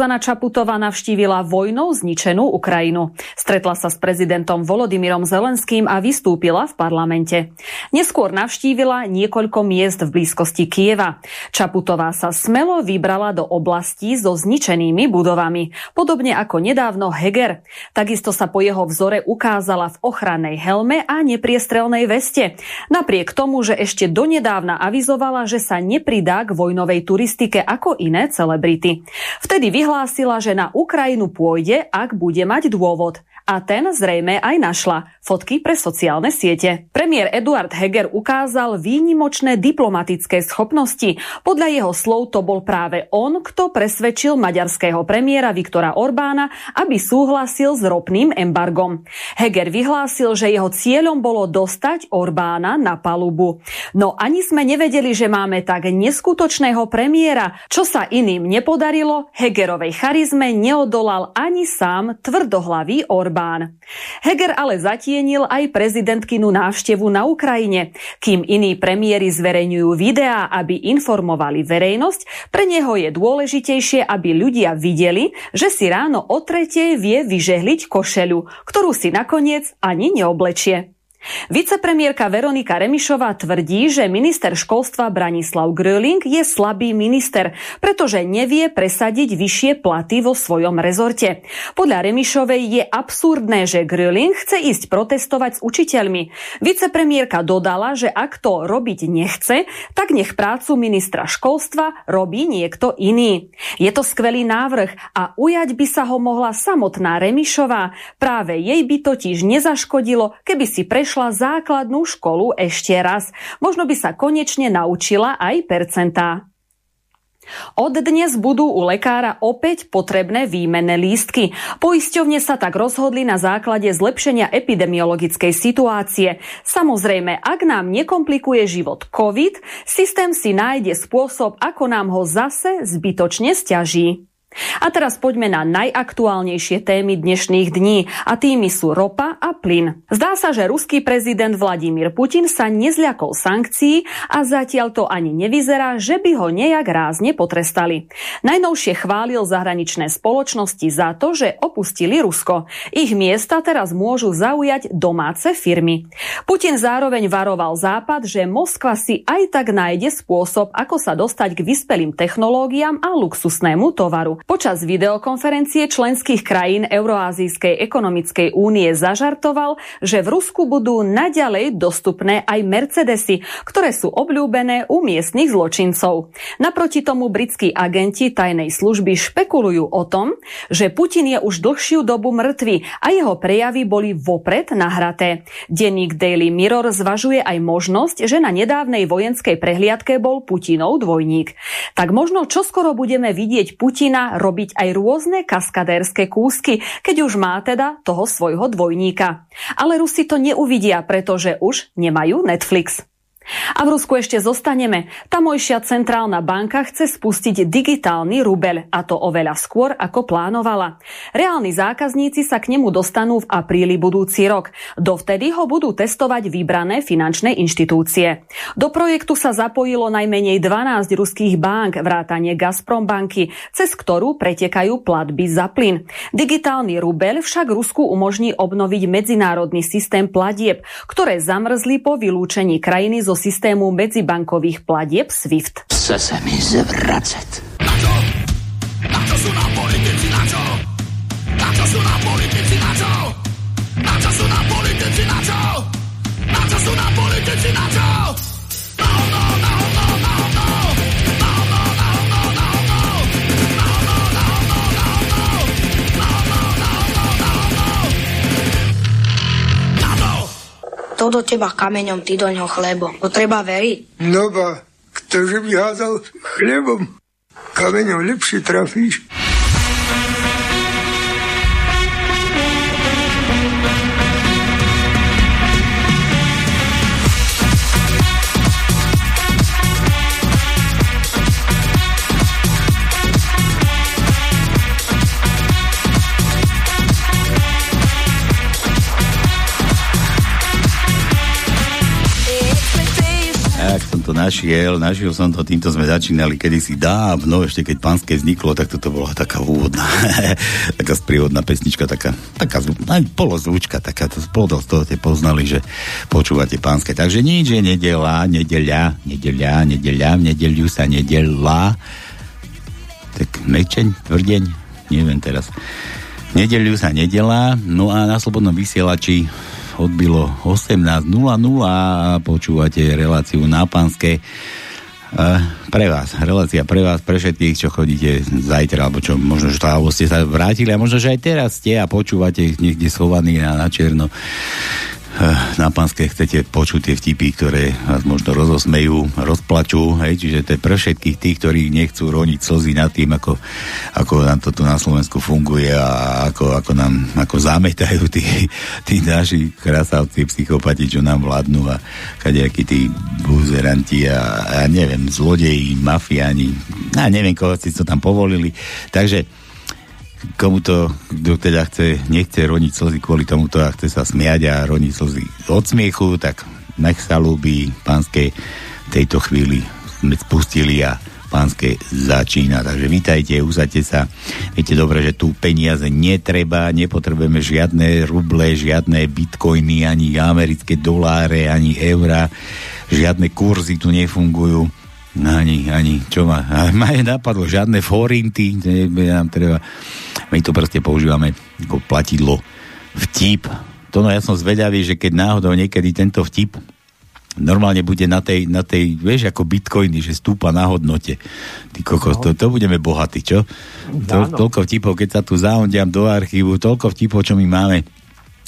Zuzana Čaputová navštívila vojnou zničenú Ukrajinu. Stretla sa s prezidentom Volodymyrom Zelenským a vystúpila v parlamente. Neskôr navštívila niekoľko miest v blízkosti Kieva. Čaputová sa smelo vybrala do oblastí so zničenými budovami, podobne ako nedávno Heger. Takisto sa po jeho vzore ukázala v ochrannej helme a nepriestrelnej veste. Napriek tomu, že ešte donedávna avizovala, že sa nepridá k vojnovej turistike ako iné celebrity. Vtedy vyhlásila, že na Ukrajinu pôjde, ak bude mať dôvod. A ten zrejme aj našla. Fotky pre sociálne siete. Premiér Eduard Heger ukázal výnimočné diplomatické schopnosti. Podľa jeho slov to bol práve on, kto presvedčil maďarského premiéra Viktora Orbána, aby súhlasil s ropným embargom. Heger vyhlásil, že jeho cieľom bolo dostať Orbána na palubu. No ani sme nevedeli, že máme tak neskutočného premiéra. Čo sa iným nepodarilo, Hegerovej charizme neodolal ani sám tvrdohlavý Orbán. Orbán. Heger ale zatienil aj prezidentkinu návštevu na Ukrajine. Kým iní premiéry zverejňujú videá, aby informovali verejnosť, pre neho je dôležitejšie, aby ľudia videli, že si ráno o tretej vie vyžehliť košelu, ktorú si nakoniec ani neoblečie. Vicepremiérka Veronika Remišová tvrdí, že minister školstva Branislav Gröling je slabý minister, pretože nevie presadiť vyššie platy vo svojom rezorte. Podľa Remišovej je absurdné, že Gröling chce ísť protestovať s učiteľmi. Vicepremiérka dodala, že ak to robiť nechce, tak nech prácu ministra školstva robí niekto iný. Je to skvelý návrh a ujať by sa ho mohla samotná Remišová. Práve jej by totiž nezaškodilo, keby si prešla prešla základnú školu ešte raz. Možno by sa konečne naučila aj percentá. Od dnes budú u lekára opäť potrebné výmenné lístky. Poisťovne sa tak rozhodli na základe zlepšenia epidemiologickej situácie. Samozrejme, ak nám nekomplikuje život COVID, systém si nájde spôsob, ako nám ho zase zbytočne stiaží. A teraz poďme na najaktuálnejšie témy dnešných dní a tými sú ropa a plyn. Zdá sa, že ruský prezident Vladimír Putin sa nezľakol sankcií a zatiaľ to ani nevyzerá, že by ho nejak rázne potrestali. Najnovšie chválil zahraničné spoločnosti za to, že opustili Rusko. Ich miesta teraz môžu zaujať domáce firmy. Putin zároveň varoval Západ, že Moskva si aj tak nájde spôsob, ako sa dostať k vyspelým technológiám a luxusnému tovaru. Počas videokonferencie členských krajín Euroazijskej ekonomickej únie zažartoval, že v Rusku budú naďalej dostupné aj Mercedesy, ktoré sú obľúbené u miestnych zločincov. Naproti tomu britskí agenti tajnej služby špekulujú o tom, že Putin je už dlhšiu dobu mŕtvy a jeho prejavy boli vopred nahraté. Denník Daily Mirror zvažuje aj možnosť, že na nedávnej vojenskej prehliadke bol Putinov dvojník. Tak možno čoskoro budeme vidieť Putina robiť aj rôzne kaskadérske kúsky, keď už má teda toho svojho dvojníka. Ale Rusi to neuvidia, pretože už nemajú Netflix. A v Rusku ešte zostaneme. Tamojšia centrálna banka chce spustiť digitálny rubel a to oveľa skôr, ako plánovala. Reálni zákazníci sa k nemu dostanú v apríli budúci rok. Dovtedy ho budú testovať vybrané finančné inštitúcie. Do projektu sa zapojilo najmenej 12 ruských bank, vrátane Gazprom banky, cez ktorú pretekajú platby za plyn. Digitálny rubel však Rusku umožní obnoviť medzinárodný systém platieb, ktoré zamrzli po vylúčení krajiny zo systému medzibankových platieb SWIFT. Chce se mi zvracet. Na čo? Na čo sú nám politici, na čo? Na čo sú nám politici, na čo? Na čo sú nám politici, na čo? Na čo sú nám politici, na čo? To do teba kameňom, ty do ňoho chlebom. To treba veriť. No ba, ktože by házal chlebom, kameňom lepšie trafíš. To našiel, našiel som to, týmto sme začínali kedysi dávno, ešte keď pánske vzniklo, tak toto bola taká úvodná, taká sprievodná pesnička, taká, taká aj polozvučka, taká, to z toho ste poznali, že počúvate pánske. Takže nič je nedela, nedeľa, nedeľa, nedeľa, v nedeľu sa nedela. Tak mečeň, tvrdeň, neviem teraz. Nedeľu sa nedela, no a na slobodnom vysielači odbilo 18.00 a počúvate reláciu na Panske. Pre vás, relácia pre vás, pre všetkých, čo chodíte zajtra, alebo čo možno, že alebo ste sa vrátili a možno, že aj teraz ste a počúvate niekde schovaní na, na čierno Eh, na pánske chcete počuť tie vtipy, ktoré vás možno rozosmejú, rozplačú, hej, čiže to je pre všetkých tých, ktorí nechcú roniť slzy nad tým, ako, ako nám to tu na Slovensku funguje a ako, ako nám ako zametajú tí, tí naši krasavci, psychopati, čo nám vládnu a kadejakí tí buzeranti a, a neviem, zlodeji, mafiáni, a neviem, koho si to tam povolili. Takže komu to, kto teda chce, nechce roniť slzy kvôli tomuto a chce sa smiať a roniť slzy od smiechu, tak nech sa ľúbi pánske tejto chvíli sme spustili a pánske začína. Takže vítajte, usadte sa. Viete dobre, že tu peniaze netreba, nepotrebujeme žiadne ruble, žiadne bitcoiny, ani americké doláre, ani eura, žiadne kurzy tu nefungujú ani, ani, čo ma, ma je napadlo, žiadne forinty, nám treba, my to proste používame ako platidlo vtip. To no ja som zvedavý, že keď náhodou niekedy tento vtip normálne bude na tej, na tej, vieš, ako bitcoiny, že stúpa na hodnote. Ty kokos, no. to, to budeme bohatí, čo? To, toľko vtipov, keď sa tu zaondiam do archívu, toľko vtipov, čo my máme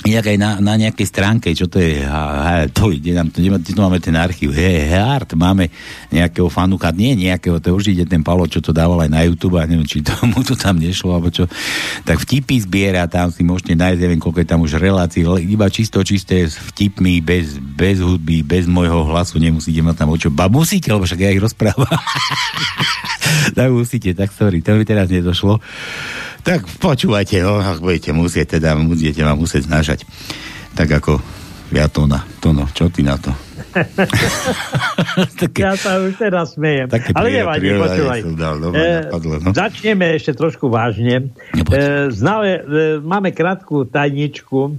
Inak aj na, na nejakej stránke, čo to je, ha, ha, to ide nám, to, to máme ten archív, he, hard, máme nejakého fanuka, nie nejakého, to už ide ten Palo, čo to dával aj na YouTube, a neviem, či tomu to tam nešlo, alebo čo, tak vtipy zbiera, tam si môžete nájsť, neviem, koľko je tam už relácií, iba čisto čisté s vtipmi, bez, bez hudby, bez môjho hlasu, nemusíte mať tam očo, ba musíte, lebo však ja ich rozprávam. tak musíte, tak sorry, to mi teraz nedošlo. Tak počúvajte, no, ak budete musieť, teda budete ma musieť znášať. Tak ako ja to na to, no, čo ty na to? Také, ja sa už teraz smejem. Ale nevadí, počúvaj. Dal, dobre, e, napadlo, no. Začneme ešte trošku vážne. E, známe, e, máme krátku tajničku.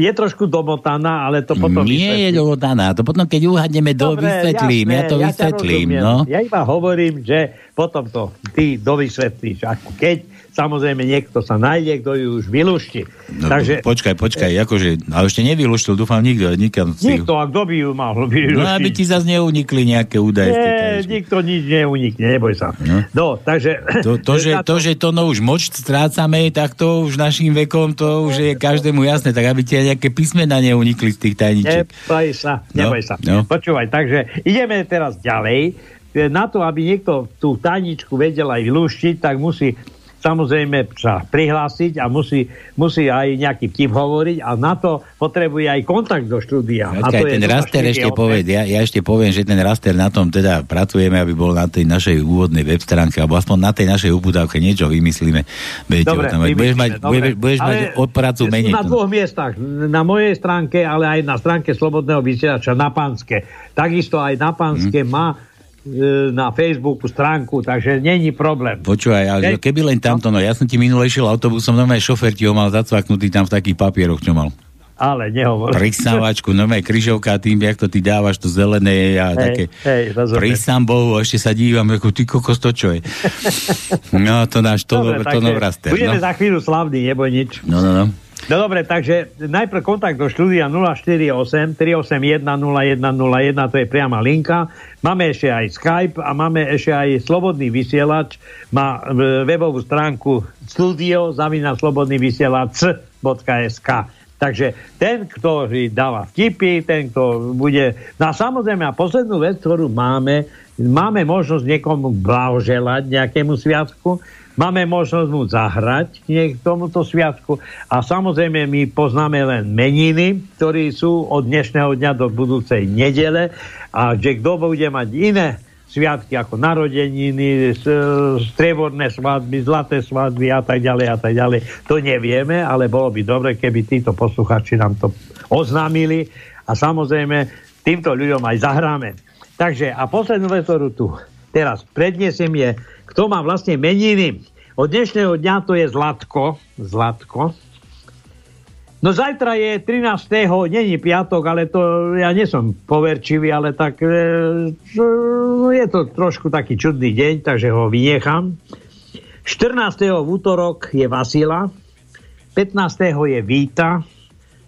Je trošku domotaná, ale to potom Nie vysvetlím. je domotaná, to potom keď uhadneme, do vysvetlím, jasné, ja to ja vysvetlím. No. Ja iba hovorím, že potom to ty dovysvetlíš. Ako keď samozrejme niekto sa nájde, kto ju už vylúšti. No, Takže, počkaj, počkaj, akože, ale ešte nevylúštil, dúfam nikto. Nikam. Nikto, a kto by ju mal vylúštiť? No, aby ti zase neunikli nejaké údaje. Nie, nikto nič neunikne, neboj sa. No, no takže... To, to, že, to, že to no už moč strácame, tak to už našim vekom, to už je každému jasné, tak aby ti nejaké písmena neunikli z tých tajničiek. Neboj sa, neboj no, sa. No. Počúvaj, takže ideme teraz ďalej. Na to, aby niekto tú tajničku vedel aj vylúštiť, tak musí samozrejme sa prihlásiť a musí, musí aj nejaký vtip hovoriť a na to potrebuje aj kontakt do štúdia. a to ten raster ešte povie, ja, ja ešte poviem, že ten raster na tom teda pracujeme, aby bol na tej našej úvodnej web stránke, alebo aspoň na tej našej ubudávke niečo vymyslíme. dobre, tam, budeš mať, dobre. budeš mať od prácu menej. Na dvoch miestach, na mojej stránke, ale aj na stránke Slobodného vysielača na Panske. Takisto aj na Panske hmm. má na Facebooku stránku, takže není problém. Počúvaj, ale Ke... keby len tamto, no ja som ti minule išiel autobusom, normálne šofer ti ho mal zacvaknutý tam v takých papieroch, čo mal. Ale nehovor. Pristávačku, normálne križovka tým, jak to ty dávaš, to zelené a hej, také. Hej, Prisám Bohu, ešte sa dívam, ako ty kokos to čo je. No, to náš, to, Dobre, to, to raster. Budeme no. za chvíľu slavný, neboj nič. No, no, no. No dobre, takže najprv kontakt do štúdia 048 381 0101, to je priama linka. Máme ešte aj Skype a máme ešte aj slobodný vysielač. Má e, webovú stránku studio zavina slobodný vysielač.sk Takže ten, kto dáva vtipy, ten, kto bude... No a samozrejme, a poslednú vec, ktorú máme, máme možnosť niekomu blahoželať nejakému sviatku, Máme možnosť mu zahrať k tomuto sviatku a samozrejme my poznáme len meniny, ktorí sú od dnešného dňa do budúcej nedele a že kto bude mať iné sviatky ako narodeniny, strieborné svadby, zlaté svadby a tak ďalej a tak ďalej. To nevieme, ale bolo by dobre, keby títo posluchači nám to oznámili a samozrejme týmto ľuďom aj zahráme. Takže a poslednú vec, ktorú tu teraz predniesiem je, kto má vlastne meniny. Od dnešného dňa to je Zlatko. Zlatko. No zajtra je 13. není piatok, ale to ja nie poverčivý, ale tak e, no je to trošku taký čudný deň, takže ho vynechám. 14. v útorok je Vasila, 15. je Víta,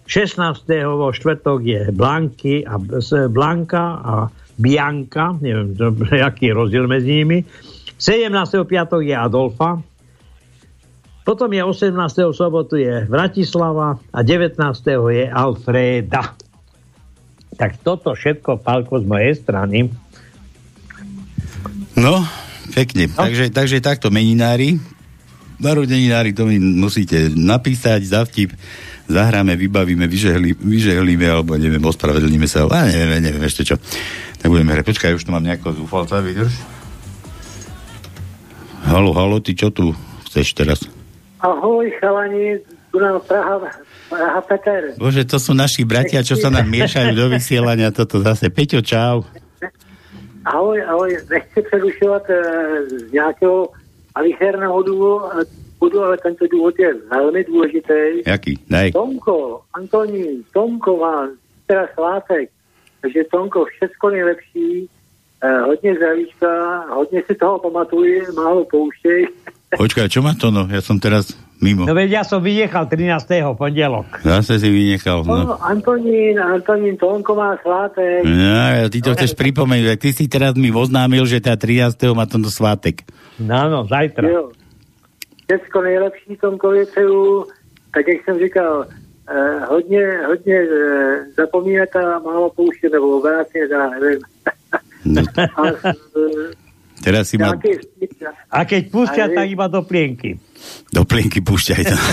16. vo štvrtok je Blanky a, Blanka a Bianka, neviem, aký je rozdiel medzi nimi. 17. piatok je Adolfa, potom je 18. sobotu je Bratislava a 19. je Alfreda. Tak toto všetko, Palko, z mojej strany. No, pekne. No. Takže, takže takto meninári, narodeninári, to mi musíte napísať za vtip, zahráme, vybavíme, vyžehli, vyžehlíme, alebo neviem, ospravedlníme sa, ale neviem, neviem ešte čo. Tak budeme hrať. Počkaj, už tu mám nejakého zúfalca, vydrž. Halo, halo, ty čo tu chceš teraz? Ahoj, chalani, tu nám Praha, Praha Peter. Bože, to sú naši bratia, čo sa nám miešajú do vysielania, toto zase. Peťo, čau. Ahoj, ahoj, nechci přerušovat e, z nějakého alichérného důvodu, ale tento důvod je velmi důležitý. Jaký? Daj. Tomko, Antonín, Tomko má teda svátek, takže Tomko, všechno nejlepší, e, hodně zdravíčka, hodně si toho pamatuj, málo pouštěj. Počkaj, čo má to no? Ja som teraz mimo. No veď ja som vynechal 13. pondelok. Zase si vynechal. No. no Antonín, Antonín Tonko má svátek. No, ty to chceš pripomenúť. Ty si teraz mi oznámil, že tá 13. má tento svátek. No, no, zajtra. Jo. Všetko nejlepší Tomkovi přeju. Tak jak jsem říkal, eh, hodně, hodně eh, zapomínat a málo pouštět, nebo obráceně, nevím. No. a, Teraz si ma... A keď púšťa, tak iba do plienky. Do plienky púšťaj to.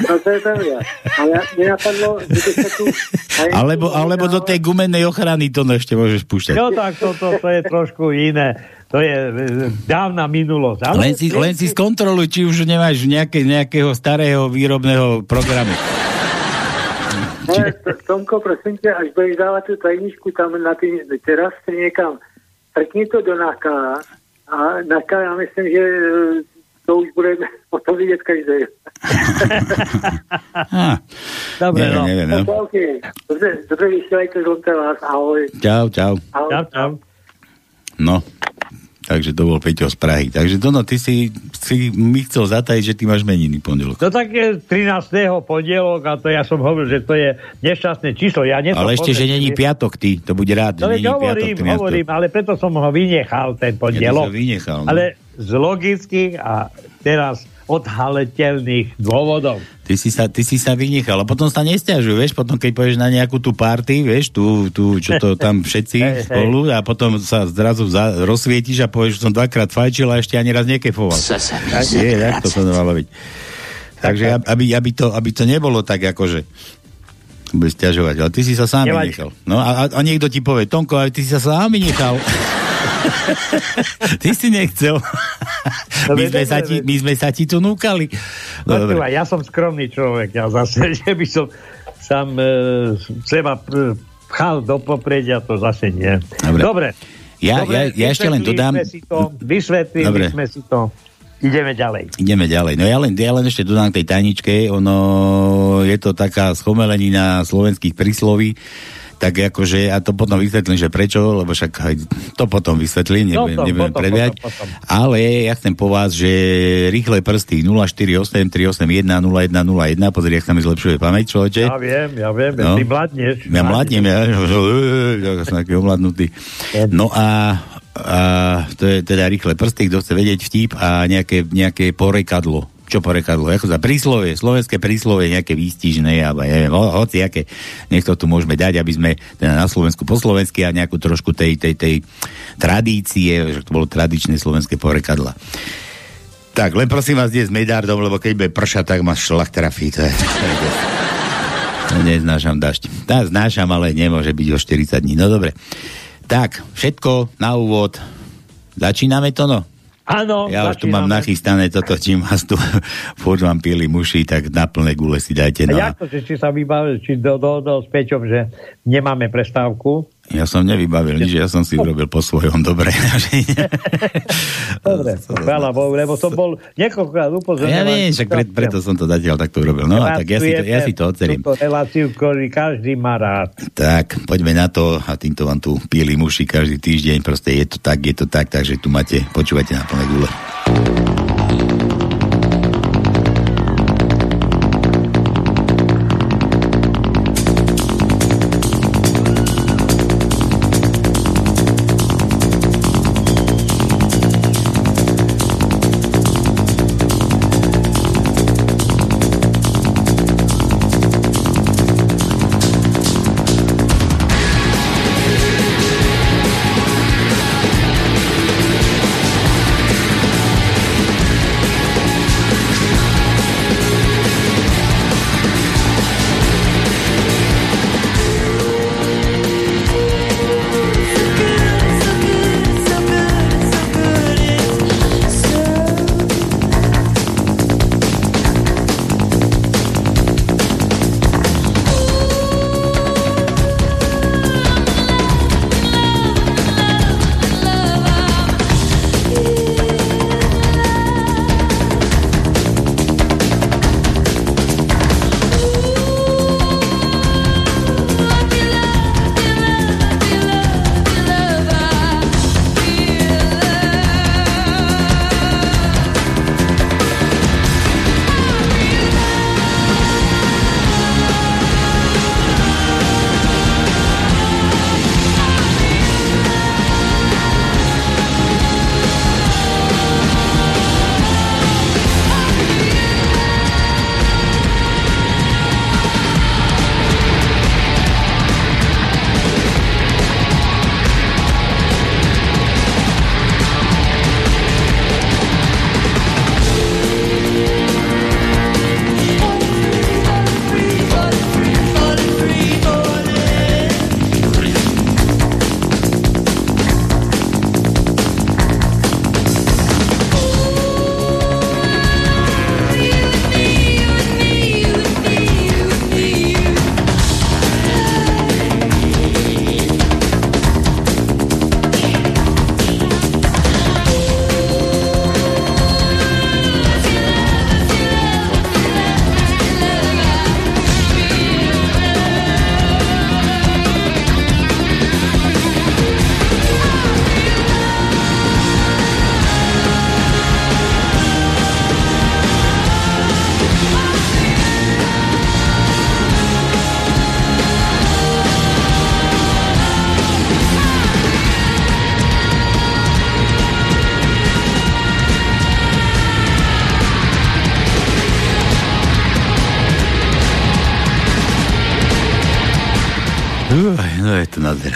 No to je pravda. Ale že by sa tu... Alebo, alebo do tej gumenej ochrany to ešte môžeš púšťať. No tak to, to, to je trošku iné. To je e, dávna minulosť. Ale len, si, len si skontroluj, či už nemáš nejaké, nejakého starého výrobného programu. Ne, Tomko, prosím ťa, až budeš dávať tú tajničku tam na tý, teraz niekam trkni to do NAKA a NAKA, já myslím, že eh, to už bude potom vidět každý. Dobre, neviem, no. Neviem, no. Okay. Dobre, dobre vysielajte zlomte vás. Ahoj. Čau, čau. Ahoj. Čau, čau. No, Takže to bol Peťo z Prahy. Takže Dono, ty si, si mi chcel zatajiť, že ty máš meniny pondelok. No tak je 13. pondelok a to ja som hovoril, že to je nešťastné číslo. Ja ale ešte, že není piatok, ty, to bude rád. No veď hovorím, piatok, hovorím, ale preto som ho vynechal, ten pondelok. Ja vynechal, no. Ale z logických a teraz odhaleteľných dôvodov. Ty si, sa, ty si sa vynechal a potom sa nestiažuj, vieš, potom keď pôjdeš na nejakú tú party, vieš, tú, tú čo to tam všetci hey, spolu a potom sa zrazu za, rozsvietiš a povieš, že som dvakrát fajčil a ešte ani raz nekefoval. Je, tak to sa malo byť. Takže aby, aby, to, aby to nebolo tak akože bude stiažovať, ale ty si sa sám vynechal. No a, a niekto ti povie, Tonko, ale ty si sa sám vynechal. Ty si nechcel. No, my, sme sa ti, my sme sa ti tu núkali. No, no, ja som skromný človek. Ja zase, že by som sám e, seba pchal do popredia, to zase nie. Dobre. Dobre. Ja, Dobre, ja, ja ešte len dodám... Sme si to, vysvetlili Dobre. sme si to. Ideme ďalej. Ideme ďalej. No ja len, ja len ešte dodám k tej tajničke. Ono je to taká schomelenina slovenských prísloví tak akože, a to potom vysvetlím, že prečo, lebo však aj to potom vysvetlím, nebudem, no to, nebudem potom, predviať. Potom, potom. Ale ja chcem po vás, že rýchle prsty 048 381 0101, pozri, ak sa mi zlepšuje pamäť, človeče. Ja viem, ja viem, no. ty mladneš. Ja mladnem, ja, ja som taký omladnutý. No a a to je teda rýchle prsty, kto chce vedieť vtip a nejaké, nejaké porekadlo čo porekadlo, ako za príslovie, slovenské príslovie, nejaké výstižné, alebo neviem, ho, hoci aké, nech to tu môžeme dať, aby sme teda na Slovensku po slovensky a nejakú trošku tej, tej, tej tradície, že to bolo tradičné slovenské porekadla. Tak, len prosím vás, dnes medardom, lebo keď bude pršať, tak ma šlak trafí. To je, neznášam dažď. Tá znášam, ale nemôže byť o 40 dní. No dobre. Tak, všetko na úvod. Začíname to, no? Áno. Ja už tu mám nachystané toto, čím vás tu furt vám pili muši, tak na plné gule si dajte. No. A jak to, že či sa vybavil, či do, do, do s Peťom, že nemáme prestávku? Ja som nevybavil nič, ja som si urobil po svojom dobre. dobre, chvála Bohu, lebo som bol niekoľkokrát upozorňovaný. Ja viem, však pre, preto som to zatiaľ takto urobil. No, tak ja si to, ja si to ocelím. Túto reláciu, ktorý každý má rád. Tak, poďme na to a týmto vám tu píli muši každý týždeň. Proste je to tak, je to tak, takže tu máte, počúvate na plné gule.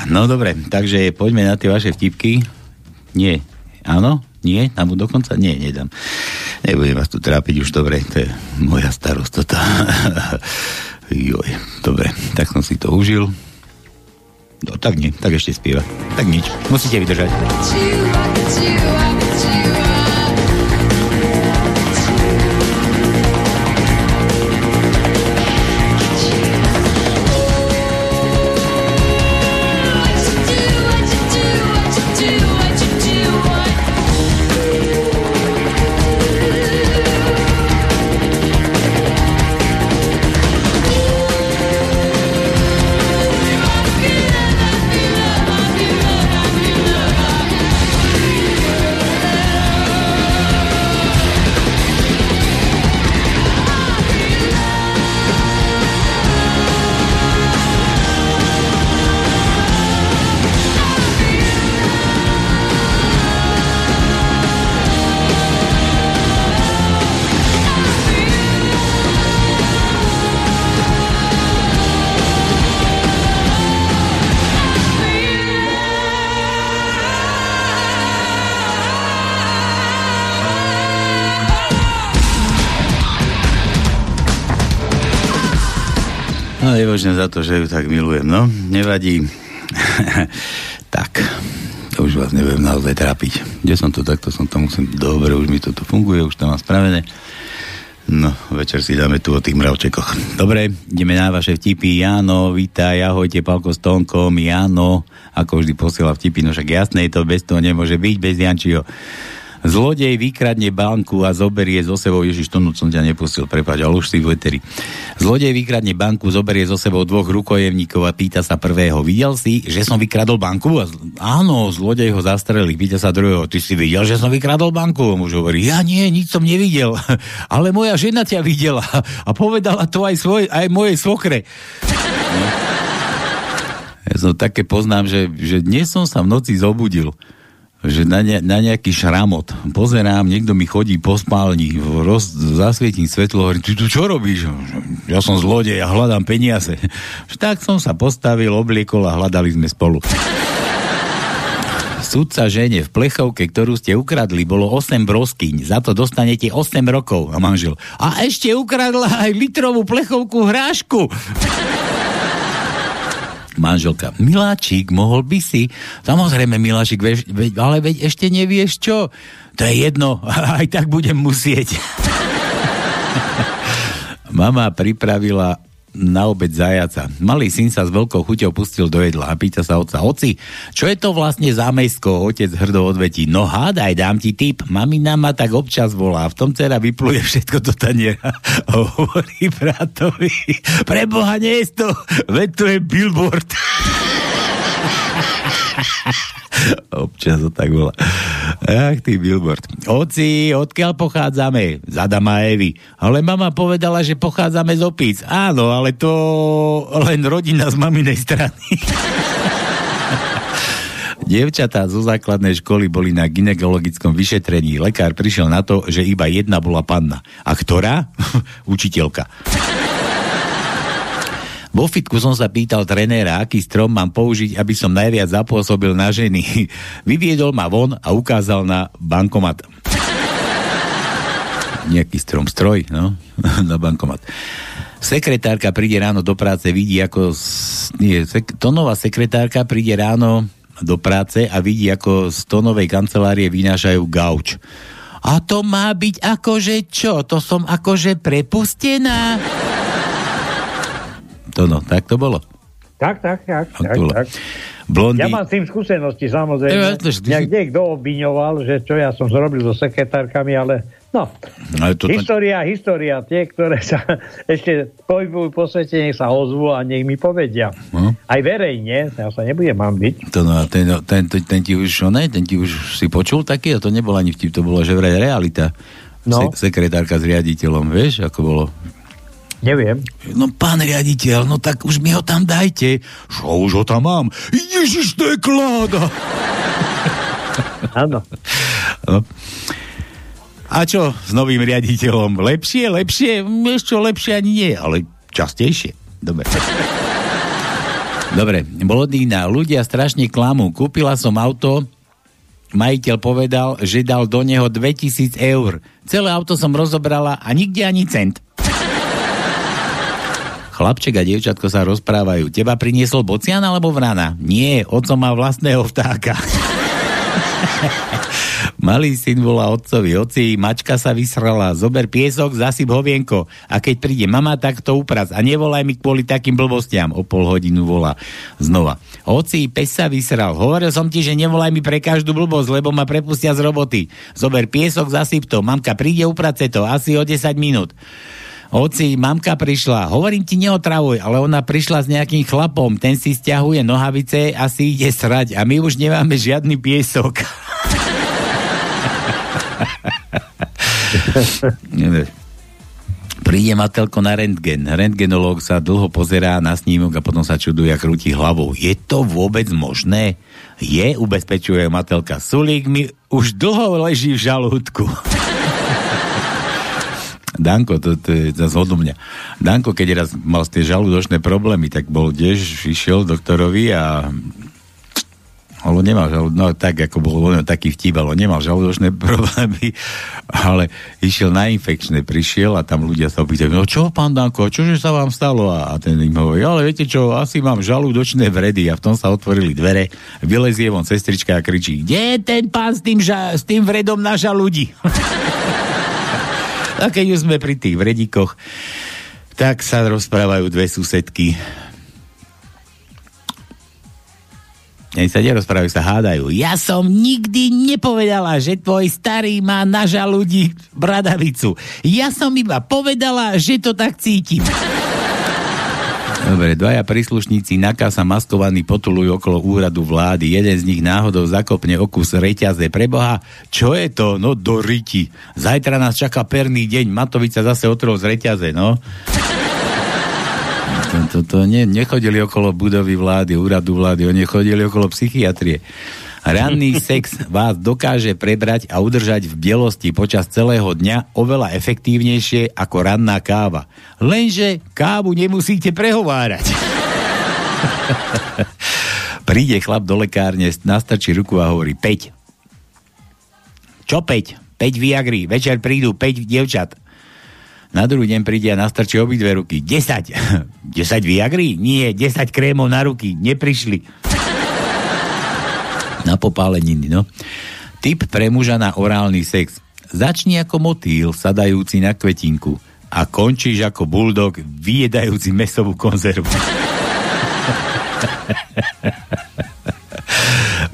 No dobre, takže poďme na tie vaše vtipky. Nie. Áno? Nie? Nám dokonca? Nie, nedám. Nebudem vás tu trápiť už dobre, to je moja starosť toto. Joj, dobre, tak som si to užil. No tak nie, tak ešte spieva. Tak nič, musíte vydržať. Za to, že ju tak milujem. No, nevadí. tak, už vás neviem naozaj trápiť. Kde som to takto, som tam musím... Dobre, už mi toto funguje, už to mám spravené. No, večer si dáme tu o tých mravčekoch. Dobre, ideme na vaše vtipy. Jano, vítaj, ahojte, Palko s Tonkom. Jano, ako vždy posiela vtipy, no však jasné, to bez toho nemôže byť, bez Jančiho. Zlodej vykradne banku a zoberie zo sebou, Ježiš, to som ťa nepustil, prepáč, ale už si v leteri. Zlodej vykradne banku, zoberie zo sebou dvoch rukojemníkov a pýta sa prvého, videl si, že som vykradol banku? A z... Áno, zlodej ho zastrelí, pýta sa druhého, ty si videl, že som vykradol banku? A muž hovorí, ja nie, nič som nevidel, ale moja žena ťa videla a povedala to aj, svoj, aj mojej svokre. Ja som také poznám, že, že dnes som sa v noci zobudil že na, ne, na nejaký šramot. Pozerám, niekto mi chodí po spálni, roz, zasvietím svetlo, hovorím, ty tu čo robíš? Ja som zlodej a hľadám peniaze. Tak som sa postavil, obliekol a hľadali sme spolu. Sudca žene v plechovke, ktorú ste ukradli, bolo 8 broskyň. Za to dostanete 8 rokov. A manžel. A ešte ukradla aj litrovú plechovku hrášku manželka, Miláčik, mohol by si? Samozrejme, Miláčik, veď, veď, ale veď ešte nevieš čo? To je jedno, aj tak budem musieť. Mama pripravila na obed zajaca. Malý syn sa s veľkou chuťou pustil do jedla a pýta sa otca, oci, čo je to vlastne zámejsko? Otec hrdo odvetí, no hádaj, dám ti tip, mamina ma tak občas volá, v tom dcera vypluje všetko do taniera hovorí bratovi, preboha nie je to, veď to je billboard. Občas to tak bola. Ach, ty billboard. Oci, odkiaľ pochádzame? Z Adama Evy. Ale mama povedala, že pochádzame z opíc. Áno, ale to len rodina z maminej strany. Dievčatá zo základnej školy boli na ginekologickom vyšetrení. Lekár prišiel na to, že iba jedna bola panna. A ktorá? Učiteľka. Vo fitku som sa pýtal trenéra, aký strom mám použiť, aby som najviac zapôsobil na ženy. Vyviedol ma von a ukázal na bankomat. Nejaký strom, stroj, no, na bankomat. Sekretárka príde ráno do práce, vidí ako... Nie, sek, tonová sekretárka príde ráno do práce a vidí, ako z tonovej kancelárie vynášajú gauč. A to má byť akože čo? To som akože prepustená? To no, tak to bolo. Tak, tak, tak. tak, tak. Blondy... Ja mám s tým skúsenosti, samozrejme. Ja, to, ty... Nejak niekto obviňoval, že čo ja som zrobil so sekretárkami, ale no. Ale to, história, to... história, tie, ktoré sa ešte pohybujú po svete, nech sa ozvú a nech mi povedia. No. Aj verejne, ja sa nebudem mám byť. To no, ten, ten, ten, ten, ti už, ne, ten ti už si počul taký, a to nebolo ani vtip, to bolo že vraj realita. No. Se, sekretárka s riaditeľom, vieš, ako bolo Neviem. No pán riaditeľ, no tak už mi ho tam dajte. Čo už ho tam mám? Ježiš, to je kláda. Áno. No. A čo s novým riaditeľom? Lepšie, lepšie? Ešte lepšie ani nie, ale častejšie. Dobre. Dobre, Blodína, ľudia strašne klamú. Kúpila som auto, majiteľ povedal, že dal do neho 2000 eur. Celé auto som rozobrala a nikde ani cent. Chlapček a dievčatko sa rozprávajú. Teba priniesol bocian alebo vrana? Nie, otco má vlastného vtáka. Malý syn volá otcovi, oci, mačka sa vysrala, zober piesok, zasyp hovienko a keď príde mama, tak to upraz a nevolaj mi kvôli takým blbostiam. O pol hodinu volá znova. Oci, pes sa vysral, hovoril som ti, že nevolaj mi pre každú blbosť, lebo ma prepustia z roboty. Zober piesok, zasyp to, mamka príde, uprace to, asi o 10 minút. Oci, mamka prišla, hovorím ti, neotravuj, ale ona prišla s nejakým chlapom, ten si stiahuje nohavice a si ide srať a my už nemáme žiadny piesok. Príde Matelko na rentgen. Rentgenológ sa dlho pozerá na snímok a potom sa čuduje a krúti hlavou. Je to vôbec možné? Je, ubezpečuje Matelka. Sulík mi už dlho leží v žalúdku. Danko, to, to je za zhodu mňa. Danko, keď raz mal tie žalúdočné problémy, tak bol tiež, išiel doktorovi a ale nemal žalúdočné, no tak ako bol on taký vtip, ale nemal žalúdočné problémy, ale išiel na infekčné, prišiel a tam ľudia sa opýtajú, no čo pán Danko, čože sa vám stalo? A ten im hovorí, ale viete čo, asi mám žalúdočné vredy a v tom sa otvorili dvere, vylezie von sestrička a kričí, kde je ten pán s tým, ža- s tým vredom na žalúdi? A keď už sme pri tých vredíkoch, tak sa rozprávajú dve susedky. Nech sa nerozprávajú, sa hádajú. Ja som nikdy nepovedala, že tvoj starý má na žalúdi bradavicu. Ja som iba povedala, že to tak cítim. Dobre, dvaja príslušníci NAKA sa maskovaní potulujú okolo úradu vlády. Jeden z nich náhodou zakopne okus reťaze. Preboha, čo je to? No do riti. Zajtra nás čaká perný deň. Matovica zase otrol z reťaze, no. To, to, to ne, nechodili okolo budovy vlády, úradu vlády, oni chodili okolo psychiatrie. Ranný sex vás dokáže prebrať a udržať v bielosti počas celého dňa oveľa efektívnejšie ako ranná káva. Lenže kávu nemusíte prehovárať. Príde chlap do lekárne, nastrčí ruku a hovorí 5. Čo 5? 5 Viagry, večer prídu 5 dievčat. Na druhý deň príde a nastrčí obidve ruky. 10. 10 Viagry? Nie, 10 krémov na ruky. Neprišli na popáleniny, no. Typ pre muža na orálny sex. Začni ako motýl, sadajúci na kvetinku a končíš ako buldog, vyjedajúci mesovú konzervu.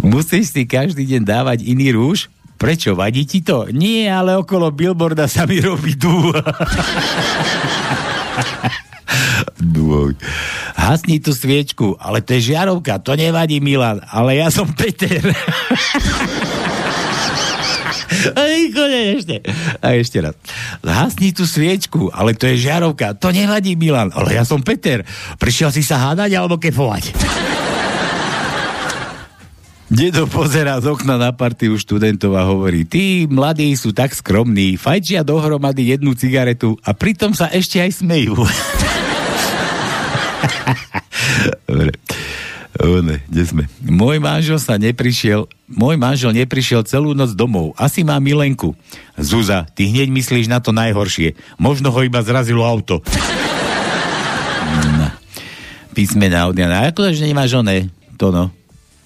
Musíš si každý deň dávať iný rúž? Prečo? Vadí ti to? Nie, ale okolo billboarda sa mi robí dú. Dôj. Hasni tú sviečku, ale to je žiarovka, to nevadí Milan, ale ja som Peter. Ešte. A ešte raz. Hasni tú sviečku, ale to je žiarovka. To nevadí, Milan. Ale ja som Peter. Prišiel si sa hádať alebo kefovať? Dedo pozerá z okna na partiu študentov a hovorí, tí mladí sú tak skromní, fajčia dohromady jednu cigaretu a pritom sa ešte aj smejú. Dobre. One, kde sme? Môj manžel sa neprišiel, môj manžel neprišiel celú noc domov. Asi má milenku. Zuza, ty hneď myslíš na to najhoršie. Možno ho iba zrazilo auto. Písmená od Jana. Ako že nemáš oné? To no.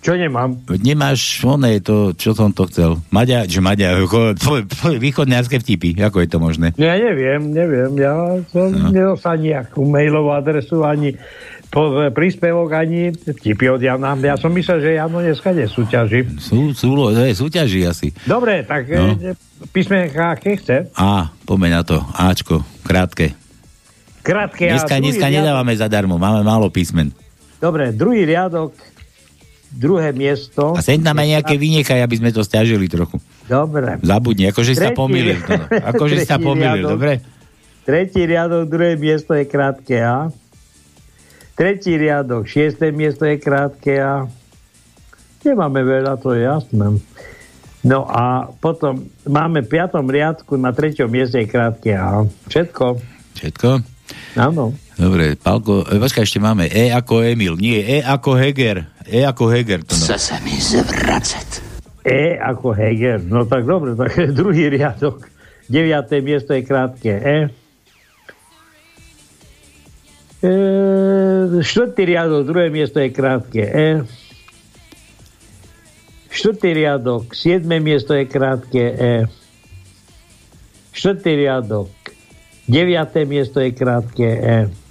Čo nemám? Nemáš oné to, čo som to chcel. Maďa, že Maďa, východňarské vtipy. Ako je to možné? Ja neviem, neviem. Ja som no. nedostal nejakú mailovú adresu ani po, príspevok ani tipy od Jana. Ja som myslel, že Jano dneska nesúťaží. Sú, sú, je, súťaží asi. Dobre, tak no. E, písmenka, aké chce? A, pomeň na to. Ačko, krátke. Krátke. Dneska, dneska riadok... nedávame zadarmo, máme málo písmen. Dobre, druhý riadok, druhé miesto. A sem tam aj nejaké vynechaj, aby sme to stiažili trochu. Dobre. Zabudni, akože sa pomýlil. Akože sa pomýlil, dobre? Tretí riadok, druhé miesto je krátke A. Tretí riadok, šiesté miesto je krátke a nemáme veľa, to je jasné. No a potom máme v piatom riadku na treťom mieste je krátke a všetko. Všetko? Áno. Dobre, Pálko, e, počkaj, ešte máme E ako Emil, nie, E ako Heger. E ako Heger. To no. Chce sa mi zvracať. E ako Heger, no tak dobre, tak druhý riadok. Deviaté miesto je krátke E. E, štvrtý riadok, druhé miesto je krátke E. Štvrtý riadok, siedme miesto je krátke E. Štvrtý riadok, deviaté miesto je krátke E.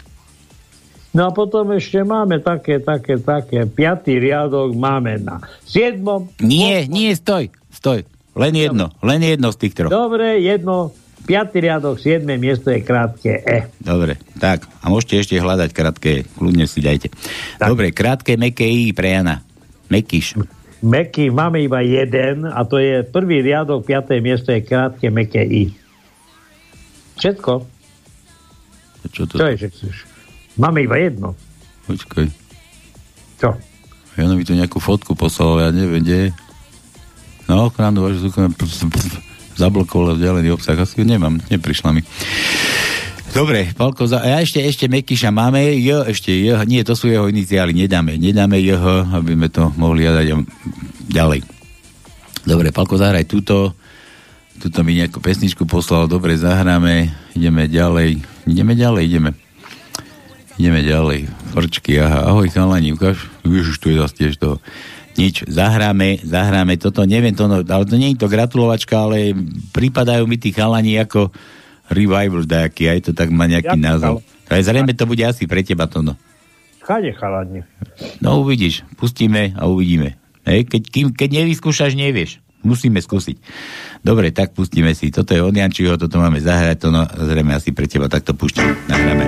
No a potom ešte máme také, také, také. Piatý riadok máme na siedmom. Nie, nie, stoj, stoj. Len jedno, len jedno z tých troch. Dobre, jedno, 5. riadok, 7. miesto je krátke E. Dobre, tak. A môžete ešte hľadať krátke E. Kľudne si dajte. Tak. Dobre, krátke meké I pre Jana. Mekyš. Meky máme iba jeden a to je prvý riadok, 5. miesto je krátke meké I. Všetko. Čo to? Čo je, že chceš? Máme iba jedno. Počkaj. Čo? Jano mi tu nejakú fotku poslal, ja neviem, kde je. No, ochranu vašu zablokoval vzdialený obsah. Asi nemám, neprišla mi. Dobre, Palko, za... a ešte, ešte Mekyša máme, J, ešte J, nie, to sú jeho iniciály, nedáme, nedáme J, aby sme to mohli jadať ďalej. Dobre, Palko, zahraj túto, túto mi nejakú pesničku poslal, dobre, zahráme, ideme ďalej, ideme ďalej, ideme. Ideme ďalej. Frčky, aha, ahoj chalani, ukáž? Ježiš, tu je zase tiež toho nič, zahráme, zahráme toto, neviem to, no, ale to nie je to gratulovačka, ale pripadajú mi tí chalani ako Revival nejaký, aj to tak má nejaký Ja- názov. Ale zrejme to bude asi pre teba to no. Chade chalani. No uvidíš, pustíme a uvidíme. Hej, keď, kým, keď nevyskúšaš, nevieš. Musíme skúsiť. Dobre, tak pustíme si. Toto je od Jančiho, toto máme zahrať, to no, zrejme asi pre teba takto púšťam. Nahráme.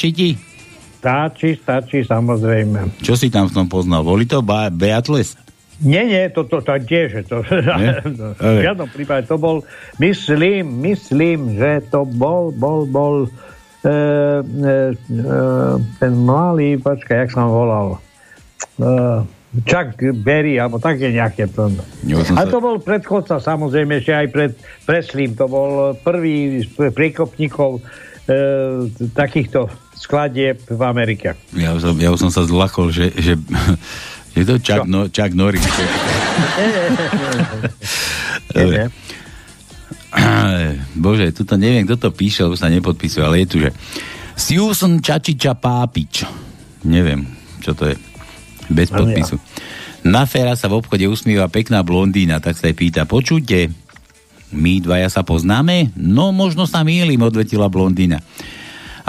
Stačí ti? Stačí, stačí, samozrejme. Čo si tam v tom poznal? Boli to ba- Beatles? Nie, nie, to, to, to tiež, to, v žiadnom prípade to bol, myslím, myslím, že to bol, bol, bol e, e, e, ten malý, počkaj, jak sa on volal, e, Chuck Berry, alebo také nejaké to. Som A sa- to bol predchodca, samozrejme, ešte aj pred Preslím, to bol prvý z priekopníkov e, takýchto skladieb v Amerike. Ja už som, ja už som sa zlakol, že, že, že to Chuck, no, Chuck Norris. Dobre. Bože, tuto neviem, kto to píše, lebo sa nepodpisuje, ale je tu, že Susan Čačiča Pápič. Neviem, čo to je. Bez podpisu. Na féra sa v obchode usmieva pekná blondína, tak sa jej pýta, počujte, my dvaja sa poznáme? No, možno sa mýlim, odvetila blondína.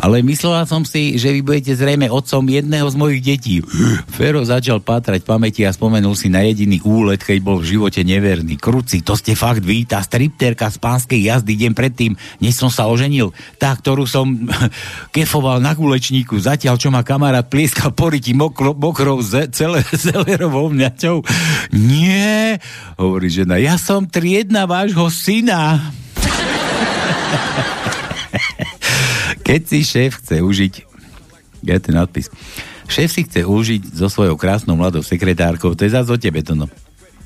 Ale myslela som si, že vy budete zrejme otcom jedného z mojich detí. Fero začal pátrať pamäti a spomenul si na jediný úlet, keď bol v živote neverný. Kruci, to ste fakt vy, tá stripterka z pánskej jazdy deň predtým, než som sa oženil. Tá, ktorú som kefoval na kulečníku, zatiaľ čo ma kamarát plieskal po ryti mokro, mokrou ze, celé, celerovou mňaťou. Nie, hovorí žena, ja som triedna vášho syna. Keď si šéf chce užiť, je ten nadpis, šéf si chce užiť so svojou krásnou mladou sekretárkou, to je zase o tebe to no,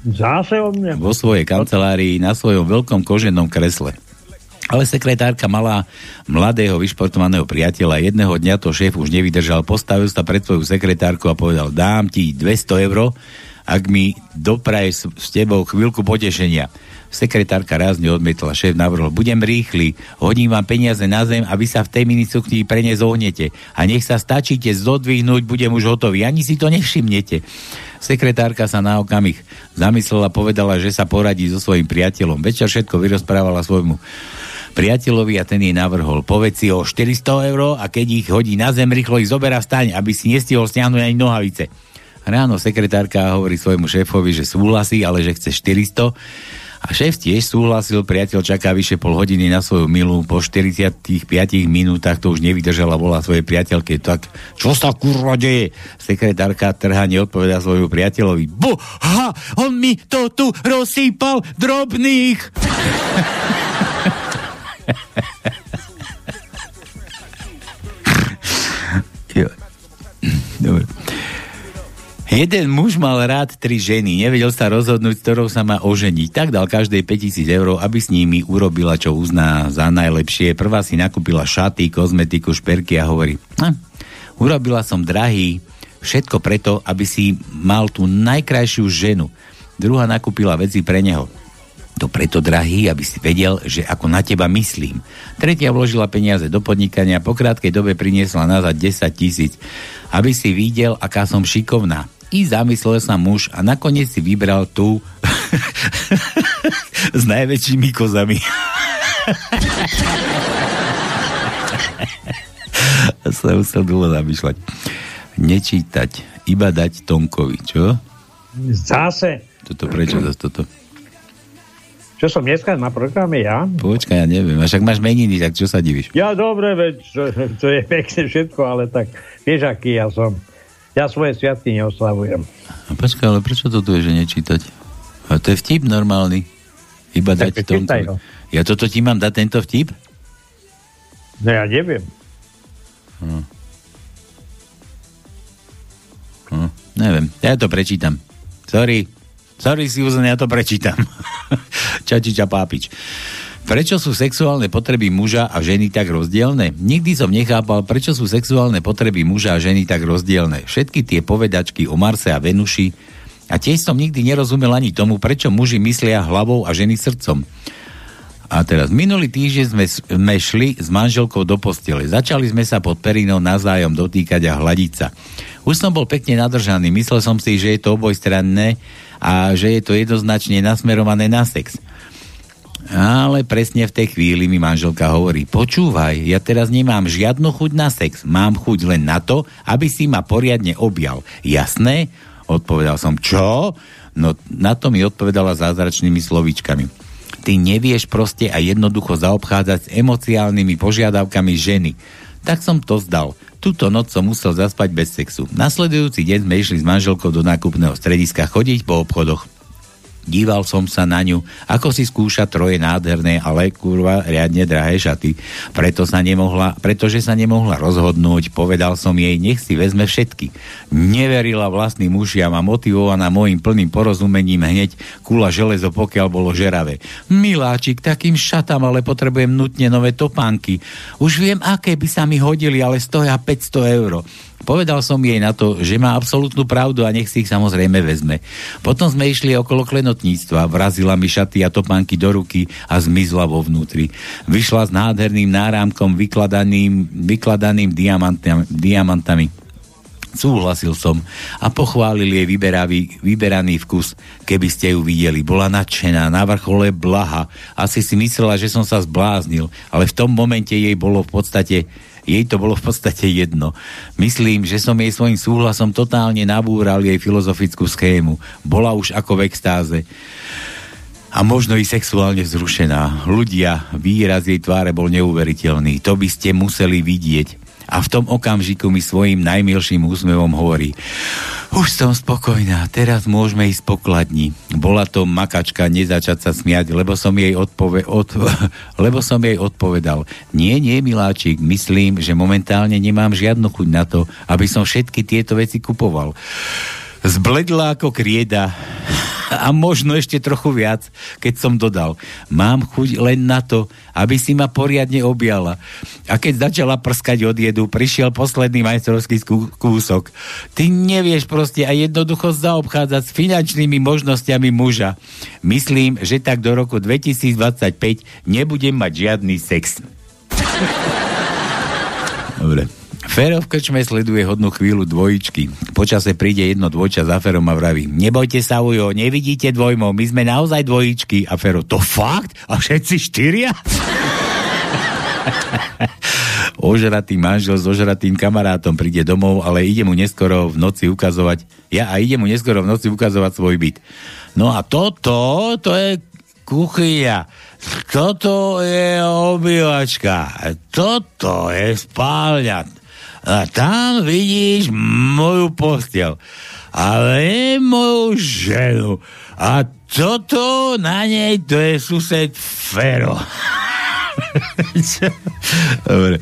Zase o mne. vo svojej kancelárii na svojom veľkom koženom kresle. Ale sekretárka mala mladého vyšportovaného priateľa. Jedného dňa to šéf už nevydržal, postavil sa pred svoju sekretárku a povedal, dám ti 200 eur, ak mi dopraješ s tebou chvíľku potešenia. Sekretárka rázne odmietla, šéf navrhol, budem rýchly, hodím vám peniaze na zem a vy sa v tej minicukni pre ne zohnete. A nech sa stačíte zodvihnúť, budem už hotový. Ani si to nevšimnete. Sekretárka sa na okamih zamyslela, povedala, že sa poradí so svojím priateľom. Večer všetko vyrozprávala svojmu priateľovi a ten jej navrhol. Povedz si o 400 eur a keď ich hodí na zem, rýchlo ich zoberá staň, aby si nestihol stiahnuť ani nohavice. Ráno sekretárka hovorí svojmu šéfovi, že súhlasí, ale že chce 400 a šéf tiež súhlasil, priateľ čaká vyše pol hodiny na svoju milu, po 45 minútach to už nevydržala, bola svojej priateľke, tak čo sa kurva deje? Sekretárka trha neodpovedá svoju priateľovi. ha, on mi to tu rozsýpal drobných. Dobre. Jeden muž mal rád tri ženy, nevedel sa rozhodnúť, ktorou sa má oženiť. Tak dal každej 5000 eur, aby s nimi urobila, čo uzná za najlepšie. Prvá si nakúpila šaty, kozmetiku, šperky a hovorí, hm, urobila som drahý, všetko preto, aby si mal tú najkrajšiu ženu. Druhá nakúpila veci pre neho. To preto drahý, aby si vedel, že ako na teba myslím. Tretia vložila peniaze do podnikania, po krátkej dobe priniesla nazad 10 tisíc, aby si videl, aká som šikovná. I zamyslel sa muž a nakoniec si vybral tú s najväčšími kozami. sa musel dlho zamýšľať. Nečítať, iba dať Tonkovi, čo? Zase. Toto prečo zase toto? Čo som dneska na programe ja? Počkaj, ja neviem. A však máš meniny, tak čo sa divíš? Ja dobre, veď to, to je pekne všetko, ale tak vieš, aký ja som. Ja svoje sviatky neoslavujem. A počkaj, ale prečo to tu je, že nečítať? A to je vtip normálny. Iba tak dať tomu. Ja toto ti mám dať tento vtip? No ja neviem. Hm. Hm, neviem. Ja to prečítam. Sorry. Sorry, Susan, ja to prečítam. Čačiča pápič. Prečo sú sexuálne potreby muža a ženy tak rozdielne? Nikdy som nechápal, prečo sú sexuálne potreby muža a ženy tak rozdielne. Všetky tie povedačky o Marse a Venuši a tiež som nikdy nerozumel ani tomu, prečo muži myslia hlavou a ženy srdcom. A teraz, minulý týždeň sme, sme šli s manželkou do postele. Začali sme sa pod perinou navzájom dotýkať a hľadiť sa. Už som bol pekne nadržaný, myslel som si, že je to obojstranné a že je to jednoznačne nasmerované na sex. Ale presne v tej chvíli mi manželka hovorí, počúvaj, ja teraz nemám žiadnu chuť na sex, mám chuť len na to, aby si ma poriadne objal. Jasné? Odpovedal som, čo? No na to mi odpovedala zázračnými slovíčkami. Ty nevieš proste a jednoducho zaobchádzať s emociálnymi požiadavkami ženy. Tak som to zdal. Túto noc som musel zaspať bez sexu. Nasledujúci deň sme išli s manželkou do nákupného strediska chodiť po obchodoch. Díval som sa na ňu, ako si skúša troje nádherné, ale kurva riadne drahé šaty. Preto sa nemohla, pretože sa nemohla rozhodnúť, povedal som jej, nech si vezme všetky. Neverila vlastným ušiam a motivovaná môjim plným porozumením hneď kula železo, pokiaľ bolo žeravé. Miláčik, takým šatám, ale potrebujem nutne nové topánky. Už viem, aké by sa mi hodili, ale stoja 500 eur. Povedal som jej na to, že má absolútnu pravdu a nech si ich samozrejme vezme. Potom sme išli okolo klenotníctva, vrazila mi šaty a topánky do ruky a zmizla vo vnútri. Vyšla s nádherným náramkom vykladaným, vykladaným diamantami. Súhlasil som a pochválil jej vyberavý, vyberaný vkus, keby ste ju videli. Bola nadšená, na vrchole blaha. Asi si myslela, že som sa zbláznil, ale v tom momente jej bolo v podstate jej to bolo v podstate jedno. Myslím, že som jej svojim súhlasom totálne nabúral jej filozofickú schému. Bola už ako v extáze a možno i sexuálne vzrušená. Ľudia, výraz jej tváre bol neuveriteľný. To by ste museli vidieť a v tom okamžiku mi svojim najmilším úsmevom hovorí už som spokojná, teraz môžeme ísť pokladni. Bola to makačka nezačať sa smiať, lebo som jej, odpove, od, lebo som jej odpovedal. Nie, nie, miláčik, myslím, že momentálne nemám žiadnu chuť na to, aby som všetky tieto veci kupoval. Zbledla ako krieda a možno ešte trochu viac, keď som dodal. Mám chuť len na to, aby si ma poriadne objala. A keď začala prskať od jedu, prišiel posledný majstrovský kúsok. Ty nevieš proste a jednoducho zaobchádzať s finančnými možnosťami muža. Myslím, že tak do roku 2025 nebudem mať žiadny sex. Dobre. Fero v krčme sleduje hodnú chvíľu dvojičky. Počase príde jedno dvojča za Ferom a vraví, nebojte sa ujo, nevidíte dvojmov, my sme naozaj dvojičky. A Fero, to fakt? A všetci štyria? Ožratý manžel s ožratým kamarátom príde domov, ale ide mu neskoro v noci ukazovať, ja a ide mu neskoro v noci ukazovať svoj byt. No a toto, to je kuchyňa. Toto je obývačka. Toto je spálňa. A tam vidíš moju postel. Ale moju ženu. A toto na nej, to je sused Fero. Dobre.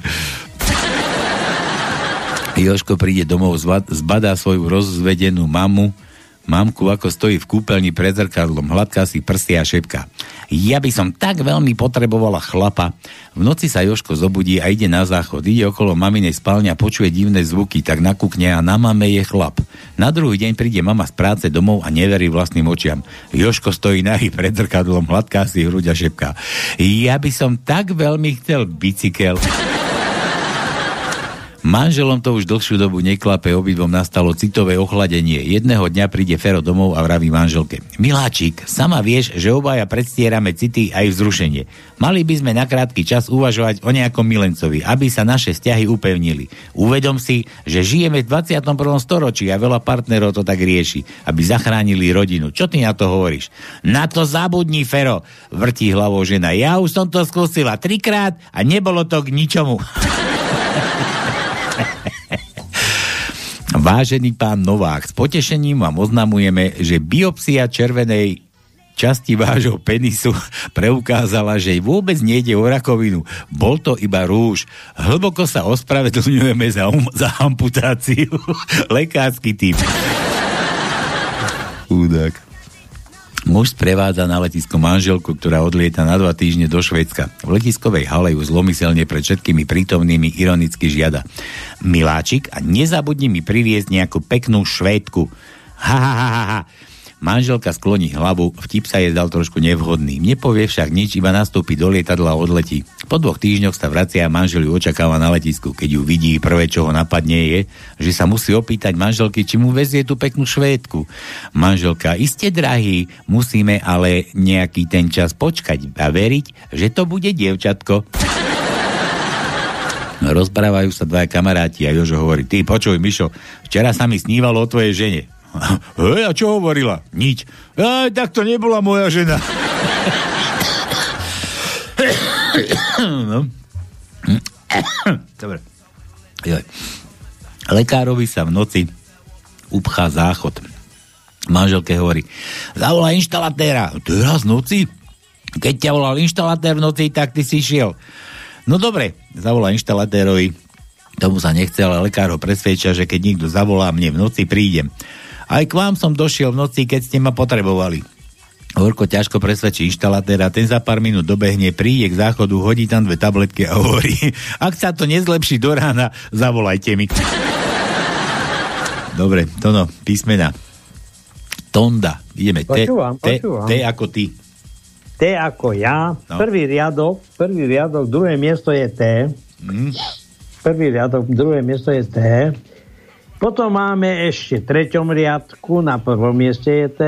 Joško príde domov, zbadá svoju rozvedenú mamu, mamku, ako stojí v kúpeľni pred zrkadlom, hladká si prsty a šepka. Ja by som tak veľmi potrebovala chlapa. V noci sa Joško zobudí a ide na záchod. Ide okolo maminej spálne a počuje divné zvuky, tak nakúkne a na mame je chlap. Na druhý deň príde mama z práce domov a neverí vlastným očiam. Joško stojí nahý pred zrkadlom, hladká si hruď a šepka. Ja by som tak veľmi chcel bicykel. Manželom to už dlhšiu dobu neklape, obidvom nastalo citové ochladenie. Jedného dňa príde Fero domov a vraví manželke. Miláčik, sama vieš, že obaja predstierame city aj vzrušenie. Mali by sme na krátky čas uvažovať o nejakom milencovi, aby sa naše vzťahy upevnili. Uvedom si, že žijeme v 21. storočí a veľa partnerov to tak rieši, aby zachránili rodinu. Čo ty na to hovoríš? Na to zabudni, Fero, vrtí hlavou žena. Ja už som to skúsila trikrát a nebolo to k ničomu. Vážený pán Novák, s potešením vám oznamujeme, že biopsia červenej časti vášho penisu preukázala, že vôbec nejde o rakovinu. Bol to iba rúž. Hlboko sa ospravedlňujeme za, um, za amputáciu. Lekársky typ. Údak. Muž sprevádza na letisko manželku, ktorá odlieta na dva týždne do Švedska. V letiskovej hale ju zlomyselne pred všetkými prítomnými ironicky žiada. Miláčik, a nezabudni mi priviesť nejakú peknú švédku. Ha, ha, ha, ha, ha. Manželka skloní hlavu, vtip sa jej dal trošku nevhodný. Nepovie však nič, iba nastúpi do lietadla a odletí. Po dvoch týždňoch sa vracia a manžel ju očakáva na letisku. Keď ju vidí, prvé, čo ho napadne je, že sa musí opýtať manželky, či mu vezie tú peknú švédku. Manželka, iste drahý, musíme ale nejaký ten čas počkať a veriť, že to bude dievčatko. Rozprávajú sa dvaja kamaráti a Jožo hovorí, ty počuj, Mišo, včera sa mi snívalo o tvojej žene. Hej, a čo hovorila? Nič. Aj, tak to nebola moja žena. no. Dobre. Joj. Lekárovi sa v noci upchá záchod. Manželke hovorí, zavolá inštalatéra. Teraz v noci? Keď ťa volal inštalatér v noci, tak ty si šiel. No dobre, zavolá inštalatérovi. Tomu sa nechce, ale lekár ho presvedčia, že keď niekto zavolá mne v noci, prídem. Aj k vám som došiel v noci, keď ste ma potrebovali. Horko ťažko presvedčí inštalatéra, ten za pár minút dobehne, príde k záchodu, hodí tam dve tabletky a hovorí, ak sa to nezlepší do rána, zavolajte mi. Dobre, to no, písmena. Tonda, ideme. Počúvam, T, T ako ty. T ako ja. No. Prvý riadok, prvý riadok, druhé miesto je T. Mm. Prvý riadok, druhé miesto je T. Potom máme ešte v treťom riadku, na prvom mieste je T.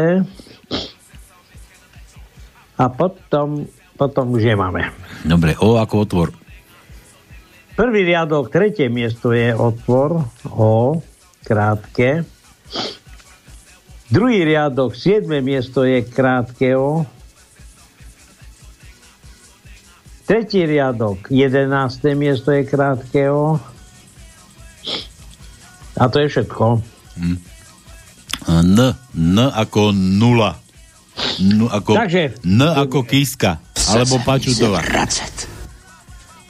A potom, potom už nemáme. Dobre, O ako otvor. Prvý riadok, tretie miesto je otvor, O, krátke. Druhý riadok, siedme miesto je krátke O. Tretí riadok, jedenácté miesto je krátke O. A to je všetko. Hm. N, N ako nula. N ako, Takže, N ako kíska. Alebo pačutová.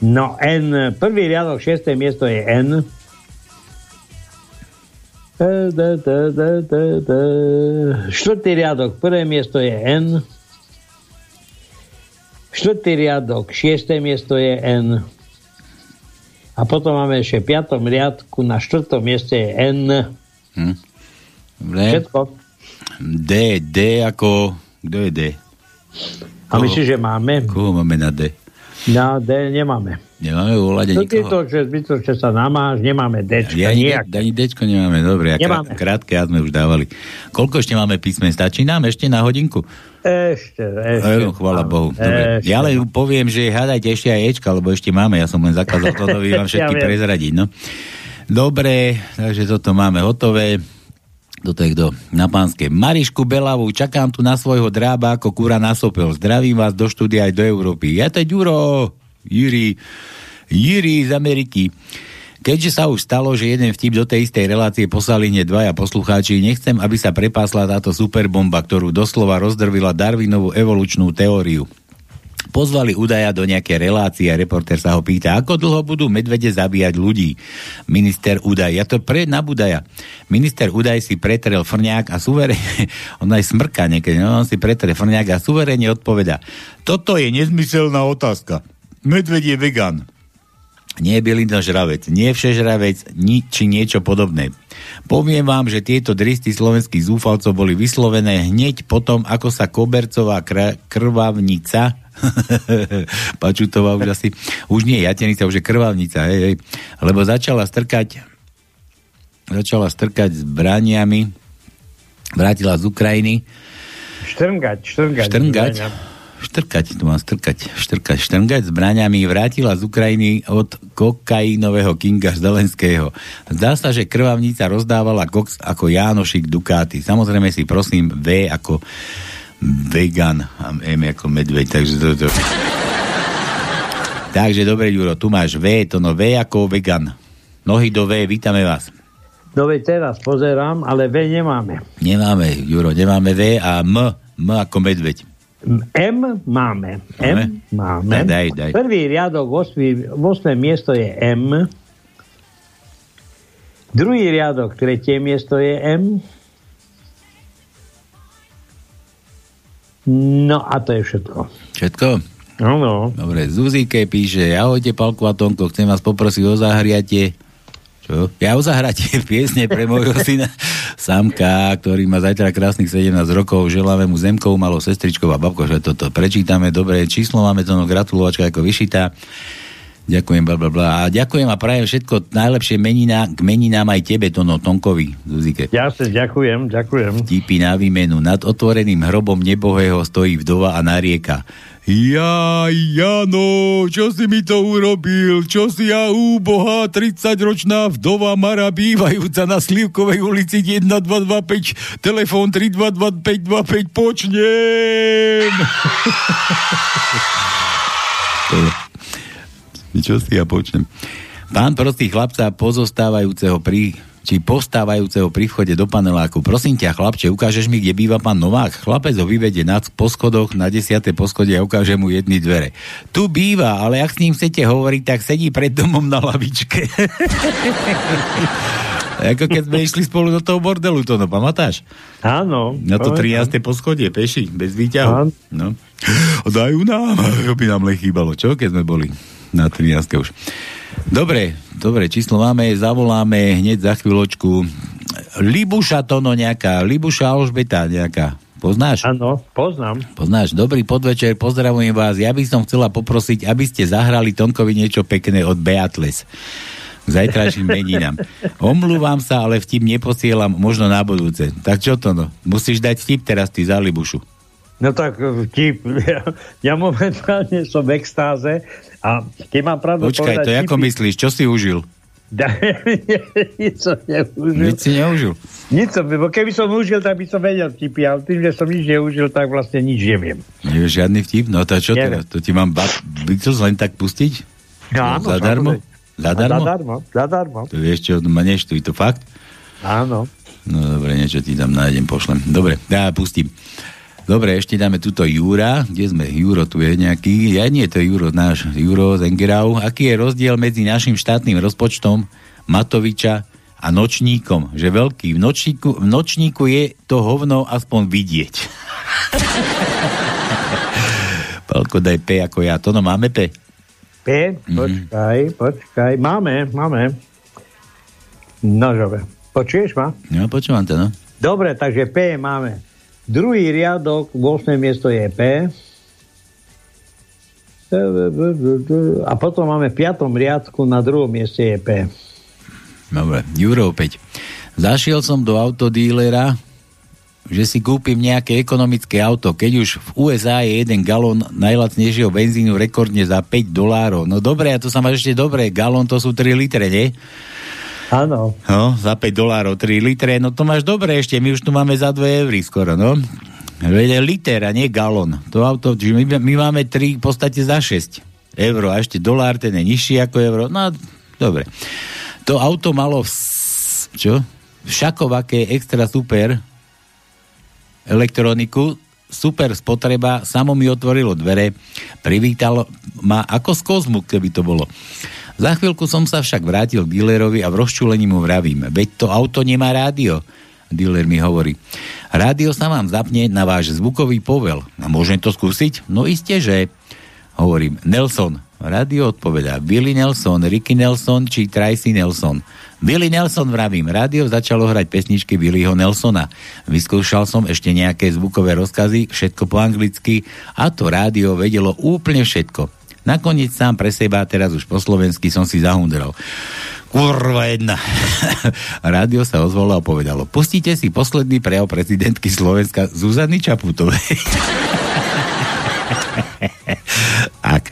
No N, prvý riadok, šiesté miesto je N. Štvrtý riadok, prvé miesto je N. Štvrtý riadok, šiesté miesto je N. A potom máme ešte v piatom riadku na štvrtom mieste je N. Hm. Dobre. Všetko. D, D ako... Kto je D? A myslíš, že máme? Koho máme na D? Na D nemáme. Nemáme volať ani koho? To, že sa namáš, nemáme D. Ja ani, ani D nemáme, dobre. A nemáme. Krátke a sme už dávali. Koľko ešte máme písmen? Stačí nám ešte na hodinku? Ešte, ešte. Ej, chvála Bohu. Dobre. Ešte, ja len poviem, že hádajte ešte aj Ečka, lebo ešte máme. Ja som len zakázal toto vám všetky ja prezradiť. No. Dobre, takže toto máme hotové. Toto je kto? Na pánske. Marišku Belavú, čakám tu na svojho drába ako kúra na sopel. Zdravím vás do štúdia aj do Európy. Ja to Ďuro, Jiri, Jiri z Ameriky. Keďže sa už stalo, že jeden vtip do tej istej relácie poslali hneď dvaja poslucháči, nechcem, aby sa prepásla táto superbomba, ktorú doslova rozdrvila Darwinovú evolučnú teóriu. Pozvali údaja do nejaké relácie a reporter sa ho pýta, ako dlho budú medvede zabíjať ľudí. Minister údaj, ja to pre na Budaja. Minister údaj si pretrel frňák a suverene, on aj smrká niekedy, no, on si pretrel frňák a suverene odpoveda. Toto je nezmyselná otázka. Medveď je vegan. Nie je žravec, nie všežravec, ni, či niečo podobné. Poviem vám, že tieto dristy slovenských zúfalcov boli vyslovené hneď potom, ako sa Kobercová kr- krvavnica Pačutová už asi, už nie jatenica, už je krvavnica, hej, hej, lebo začala strkať začala strkať zbraniami, vrátila z Ukrajiny. Štrngať, štrngať. Štrngať, štrkať, tu mám strkať, štrkať, štrngať zbraniami, vrátila z Ukrajiny od kokainového Kinga Zelenského. Zdá sa, že krvavnica rozdávala koks ako Jánošik Dukáty. Samozrejme si prosím V ako vegan a M ako medveď, takže to, to... Takže dobre, Juro, tu máš V, to no V ako vegan. Nohy do V, vítame vás. No veď teraz pozerám, ale V nemáme. Nemáme, Juro, nemáme V a M, M ako medveď. M máme. M máme. Daj, daj, daj. Prvý riadok, 8, 8 miesto je M. Druhý riadok, tretie miesto je M. No a to je všetko. Všetko? Áno. Dobre, Zuzike píše, ahojte Palko a Tonko, chcem vás poprosiť o zahriatie. Čo? Ja o zahratie piesne pre môjho syna Samka, ktorý má zajtra krásnych 17 rokov, želáme mu zemkou, malo sestričkov a babko, že toto prečítame. Dobre, číslo máme to, no gratulovačka ako vyšitá. Ďakujem, bla, bla, bla. A ďakujem a prajem všetko najlepšie menina, k meninám aj tebe, Tono Tonkovi, Zuzike. Jasne, ďakujem, ďakujem. Vtipy na výmenu. Nad otvoreným hrobom nebohého stojí vdova a narieka. Ja, Jano, čo si mi to urobil? Čo si ja úbohá 30-ročná vdova Mara bývajúca na Slivkovej ulici 1225, telefón 322525, počnem! Čo si ja počnem? Pán prostý chlapca pozostávajúceho pri či postávajúceho pri vchode do paneláku. Prosím ťa, chlapče, ukážeš mi, kde býva pán Novák? Chlapec ho vyvedie nad po schodoch na 10. poschode a ukáže mu jedny dvere. Tu býva, ale ak s ním chcete hovoriť, tak sedí pred domom na lavičke. Ako keď sme išli spolu do toho bordelu, to no, pamätáš? Áno. Na to 13. poschodie, peši, bez výťahu. No. Dajú nám, by nám len chýbalo, čo, keď sme boli na 13. už. Dobre, dobre, číslo máme, zavoláme hneď za chvíľočku. Libuša Tono nejaká, Libuša Alžbeta nejaká. Poznáš? Áno, poznám. Poznáš, dobrý podvečer, pozdravujem vás. Ja by som chcela poprosiť, aby ste zahrali Tonkovi niečo pekné od Beatles k zajtrajším meninám. Omlúvam sa, ale vtip neposielam možno na budúce. Tak čo to no? Musíš dať vtip teraz ty za Libušu. No tak vtip. Ja, ja momentálne som v extáze a keď mám pravdu Počkaj, to ako myslíš? Čo si užil? nič som neužil. Nič si neužil? Nič som, bo keby som užil, tak by som vedel vtipy, ale tým, že som nič neužil, tak vlastne nič neviem. Nevieš žiadny vtip? No to čo teraz? To ti mám ba- to len tak pustiť? No, áno, zadarmo? Zadarmo? Zadarmo, zadarmo. To vieš čo, ma neštví, to fakt? Áno. No dobre, niečo ti tam nájdem, pošlem. Dobre, ja pustím. Dobre, ešte dáme túto Júra. Kde sme? Juro tu je nejaký. Ja nie, to je Juro, náš Juro Zengerau. Aký je rozdiel medzi našim štátnym rozpočtom Matoviča a nočníkom? Že veľký. V nočníku, v nočníku je to hovno aspoň vidieť. Palko, daj P ako ja. To no máme P? P? Počkaj, mm-hmm. počkaj. Máme, máme. Nožové. Počuješ ma? No, počúvam to, no. Dobre, takže P máme. Druhý riadok, 8. miesto je P. A potom máme v piatom riadku na druhom mieste je P. Dobre, Juro opäť. Zašiel som do autodílera, že si kúpim nejaké ekonomické auto, keď už v USA je jeden galón najlacnejšieho benzínu rekordne za 5 dolárov. No dobre, a to sa máš ešte dobre, galón to sú 3 litre, nie? Áno. No, za 5 dolárov 3 litre, no to máš dobre ešte, my už tu máme za 2 eury skoro, no. Liter a nie galon. To auto, my, my máme 3 v podstate za 6 euro a ešte dolár, ten je nižší ako euro. No, dobre. To auto malo, v, čo? Všakovaké extra super elektroniku, super spotreba, samo mi otvorilo dvere, privítalo ma ako z kozmu, keby to bolo. Za chvíľku som sa však vrátil k dealerovi a v rozčúlení mu vravím, veď to auto nemá rádio. Dealer mi hovorí, rádio sa vám zapne na váš zvukový povel. A môžem to skúsiť? No iste, že... Hovorím, Nelson. Rádio odpovedá, Billy Nelson, Ricky Nelson či Tracy Nelson. Billy Nelson vravím, rádio začalo hrať pesničky Billyho Nelsona. Vyskúšal som ešte nejaké zvukové rozkazy, všetko po anglicky a to rádio vedelo úplne všetko. Nakoniec sám pre seba, teraz už po slovensky som si zahundral. Kurva jedna. Rádio sa ozvalo a povedalo, pustite si posledný prejav prezidentky Slovenska Zuzany Čaputovej. Ak.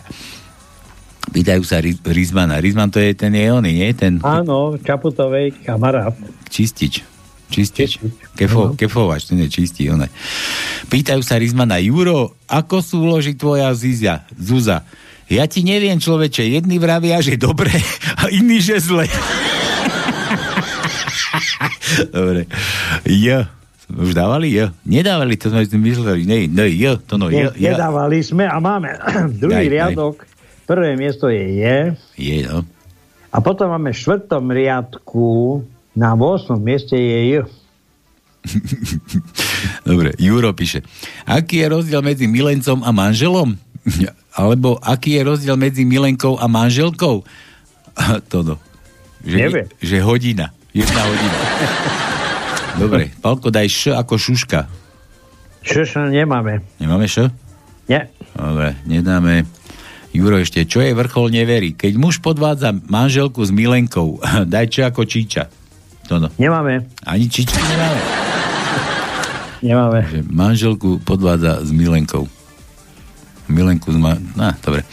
Pýtajú sa Rizmana. Rizman to je ten je oný, nie? Ten... Áno, Čaputovej kamarát. Čistič. Čistič. Kefo. Kefovač, ten je čistý. One. Pýtajú sa Rizmana. Juro, ako súloží tvoja Zizia, Zuza? Ja ti neviem, človeče, jedni vravia, že dobre a iní, že zle. dobre. Jo. Už dávali jo? Nedávali, to sme mysleli. Ne, ne, jo, to no, jo, jo. Nedávali sme a máme druhý daj, riadok. Daj. Prvé miesto je je. Je, no. A potom máme v štvrtom riadku na 8. mieste je je. Dobre, Juro píše. Aký je rozdiel medzi milencom a manželom? Alebo aký je rozdiel medzi milenkou a manželkou? Toto. Že, Neviem. Že hodina. Jedna hodina. Dobre, Palko, daj š ako šuška. Š, š nemáme. Nemáme š? Nie. Dobre, nedáme. Juro ešte, čo je vrchol neverí? Keď muž podvádza manželku s milenkou, daj čo ako číča. Toto. Nemáme. Ani čičky nemáme. Nemáme. Že manželku podvádza s milenkou. Milenku zma... No, dobre.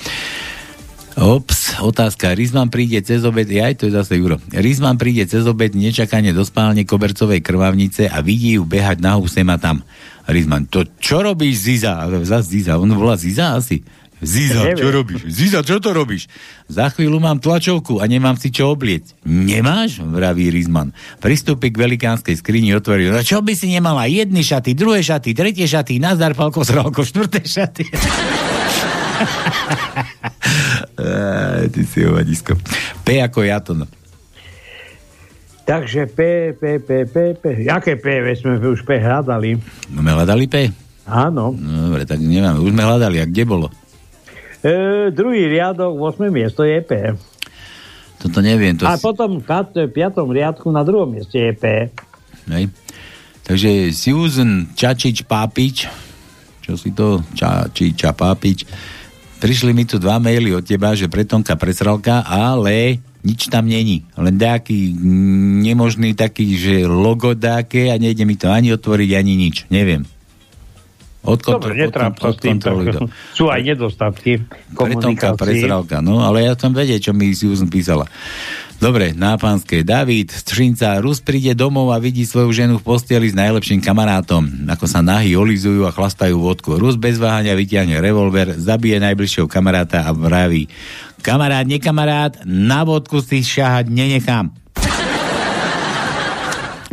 Ops, otázka. Rizman príde cez obed, aj to je zase Juro. Rizman príde cez obed nečakane do spálne kobercovej krvavnice a vidí ju behať na a tam. Rizman, to čo robíš Ziza? Zas Ziza, on volá Ziza asi. Ziza, čo robíš? Ziza, čo to robíš? Za chvíľu mám tlačovku a nemám si čo oblieť. Nemáš? vraví Rizman. Pristúpi k velikánskej skrini, otvorí. No čo by si nemala? Jedny šaty, druhé šaty, tretie šaty, nazdar, palko, sralko, štvrté šaty. ty si hovadisko. P ako ja to no. Takže P, P, P, P, P. Jaké P? Veď sme už P hľadali. No, my hľadali P? Áno. No, dobre, tak nemáme. Už sme hľadali. A kde bolo? E, druhý riadok, 8. miesto je P. Toto neviem. To a si... potom v 5. riadku na druhom mieste je P. Hej. Takže Susan Čačič Pápič, čo si to, Čačiča Pápič, prišli mi tu dva maily od teba, že pretonka presralka, ale nič tam není. Len nejaký nemožný taký, že logo dáke a nejde mi to ani otvoriť, ani nič. Neviem. Odkontro- Dobre, netráp sa s tým, sú aj nedostatky Pretonka, presralka, no, ale ja som vedieť, čo mi Susan písala. Dobre, na pánske. David Střinca, Rus príde domov a vidí svoju ženu v posteli s najlepším kamarátom. Ako sa nahy olizujú a chlastajú vodku. Rus bez váhania vyťahne revolver, zabije najbližšieho kamaráta a vraví Kamarát, nekamarát, na vodku si šahať nenechám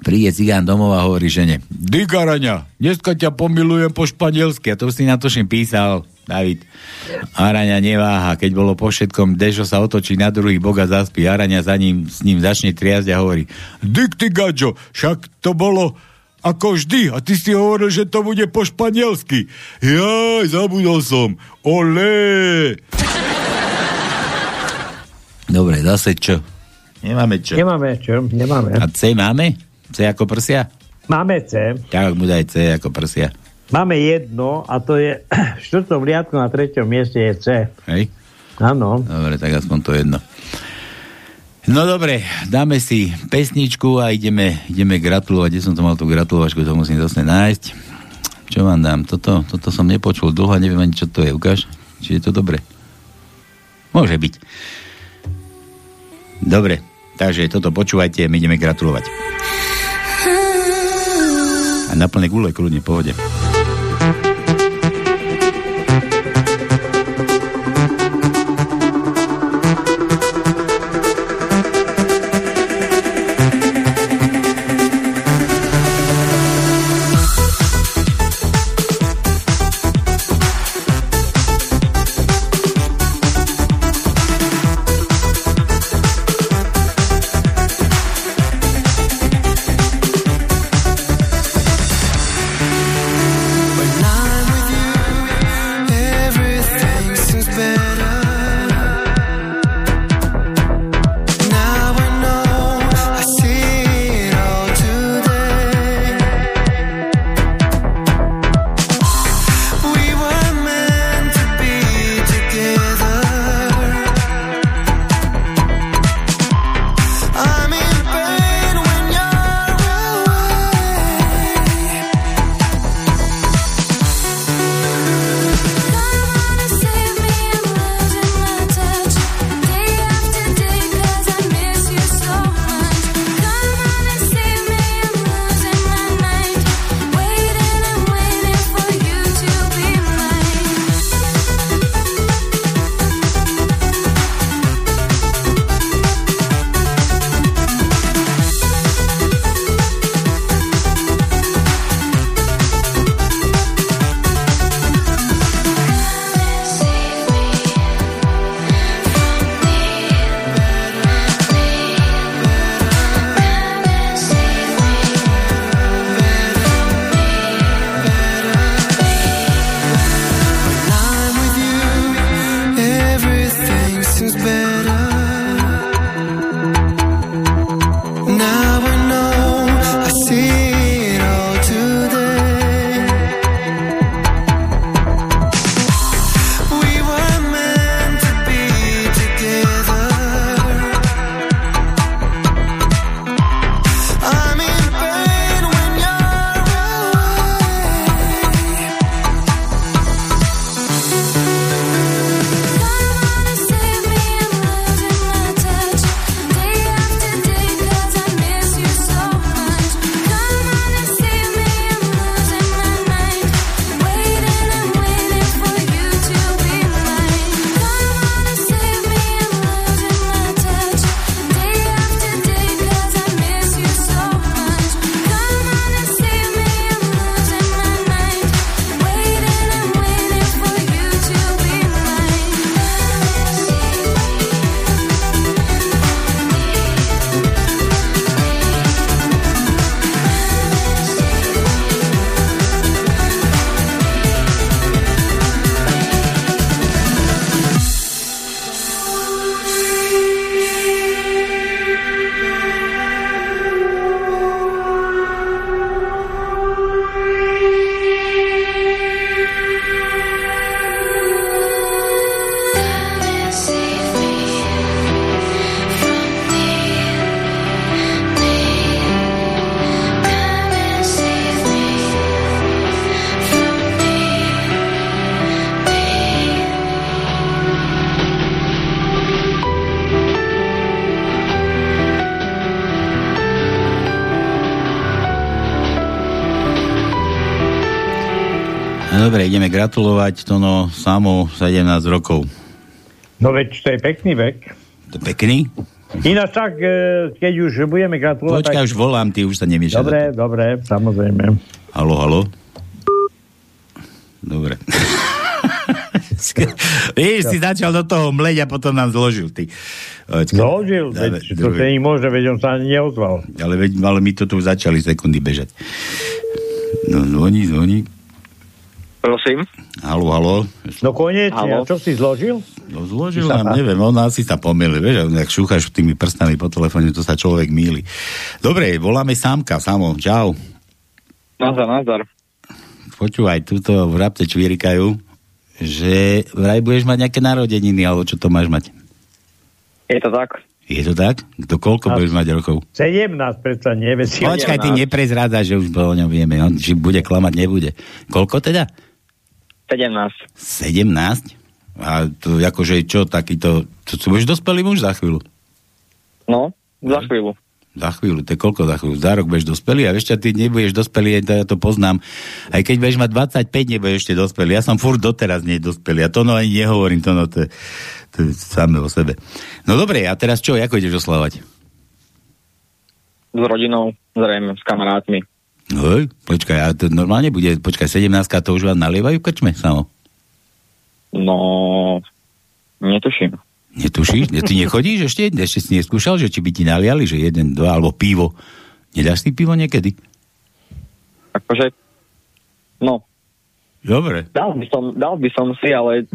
príde cigán domov a hovorí žene, Digaraňa, dneska ťa pomilujem po španielsky. A to si na to písal, David. Araňa neváha, keď bolo po všetkom, Dešo sa otočí na druhý bok a zaspí. Araňa za ním, s ním začne triazť a hovorí, Dik ty gaďo, však to bolo ako vždy. A ty si hovoril, že to bude po španielsky. Jaj, zabudol som. Ole! Dobre, zase čo? Nemáme čo. Nemáme čo, nemáme. A C máme? C ako prsia? Máme C. Tak bude aj C ako prsia. Máme jedno a to je v štvrtom riadku na treťom mieste je C. Hej? Áno. Dobre, tak aspoň to jedno. No dobre, dáme si pesničku a ideme, ideme gratulovať. Kde som to mal tú gratulovačku, to musím zase nájsť. Čo vám dám? Toto, toto som nepočul dlho, neviem ani čo to je. Ukáž, či je to dobre. Môže byť. Dobre, Takže toto počúvajte, my ideme gratulovať. A na plné gule, kľudne, pohode. Dobre, ideme gratulovať Tono Samo 17 rokov. No veď to je pekný vek. To je pekný? Ináč tak, e, keď už budeme gratulovať... Počkaj, tak... už volám, ty už sa nemiešať. Dobre, dobre, samozrejme. Halo, halo. Dobre. Víš, si začal do toho mleť a potom nám zložil, ty. Zložil? Veď, to sa môže, veď on sa ani neozval. Ale, veď, ale my to tu začali sekundy bežať. No, zvoní, zvoní. Halo, halo. No konečne, halo. a čo si zložil? No zložil nám, neviem, on asi sa pomýli, vieš, ak šúchaš tými prstami po telefóne, to sa človek míli. Dobre, voláme Sámka, Samo, čau. Nazar, nazar. Počúvaj, túto v rapte čvírikajú, že vraj budeš mať nejaké narodeniny, alebo čo to máš mať? Je to tak. Je to tak? Do koľko budeš mať rokov? 17, predsa nevie Počkaj, ty neprezrádza, že už o ňom vieme. On, či bude klamať, nebude. Koľko teda? 17. 17? A to akože čo, takýto... To, to budeš dospelý muž za chvíľu? No. Za chvíľu. Za chvíľu, to je koľko za chvíľu? Za rok budeš dospelý a čo, ty nebudeš dospelý, ja to poznám. Aj keď budeš mať 25, nebudeš ešte dospelý. Ja som furt doteraz nie dospelý. A to no ani nehovorím, to no to, to je samé o sebe. No dobre, a teraz čo, ako ideš oslavať? S rodinou, zrejme, s kamarátmi. Hej, počkaj, a to normálne bude, počkaj, 17 to už vám nalievajú krčme samo? No, netuším. Netušíš? Ne, ty nechodíš ešte? Ešte si neskúšal, že či by ti naliali, že jeden, dva, alebo pivo. Nedáš si pivo niekedy? Akože, no, Dobre. dal by som, dal by som si, ale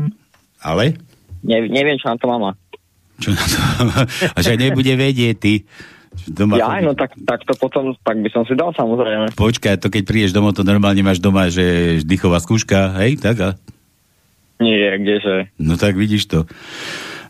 Ale? ne, neviem, čo na to mama. Čo na to? A že nebude vedieť, ty. Doma Ja, chodí- no tak, tak to potom, tak by som si dal samozrejme. Počkaj, to keď prídeš domov, to normálne máš doma, že dýchová skúška, hej, tak a... Nie, kdeže. No tak vidíš to.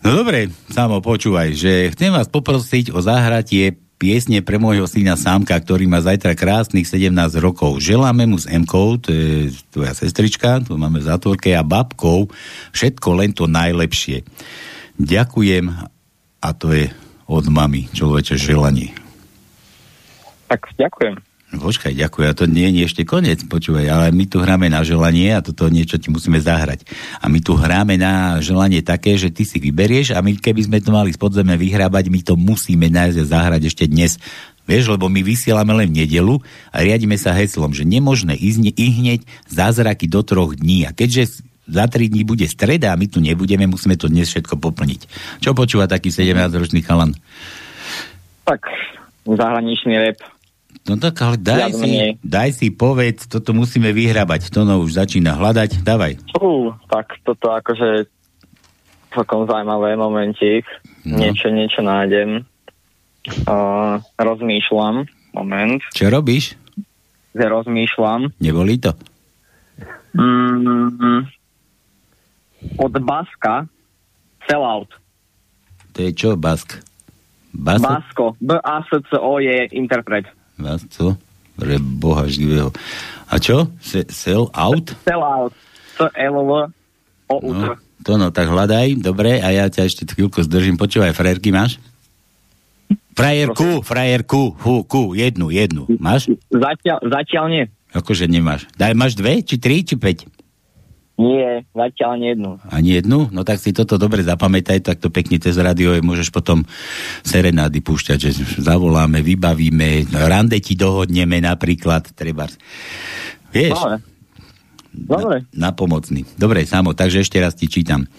No dobre, samo počúvaj, že chcem vás poprosiť o zahratie piesne pre môjho syna Sámka, ktorý má zajtra krásnych 17 rokov. Želáme mu s Emkou, to je tvoja sestrička, tu máme v zátvorke, a babkou všetko len to najlepšie. Ďakujem a to je od mami človeče želanie. Tak ďakujem. Počkaj, ďakujem. A to nie je ešte koniec, počúvaj, ale my tu hráme na želanie a toto niečo ti musíme zahrať. A my tu hráme na želanie také, že ty si vyberieš a my keby sme to mali z podzeme vyhrábať, my to musíme nájsť a zahrať ešte dnes. Vieš, lebo my vysielame len v nedelu a riadime sa heslom, že nemožné ísť i hneď zázraky do troch dní. A keďže za tri dní bude streda a my tu nebudeme, musíme to dnes všetko poplniť. Čo počúva taký 17-ročný chalan? Tak, zahraničný rap. No tak ale daj Viac si, menej. daj si, povedz, toto musíme vyhrabať. Tono už začína hľadať, dávaj. Fú, tak toto akože celkom zaujímavé momentík. No. Niečo, niečo nájdem. Uh, rozmýšľam. Moment. Čo robíš? Že rozmýšľam. Nebolí to? Mm, od Baska Sellout. To je čo, Bask? Bask? Basko. B-A-S-C-O je interpret. Bask, co? Pre boha živého. A čo? Se, sell out? Sellout. C-L-L-O-U. No, to no, tak hľadaj, dobre, a ja ťa ešte chvíľku zdržím. Počúvaj, frajerky máš? Frajerku, frajerku, hu, ku, jednu, jednu. Máš? Zatiaľ, zatiaľ nie. Akože nemáš. Daj, máš dve, či tri, či päť? Nie, zatiaľ nie jednu. Ani jednu? No tak si toto dobre zapamätaj, tak to pekne cez radio môžeš potom serenády púšťať, že zavoláme, vybavíme, rande ti dohodneme napríklad, treba. Vieš, Dobre. Dobre. na, pomocný. Dobre, samo, takže ešte raz ti čítam.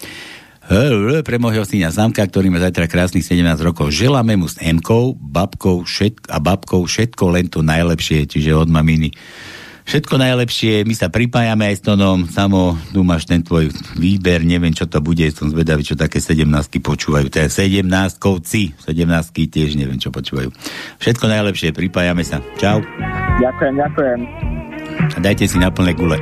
Pre môjho syna Samka, ktorý má zajtra krásnych 17 rokov. Želáme mu s Emkou, babkou všetko, a babkou všetko len to najlepšie, čiže od maminy. Všetko najlepšie, my sa pripájame aj s Tonom, samo, tu máš ten tvoj výber, neviem, čo to bude, som zvedavý, čo také 17 počúvajú. To je 17 kovci, 17 tiež neviem, čo počúvajú. Všetko najlepšie, pripájame sa. Čau. Ďakujem, ďakujem. A dajte si na plné gule.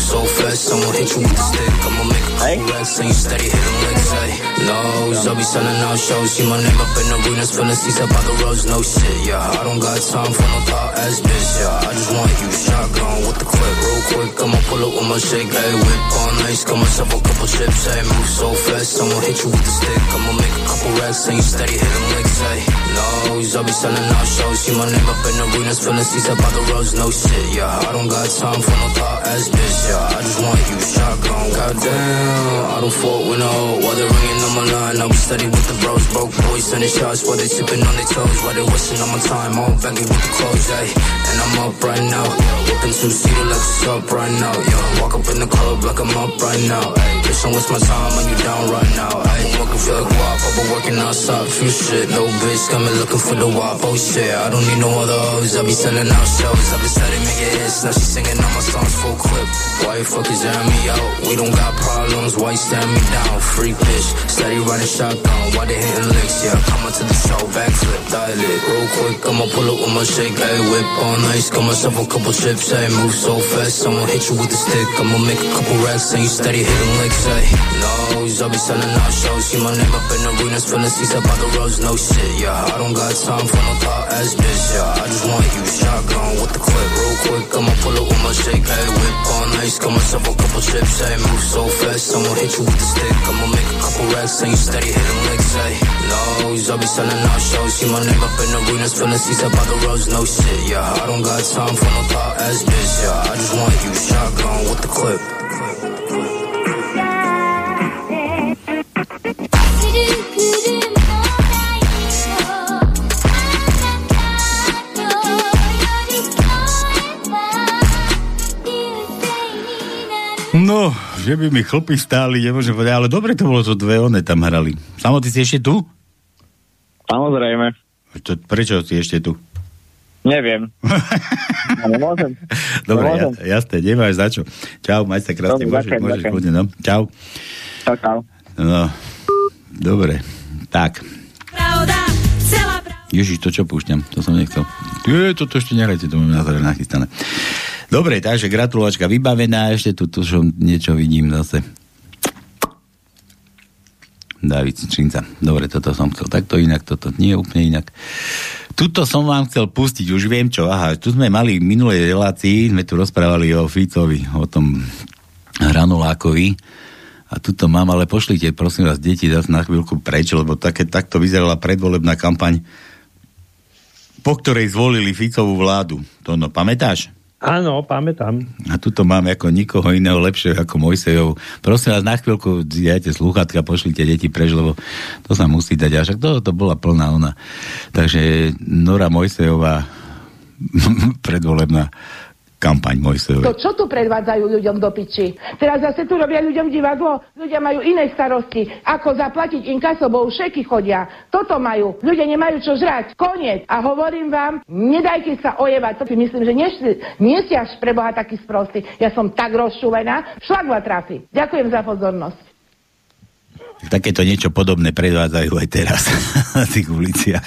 So fast, I'ma hit you with the stick. I'ma a Couple racks, and you steady hitting licks, hey. Nose, I'll be selling out shows, see my name up in arenas, filling seats up by the roads, no shit, yeah. I don't got time for no thought ass bitch, yeah. I just want you shotgun with the clip, real quick, I'ma pull up with my shake, hey, whip on ice, got myself a couple chips, hey, move so fast, I'ma hit you with the stick. I'ma make a couple racks, and you steady hitting licks, hey. Nose, I'll be selling out shows, see my name up in arenas, filling seats up by the roads, no shit, yeah. I don't got time for no thought ass bitch, yeah. I just want you shotgun. Goddamn, I don't fuck with no they're ringing on my line. I'll be steady with the bros, broke boys sending shots while they sipping on their toes, while they wasting on my time. All baggy with the clothes, ay. I'm up right now, whipping two seater like right now, yeah. Walk up in the club like I'm up right now, ay. Bitch, don't waste my time when you down right now, ay. Working for the guap, I've been working outside, few shit, no bitch, me looking for the wop, oh shit. I don't need no other hoes, I be selling out shows, I be steady making hits, now she singing all my songs full clip. Why you fuckers air me out? We don't got problems, why you stand me down? Free bitch, steady running shotgun, why they hitting licks? Yeah, come on to the show, backflip, dial it. Real quick, I'ma pull up with my shake, hey, whip on ice, got myself a couple chips, hey, move so fast, I'ma hit you with the stick, I'ma make a couple racks, and you steady hitting licks, hey. No, I'll be selling out shows, see my name up in arenas, filling seats up on the roads, no shit, yeah. I don't got time for no thought ass bitch, yeah. I just want you shotgun with the clip, real quick, I'ma pull up with my shake, hey, whip on ice, got myself a couple chips, hey, move so fast, I'ma hit you with the stick, I'ma make a couple racks, and you steady hitting licks, hey. No, I'll be selling out shows, see my name up in arenas, filling seats up on the roads, no shit, yeah. I don't got time for no thought ass bitch, yeah. I just want you shotgun with the clip. No, že by mi chlpy stáli, nemôžem povedať, ale dobre to bolo, to dve one tam hrali. Samo, ty si ešte tu? Samozrejme. To, prečo si ešte tu? Neviem. Ale môžem. Dobre, Môžem. ja, jasné, nemáš za čo. Čau, maj sa krásne, Dobre, môžeš, ďakujem, môžeš, ďakujem. kľudne, no. Čau. Čau, čau. No, dobre, tak. Ježiš, to čo púšťam, to som nechcel. Je, toto ešte nehrajte, to mám na záver nachystané. Dobre, takže gratulovačka vybavená, ešte tu, tu som niečo vidím zase. David Činca. Dobre, toto som chcel takto inak, toto nie je úplne inak. Tuto som vám chcel pustiť, už viem čo. Aha, tu sme mali v minulej relácii, sme tu rozprávali o Ficovi, o tom Hranulákovi. A tuto mám, ale pošlite, prosím vás, deti zase na chvíľku preč, lebo také, takto vyzerala predvolebná kampaň, po ktorej zvolili Ficovú vládu. To no, pamätáš? Áno, pamätám. A tuto máme ako nikoho iného lepšieho ako Mojsejov. Prosím vás, na chvíľku dajte slúchatka, pošlite deti preč, lebo to sa musí dať. A však to, to bola plná ona. Takže Nora Mojsejová predvolebná kampaň To Mojsejovej. čo tu predvádzajú ľuďom do piči? Teraz zase tu robia ľuďom divadlo, ľudia majú iné starosti, ako zaplatiť inkaso, bo šeky chodia. Toto majú, ľudia nemajú čo žrať. Koniec. A hovorím vám, nedajte sa ojevať. To si myslím, že nie, nie ste až pre Boha taký sprostý. Ja som tak rozšúvená, šlak ma trafi. Ďakujem za pozornosť. Takéto niečo podobné predvádzajú aj teraz na tých uliciach.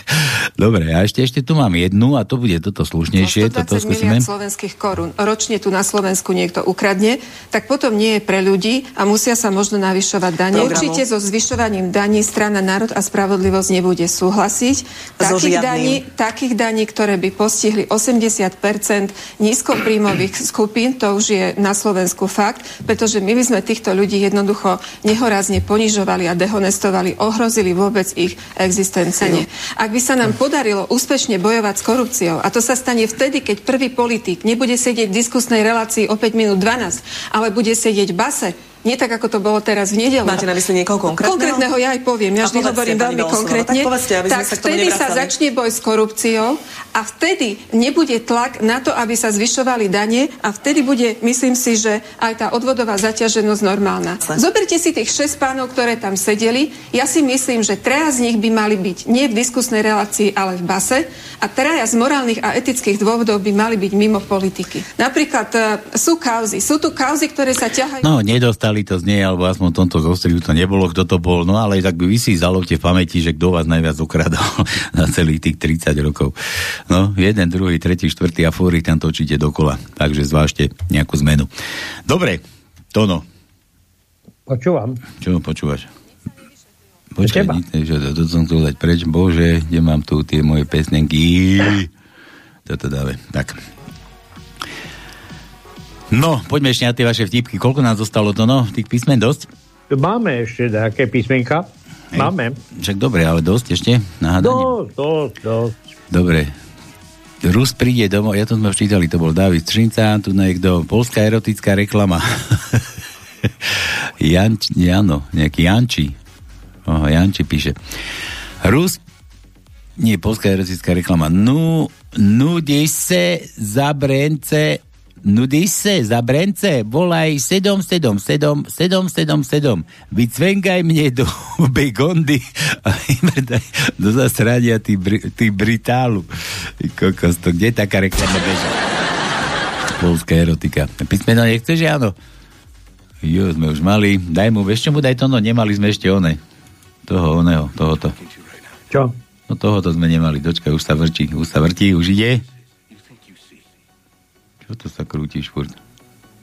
Dobre, a ešte, ešte tu mám jednu a to bude toto slušnejšie. Toto 120 skúsime. miliard slovenských korún ročne tu na Slovensku niekto ukradne, tak potom nie je pre ľudí a musia sa možno navyšovať dane. Určite so zvyšovaním daní strana Národ a spravodlivosť nebude súhlasiť. So Takých žiadnym. daní, takých daní, ktoré by postihli 80% nízkopríjmových skupín, to už je na Slovensku fakt, pretože my by sme týchto ľudí jednoducho nehorazne ponižovali a dehonestovali, ohrozili vôbec ich existenciu. Ak by sa nám podarilo úspešne bojovať s korupciou, a to sa stane vtedy, keď prvý politik nebude sedieť v diskusnej relácii o 5 minút 12, ale bude sedieť v base, nie tak, ako to bolo teraz v nedelu. Máte na mysli niekoho konkrétneho? Konkrétneho ja aj poviem. Ja vždy hovorím veľmi konkrétne. tak povedzte, aby sme tak vtedy sa začne boj s korupciou a vtedy nebude tlak na to, aby sa zvyšovali dane a vtedy bude, myslím si, že aj tá odvodová zaťaženosť normálna. Zoberte si tých šesť pánov, ktoré tam sedeli. Ja si myslím, že traja z nich by mali byť nie v diskusnej relácii, ale v base a traja z morálnych a etických dôvodov by mali byť mimo politiky. Napríklad e, sú kauzy. Sú tu kauzy, ktoré sa ťahajú... No, nedostali to z nej, alebo aspoň v tomto zostrihu to nebolo, kto to bol. No, ale tak vy si zalovte v pamäti, že kto vás najviac ukradol za celých tých 30 rokov. No, jeden, druhý, tretí, štvrtý a fóry tam točíte dokola. Takže zvážte nejakú zmenu. Dobre, Tono, Počúvam. čo počúvaš? Počkaj, že to, to som chcel dať preč. Bože, kde mám tu tie moje pesnenky? Toto dáve. Tak. No, poďme ešte na tie vaše vtipky. Koľko nám zostalo to, no? Tých písmen dosť? Máme ešte nejaké písmenka? Hej. Máme. Však dobre, ale dosť ešte? Na hádanie? Dosť, dosť, dosť. Dobre. Rus príde domov, ja to sme už čítali, to bol David Střinca, tu niekto, polská erotická reklama. Janč, Jano, nejaký Janči. Oho, Janči píše. Rus, nie, polská erotická reklama. Nu, nudí se za brence, nudí se za brence, volaj 777 777, vycvenkaj mne do begondy a vymrdaj do zasrania ty, ty britálu. Kokos, to kde taká reklama beží? Polská erotika. Písmeno nechceš, áno? Jo, sme už mali. Daj mu, vieš čo mu daj to, no nemali sme ešte one. Toho, oného, tohoto. Čo? No tohoto sme nemali. Dočkaj, už sa vrtí, už sa vrtí, už ide. Čo to sa krútiš furt?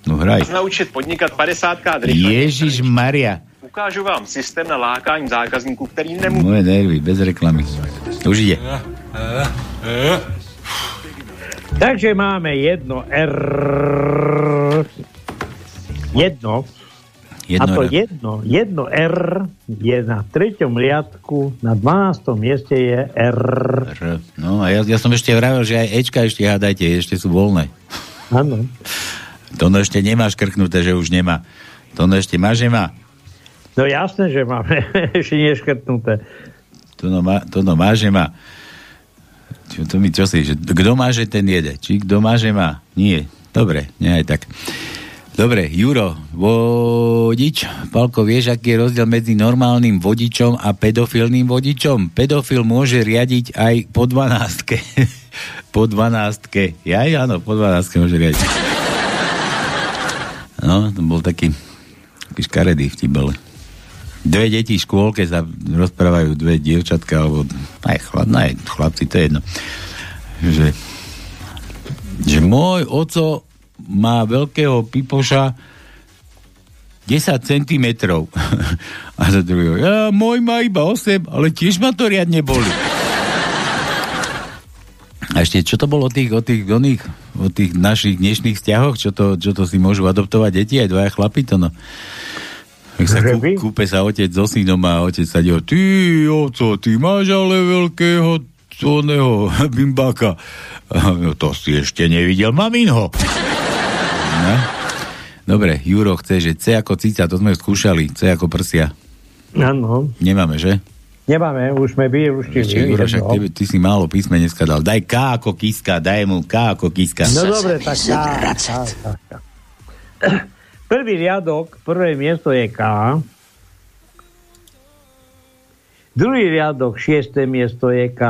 No hraj. naučit podnikat 50 krát rychle. Ježiš Maria. Ukážu vám systém na lákání zákazníků, který nemůže... Moje nervy, bez reklamy. Už ide. Takže máme jedno R. Jedno. Jedno a to R. jedno, jedno R je na treťom riadku, na 12. mieste je R. R. No a ja, ja som ešte vravel, že aj Ečka ešte hádajte, ešte sú voľné. Áno. To no ešte nemá škrknuté, že už nemá. To no ešte má, že má. No jasné, že máme ešte neškrtnuté. To no má, to no má že má. Čo, to mi, čo si, že kto má, že ten jede? Či kto má, že má? Nie. Dobre, nie aj tak. Dobre, Juro, vodič. Palko, vieš, aký je rozdiel medzi normálnym vodičom a pedofilným vodičom? Pedofil môže riadiť aj po 12. po 12. Ja, áno, po 12. môže riadiť. No, to bol taký, taký škaredý vtip, ale dve deti v škôlke sa rozprávajú, dve dievčatka, alebo aj, chlap, aj chlapci, to je jedno. Že, že môj oco má veľkého pipoša 10 cm. A za druhého, ja, môj má iba 8, ale tiež ma to riadne boli. A ešte, čo to bolo o tých, o tých, oných, o tých našich dnešných vzťahoch? Čo to, čo to si môžu adoptovať deti, aj dvaja chlapi, to no. Tak sa kú, kúpe sa otec so synom a otec sa dio, ty, oco, ty máš ale veľkého oného bimbáka. No, to si ešte nevidel maminho. No. Dobre, Juro chce, že C ako cica, to sme skúšali, C ako prsia. Áno. Nemáme, že? Nemáme, už sme vyruštili. Ešte, Juro, však ty, ty si málo písme dneska dal. Daj K ako kiska, daj mu K ako kiska. No dobre, tak K. K, K, K. Prvý riadok, prvé miesto je K. Druhý riadok, šiesté miesto je K.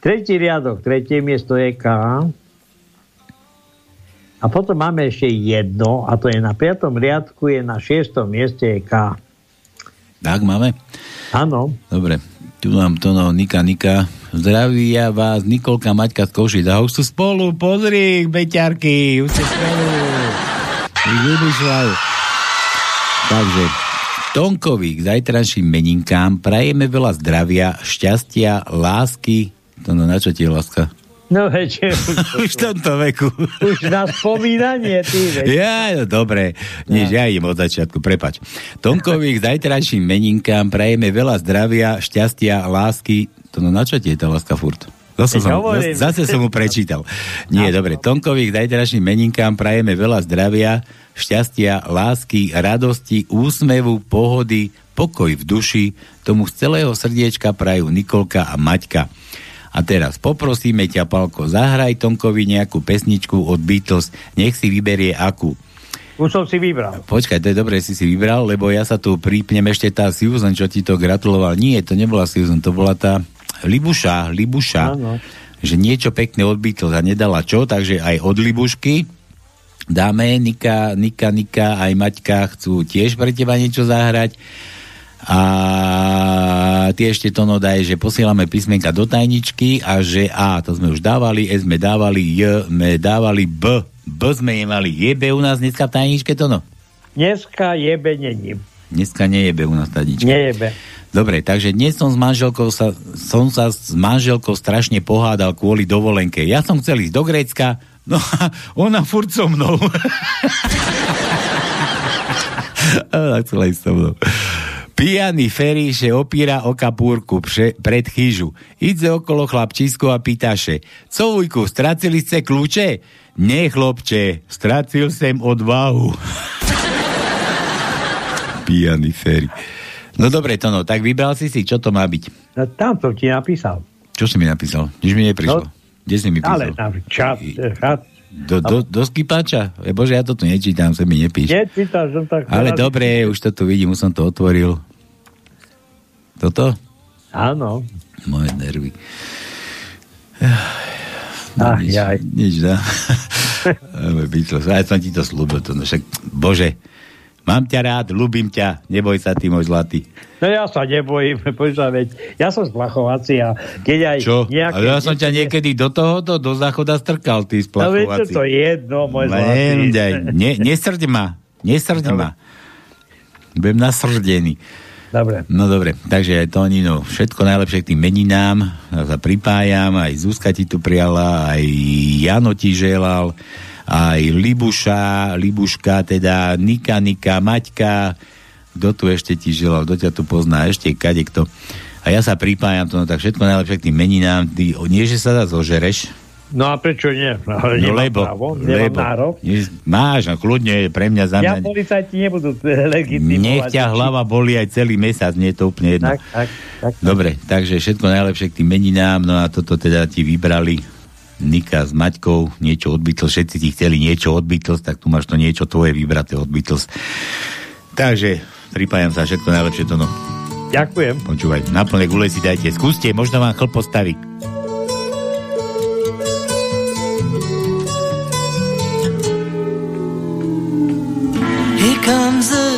Tretí riadok, tretie miesto je K. A potom máme ešte jedno, a to je na piatom riadku, je na šiestom mieste je K. Tak máme? Áno. Dobre, tu mám to no, Nika, Nika. Zdravia vás Nikolka, Maťka z Košic. A už sú spolu, pozri, beťarky, už sú spolu. Takže, Tonkovi k zajtrajším meninkám prajeme veľa zdravia, šťastia, lásky. To no, na čo ti je láska? No veď, už v tomto veku. Už na spomínanie, ty veď. Ja, no dobre, než ja idem od začiatku, prepač. Tonkovi k zajtrajším meninkám prajeme veľa zdravia, šťastia, lásky. To no na čo ti je tá láska furt? Zase som, zase, zase som mu prečítal. Nie, dobre. Tonkovi k zajtrajším meninkám prajeme veľa zdravia, šťastia, lásky, radosti, úsmevu, pohody, pokoj v duši. Tomu z celého srdiečka prajú Nikolka a Maťka. A teraz poprosíme ťa, Palko, zahraj Tonkovi nejakú pesničku od Beatles, nech si vyberie akú. Už som si vybral. Počkaj, to je dobre, si si vybral, lebo ja sa tu prípnem ešte tá Susan, čo ti to gratuloval. Nie, to nebola Susan, to bola tá Libuša, Libuša. Áno. Že niečo pekné od Beatles a nedala čo, takže aj od Libušky dáme, Nika, Nika, Nika, aj Maťka chcú tiež pre teba niečo zahrať. A ty ešte to no že posielame písmenka do tajničky a že A, to sme už dávali, S sme dávali, J sme dávali, B, B sme nemali. Je B u nás dneska v tajničke to no? Dneska jebe není. Dneska nie je B u nás v tajničke. Nejebe. Dobre, takže dnes som s manželkou sa, som sa s manželkou strašne pohádal kvôli dovolenke. Ja som chcel ísť do Grécka, no a ona furt so mnou. ona chcela ísť so mnou. Pijaný Ferry že opíra o kapúrku pře, pred chyžu. Ide okolo chlapčisko a pýta še, co vujku, stracili ste kľúče? Nie, chlopče, stracil sem odvahu. Pijaný Ferry. No dobre, to no, tak vybral si si, čo to má byť? No, tam som ti napísal. Čo si mi napísal? Nič mi neprišlo. No, Kde si mi Ale písal? na čat, čat. Do, do, do skypáča? E, Bože, ja to tu nečítam, sa mi nepíš. Nečítaš, som tak... Ale dobre, už to tu vidím, už som to otvoril. Toto? Áno. Moje nervy. Ach, nič, jaj. nič, no. Beatles, aj som ti to slúbil, to, no však, bože, mám ťa rád, ľúbim ťa, neboj sa, ty môj zlatý. No ja sa nebojím, počúva, veď ja som splachovací a keď aj Čo? nejaké... Ale ja som ťa niekedy do tohoto, do záchoda strkal, ty No veď splachovací. to jedno, môj Len zlatý. daj, ne, nesrď ma, nesrď ma. Budem nasrdený. Dobre. No dobre, takže aj Tonino, všetko najlepšie k tým meninám, ja sa pripájam, aj Zuzka ti tu prijala, aj Jano ti želal, aj Libuša, Libuška, teda Nika, Nika, Maťka, kto tu ešte ti želal, kto ťa tu pozná, ešte kade kto. A ja sa pripájam to, no tak všetko najlepšie k tým meninám, ty, nie, že sa dá zožereš, No a prečo nie? No, no lebo, právo, lebo, nárok. máš, no kľudne, pre mňa, za Ja mňa, policajti nebudú legitimovať. nech ťa hlava boli aj celý mesiac, nie je to úplne jedno. Tak, tak, tak. Dobre, takže všetko najlepšie k tým meninám, no a toto teda ti vybrali Nika s Maťkou, niečo od Beatles, všetci ti chceli niečo od Beatles, tak tu máš to niečo tvoje vybraté od Beatles. Takže pripájam sa, všetko najlepšie to no. Ďakujem. Počúvaj, na plné gule si dajte, skúste, možno vám chlp postaví.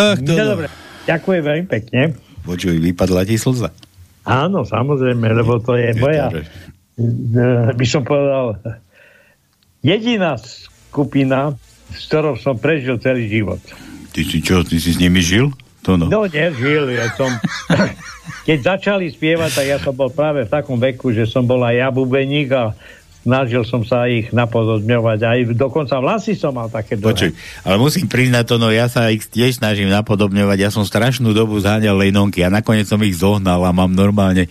Ach, to, No dobre, ďakujem veľmi pekne. Počuj, vypadla ti slza. Áno, samozrejme, lebo to je moja, Dobre. e, by som povedal, jediná skupina, s ktorou som prežil celý život. Ty si čo, ty si s nimi žil? To no. No, nežil, ja som... Keď začali spievať, tak ja som bol práve v takom veku, že som bol aj ja bubeník a snažil som sa ich napodobňovať. Aj dokonca vlasy som mal také Počuj, ale musím priznať to, no ja sa ich tiež snažím napodobňovať. Ja som strašnú dobu zháňal lenonky a nakoniec som ich zohnal a mám normálne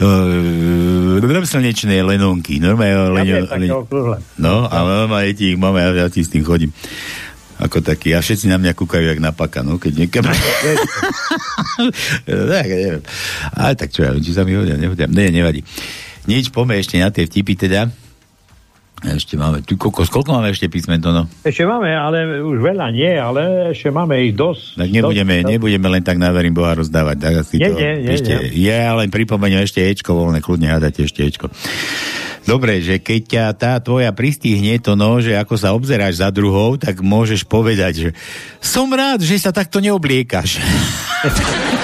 uh, slnečné lenonky. Normálne, Ja také okrúhle. No, a normálne ti ich máme, ja, ja ti s tým chodím. Ako taký. A všetci na mňa kúkajú jak na paka, no, keď niekam... tak, neviem. Ale tak čo ja, či sa mi hodia, nehodia. Ne, nevadí. Nič, poďme ešte na tie vtipy teda. Ešte máme, tu kokos, koľko máme ešte písmen to no? Ešte máme, ale už veľa nie, ale ešte máme ich dosť. Tak nebudeme, dosť, nebudeme len tak na verím Boha rozdávať. Tak asi Nie, to, nie, nie, ešte, nie. Ja len pripomeniem ešte Ečko voľné, kľudne hádate ešte Ečko. Dobre, že keď ťa tá tvoja pristihne to no, že ako sa obzeráš za druhou, tak môžeš povedať, že som rád, že sa takto neobliekaš.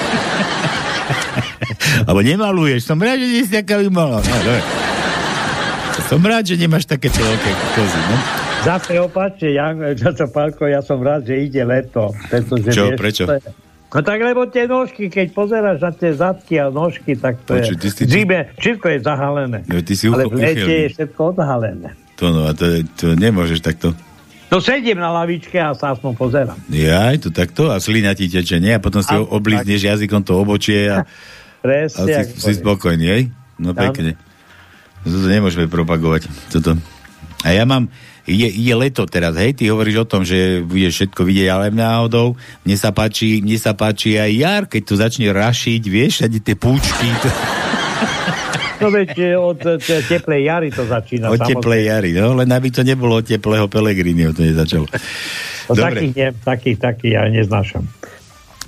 Alebo nemaluješ, som rád, že nie si taká vymalá. No, dobre. Som rád, že nemáš takéto veľké kozy, no? Zase opačne, ja, zase Pálko, ja som rád, že ide leto. Pretože, Čo, vieš, prečo? to je- No tak lebo tie nožky, keď pozeráš na tie zadky a nožky, tak to Počuj, ty je... si- v Zime všetko je zahalené. No, ty si Ale v lete je všetko odhalené. To no, a to, to nemôžeš takto. No sedím na lavičke a sa aspoň pozerám. Jaj, to takto a slina ti teče, nie? A potom si A- jazykom to obočie a, a Presne, si, ako si povieš. spokojný, hej? No pekne. Toto nemôžeme propagovať. Toto. A ja mám, ide, ide leto teraz, hej, ty hovoríš o tom, že budeš všetko vidieť, ale náhodou, mne sa páči, mne sa páči aj jar, keď to začne rašiť, vieš, všade tie púčky, to, No veď od e, te- teplej jary to začína. od teplej jary, no, len aby to nebolo od teplého Pelegrini, to nezačalo. No, Dobre. takých, nie, takých, takých ja neznášam.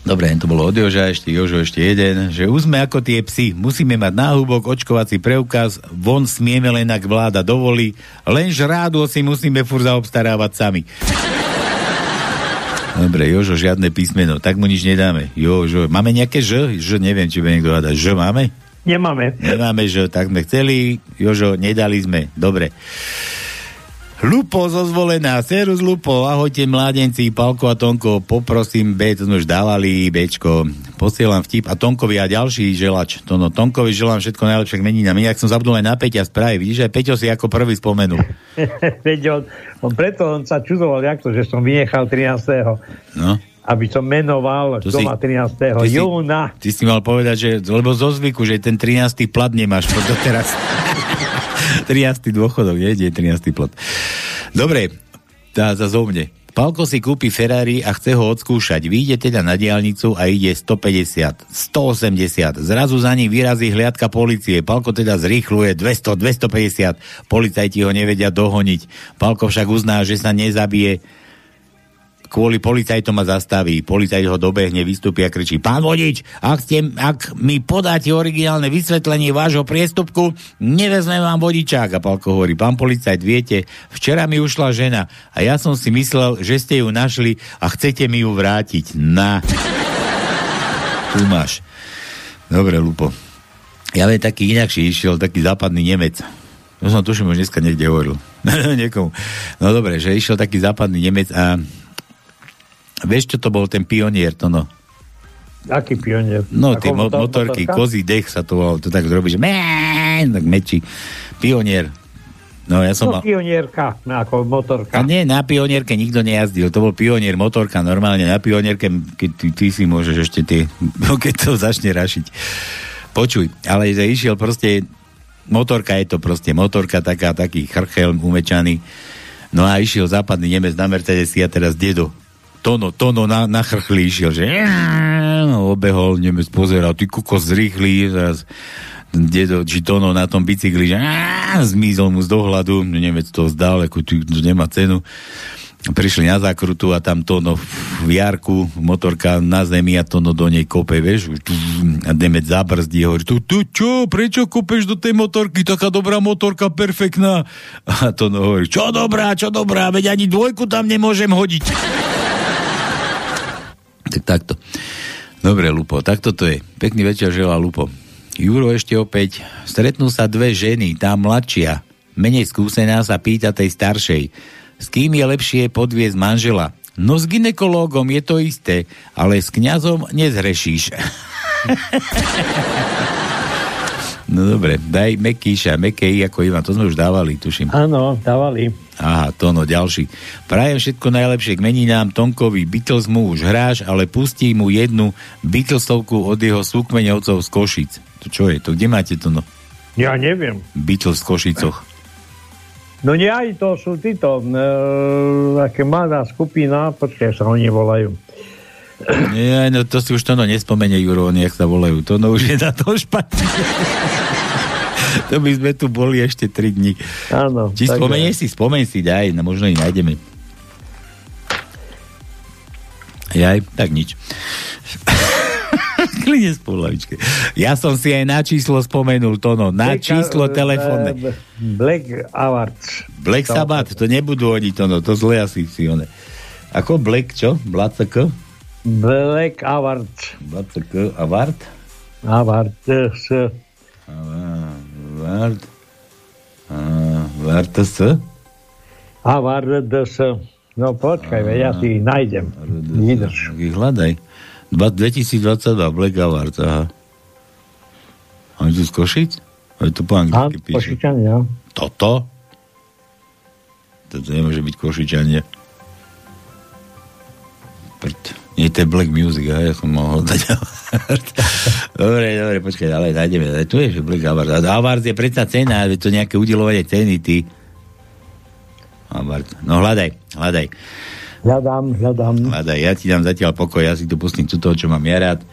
Dobre, to bolo od Joža, ešte Jožo, ešte jeden, že už sme ako tie psi, musíme mať náhubok, očkovací preukaz, von smieme len ak vláda dovolí, len žrádlo si musíme fur zaobstarávať sami. Dobre, Jožo, žiadne písmeno, tak mu nič nedáme. Jožo, máme nejaké Ž? Ž, neviem, či bude niekto hľadať. Ž máme? Nemáme. Nemáme Ž, tak sme chceli. Jožo, nedali sme. Dobre. Lupo zo zvolená, serus Lupo, ahojte mládenci, Palko a Tonko, poprosím B, to sme už dávali, Bčko, posielam vtip a Tonkovi a ďalší želač, to no, Tonkovi želám všetko najlepšie k meninám, inak som zabudol aj na Peťa správy, vidíš, aj Peťo si ako prvý spomenul. Veď on, preto on sa čudoval, jak to, že som vynechal 13. No. Aby som menoval, To kto si- má 13. ty si- júna. Ty si mal povedať, že, lebo zo zvyku, že ten 13. plat nemáš po doteraz. 13. dôchodok, nie? Nie 13. plat. Dobre, tá za zo mne. Palko si kúpi Ferrari a chce ho odskúšať. Vyjde teda na diálnicu a ide 150, 180. Zrazu za ním vyrazí hliadka policie. Palko teda zrýchluje 200, 250. Policajti ho nevedia dohoniť. Palko však uzná, že sa nezabije kvôli policajtom ma zastaví. Policajt ho dobehne, vystúpi a kričí, pán vodič, ak, ste, ak mi podáte originálne vysvetlenie vášho priestupku, nevezmem vám vodičák. A Palko hovorí, pán policajt, viete, včera mi ušla žena a ja som si myslel, že ste ju našli a chcete mi ju vrátiť. Na. Tu máš. Dobre, Lupo. Ja viem, taký inakší išiel, taký západný Nemec. To som tuším, už dneska niekde hovoril. Niekomu. No dobre, že išiel taký západný Nemec a vieš, čo to bol ten pionier, to no? Aký pionier? No, Ako tie mo- motor- motorky, motorka? kozí dech sa to volalo, to tak robí, že mén, tak mečí. Pionier. No, ja som No, mal... pionierka, ako motorka. A nie, na pionierke nikto nejazdil, to bol pionier, motorka, normálne na pionierke, keď ty, ty si môžeš ešte tie, keď to začne rašiť. Počuj, ale že išiel proste, motorka je to proste, motorka taká, taký chrchelm umečaný, no a išiel západný Nemec na Mercedesi a teraz dedo, Tono, Tono na, na chrchli išiel, že obehol, Nemec pozeral, ty kokos zrýchli, teraz dedo, či Tono na tom bicykli, že zmizol mu z dohľadu, Nemec to zdal, ako tu nemá cenu. Prišli na zákrutu a tam Tono v jarku, motorka na zemi a Tono do nej kope, vieš, a Nemec zabrzdí, hovorí, tu, tu čo, prečo kopeš do tej motorky, taká dobrá motorka, perfektná. A Tono hovorí, čo dobrá, čo dobrá, veď ani dvojku tam nemôžem hodiť. Tak takto. Dobre, Lupo, takto to je. Pekný večer želá Lupo. Juro ešte opäť. Stretnú sa dve ženy, tá mladšia, menej skúsená sa pýta tej staršej. S kým je lepšie podviezť manžela? No s ginekológom je to isté, ale s kňazom nezhrešíš. no dobre, daj Mekíša, Mekej ako Ivan, to sme už dávali, tuším. Áno, dávali. Aha, to no, ďalší. Prajem všetko najlepšie k meninám Tonkovi. Beatles mu už hráš, ale pustí mu jednu Beatlesovku od jeho súkmeňovcov z Košic. To čo je? To kde máte to no? Ja neviem. Beatles v Košicoch. No nie, aj to sú títo, e, také mladá skupina, počkaj, sa oni volajú. Nie, no to si už to no nespomenie, Juro, jak sa volajú. To no už je na to špatne. to by sme tu boli ešte 3 dní. Áno. Či spomenieš si, spomeň si, daj, no možno ich nájdeme. Jaj, tak nič. Klinec po hlavičke. Ja som si aj na číslo spomenul, Tono, na Black- číslo eh, telefónne. eh, Black Awards. Black Sabbath, to nebudú oni, Tono, to zle asi si one. Ako Black, čo? Blacek? Black Awards. Blacek, Award? Awards. s- Award? Award s? Awards. No počkaj, veď ja si ich nájdem. Vydrž. Ich hľadaj. Dva- 2022 Black Award, aha. Oni tu z Košic? Ale to po A, anglicky píše. Košičania. Toto? Toto nemôže byť Košičanie. Prd. Nie, to je Black Music, ja som mohol dať Award. dobre, dobre, počkaj, ale nájdeme. Ale tu je, že Black Award. A Award je predsa cena, je to nejaké udelovanie ceny, ty. Award. No hľadaj, hľadaj. Hľadám, hľadám. Hľadaj, ja ti dám zatiaľ pokoj, ja si tu pustím tu toho, čo mám ja rád.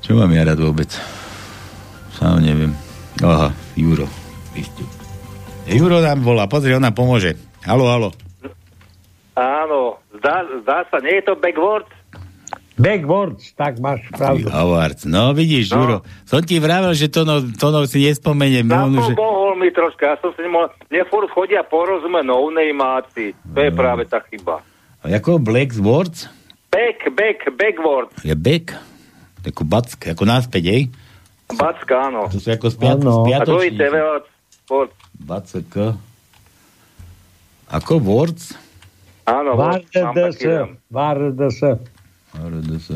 Čo mám ja rád vôbec? Sám neviem. Aha, Juro. Juro nám volá, pozri, on nám pomôže. Halo, halo. Áno, zdá, zdá sa, nie je to backward? Backwards, tak máš pravdu. Award. No vidíš, no. Juro, som ti vravel, že to no, to no si nespomeniem. No, to že... mi troška, ja som si nemohol, mne furt chodia porozumieť no-nameáci, to je práve tá chyba. A Ako Black Swords? Back, back, backward, Je back? Ako back, ako náspäť, ej? backa, áno. To sú ako spiat, Áno. A dvojité spiatočníci. veľa. Back. Ako Words? Áno, mám Vardes. taký dám. Vardes. RDS.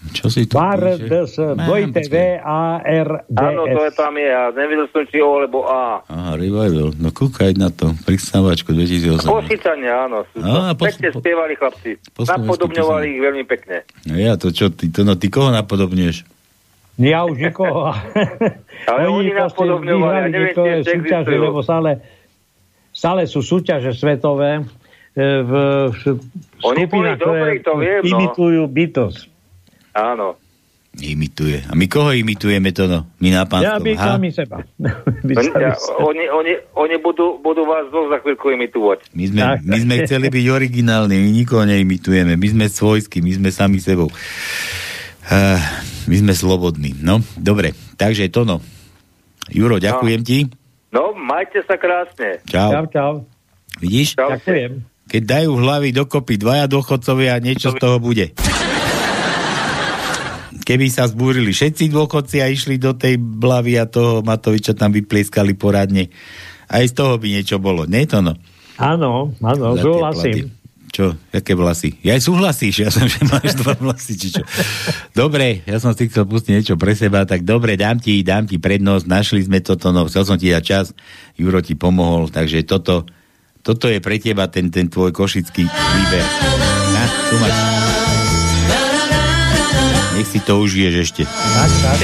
Čo si tu Vardes. píše? Dvojité V, A, R, D, Áno, to je tam je, ja nevidel som či O alebo A. Aha, Revival. No kúkaj na to. Pristávačko 2008. Posícania, áno. Sú to. Á, pos- pekne spievali chlapci. Napodobňovali to ich veľmi pekne. No ja to čo, ty, to, no, ty koho napodobňuješ? Ja už nikoho. Ale oni proste napodobňovali, ja neviem, či ešte súťaže, existujú. lebo stále, stále sú súťaže svetové v, v Oni boli dobrí, to viem, no. imitujú Beatles. Áno. Imituje. A my koho imitujeme to, no? My na Ja pánskom. my Ha? sami seba. My Oni, sami ja, seba. oni, oni, oni budú, budú vás dvoch za chvíľku imitovať. My sme, Tak, my tak. sme chceli byť originálni, my nikoho neimitujeme, my sme svojskí, my sme sami sebou. Uh, my sme slobodní. No, dobre, takže to no. Juro, ďakujem ti. No, majte sa krásne. Čau. Čau, čau. Vidíš? Ďakujem. Keď dajú hlavy dokopy dvaja dôchodcovia, niečo z toho bude. Keby sa zbúrili všetci dôchodci a išli do tej blavy a toho Matoviča tam vyplieskali poradne, aj z toho by niečo bolo. Nie to no? Áno, áno, súhlasím. Čo? Jaké vlasy? Ja aj súhlasíš, ja som, že máš dva vlasy, či čo. Dobre, ja som si chcel pustiť niečo pre seba, tak dobre, dám ti, dám ti prednosť, našli sme toto, no chcel som ti dať čas, Juro ti pomohol, takže toto, toto je pre teba ten, ten tvoj košický výber. Na, tu máš. Nech si to užiješ ešte. Tak, tak.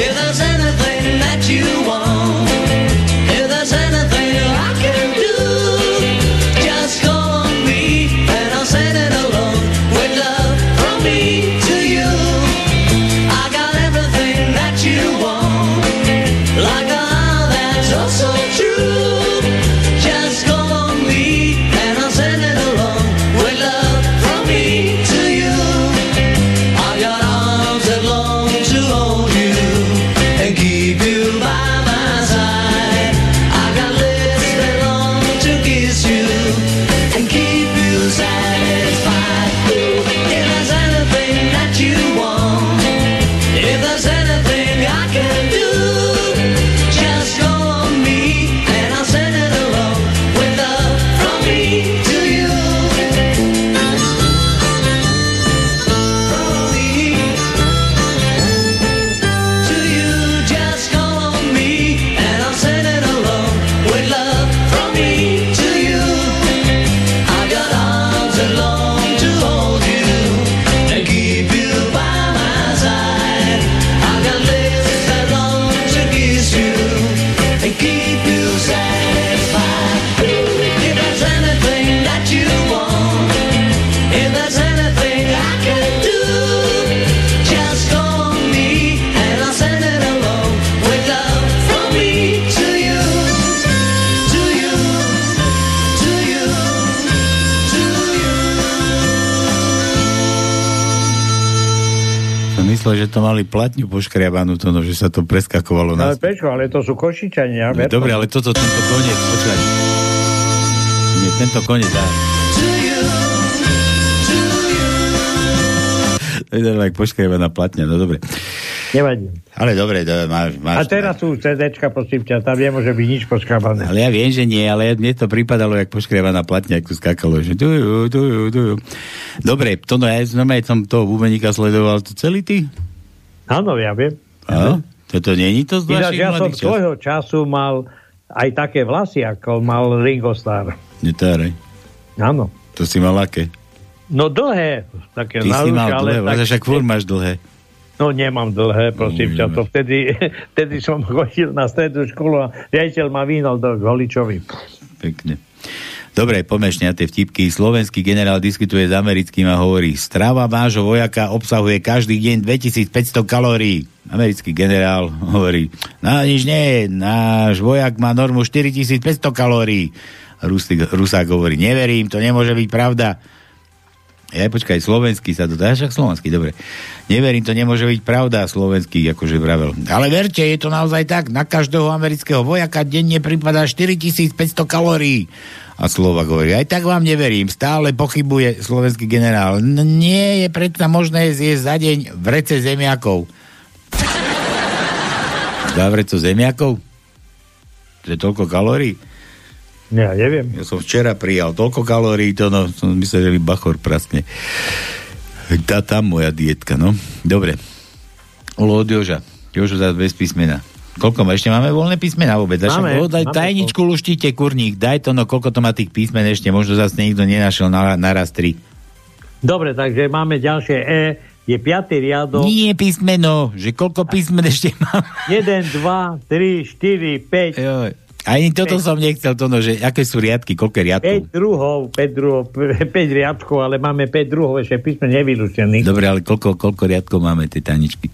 Myslel, že to mali platňu poškriabanú, to no, že sa to preskakovalo Ale na... prečo? Ale to sú košičania. No, dobre, ale toto, tento koniec, počkaj. Nie, tento koniec, dá. To je normálne poškriabaná platňa, no dobre. Nevadí. Ale dobre, to máš, máš A teraz sú CDčka, prosím ťa, tam nemôže byť nič poškrabané. Ale ja viem, že nie, ale mne to pripadalo, jak poškrievaná platňa, ako skakalo, že tu, tu, tu. Dobre, to no, ja normálne som toho bubeníka sledoval, to celý ty? Áno, ja viem. Áno? Toto není to z Ináč, vašich ja som svojho času mal aj také vlasy, ako mal Ringo Starr. Netáraj. Áno. To si mal aké? No dlhé, také Ty si narúš, mal ale dlhé, tak, tak... však furt máš dlhé. No nemám dlhé, prosím ťa, to vtedy, vtedy som chodil na strednú školu a riaditeľ ma vynal do Holičovi. Pekne. Dobre, pomešňa tie vtipky. Slovenský generál diskutuje s americkým a hovorí, strava vášho vojaka obsahuje každý deň 2500 kalórií. Americký generál hovorí, no nič nie, náš vojak má normu 4500 kalórií. Rusák hovorí, neverím, to nemôže byť pravda. Ja, počkaj, slovenský sa to dá, však slovenský, dobre. Neverím, to nemôže byť pravda, slovenský, akože vravel. Ale verte, je to naozaj tak, na každého amerického vojaka denne pripadá 4500 kalórií. A Slovak hovorí, aj tak vám neverím, stále pochybuje slovenský generál. N- nie je predsa možné zjesť za deň vrece zemiakov. Za vreco zemiakov? To je toľko kalórií? Ja neviem. Ja som včera prijal toľko kalórií, to no, som myslel, že mi bachor praskne. Tá tam moja dietka, no. Dobre. Olo od Joža. Jožo zás bez písmena. Koľko má? Ešte máme voľné písmena vôbec? Máme, Máme, daj, máme tajničku luštíte, kurník. Daj to, no koľko to má tých písmen ešte. Možno zase nikto nenašiel na, naraz tri. Dobre, takže máme ďalšie E, je piatý riadok. Nie písmeno, že koľko písmen ešte mám. 1, 2, 3, 4, 5. Ani toto som nechcel, to no, že aké sú riadky, koľko riadkov. 5 druhov, 5 druhov, 5 riadkov, ale máme 5 druhov, ešte písme nevylúčených. Dobre, ale koľko, koľko riadkov máme tej tajničky?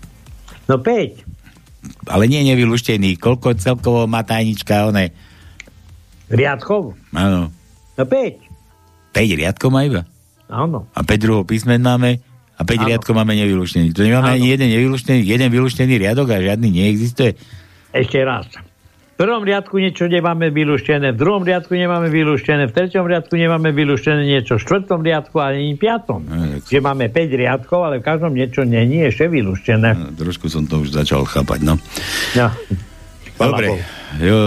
No 5. Ale nie nevylúštený. Koľko celkovo má tajnička, one? Riadkov? Áno. No 5. 5 riadkov má iba? Áno. A 5 druhov písmen máme? A 5 Áno. riadkov máme nevylúštený. To nemáme Áno. ani jeden nevylúštený, jeden vylúštený riadok a žiadny neexistuje. Ešte raz. V prvom riadku niečo nemáme vylúštené, v druhom riadku nemáme vylúštené, v treťom riadku nemáme vylúštené niečo, v štvrtom riadku a ani v piatom. Že máme 5 riadkov, ale v každom niečo není ešte vylúštené. No, trošku som to už začal chápať, no. No. Dobre. Jo,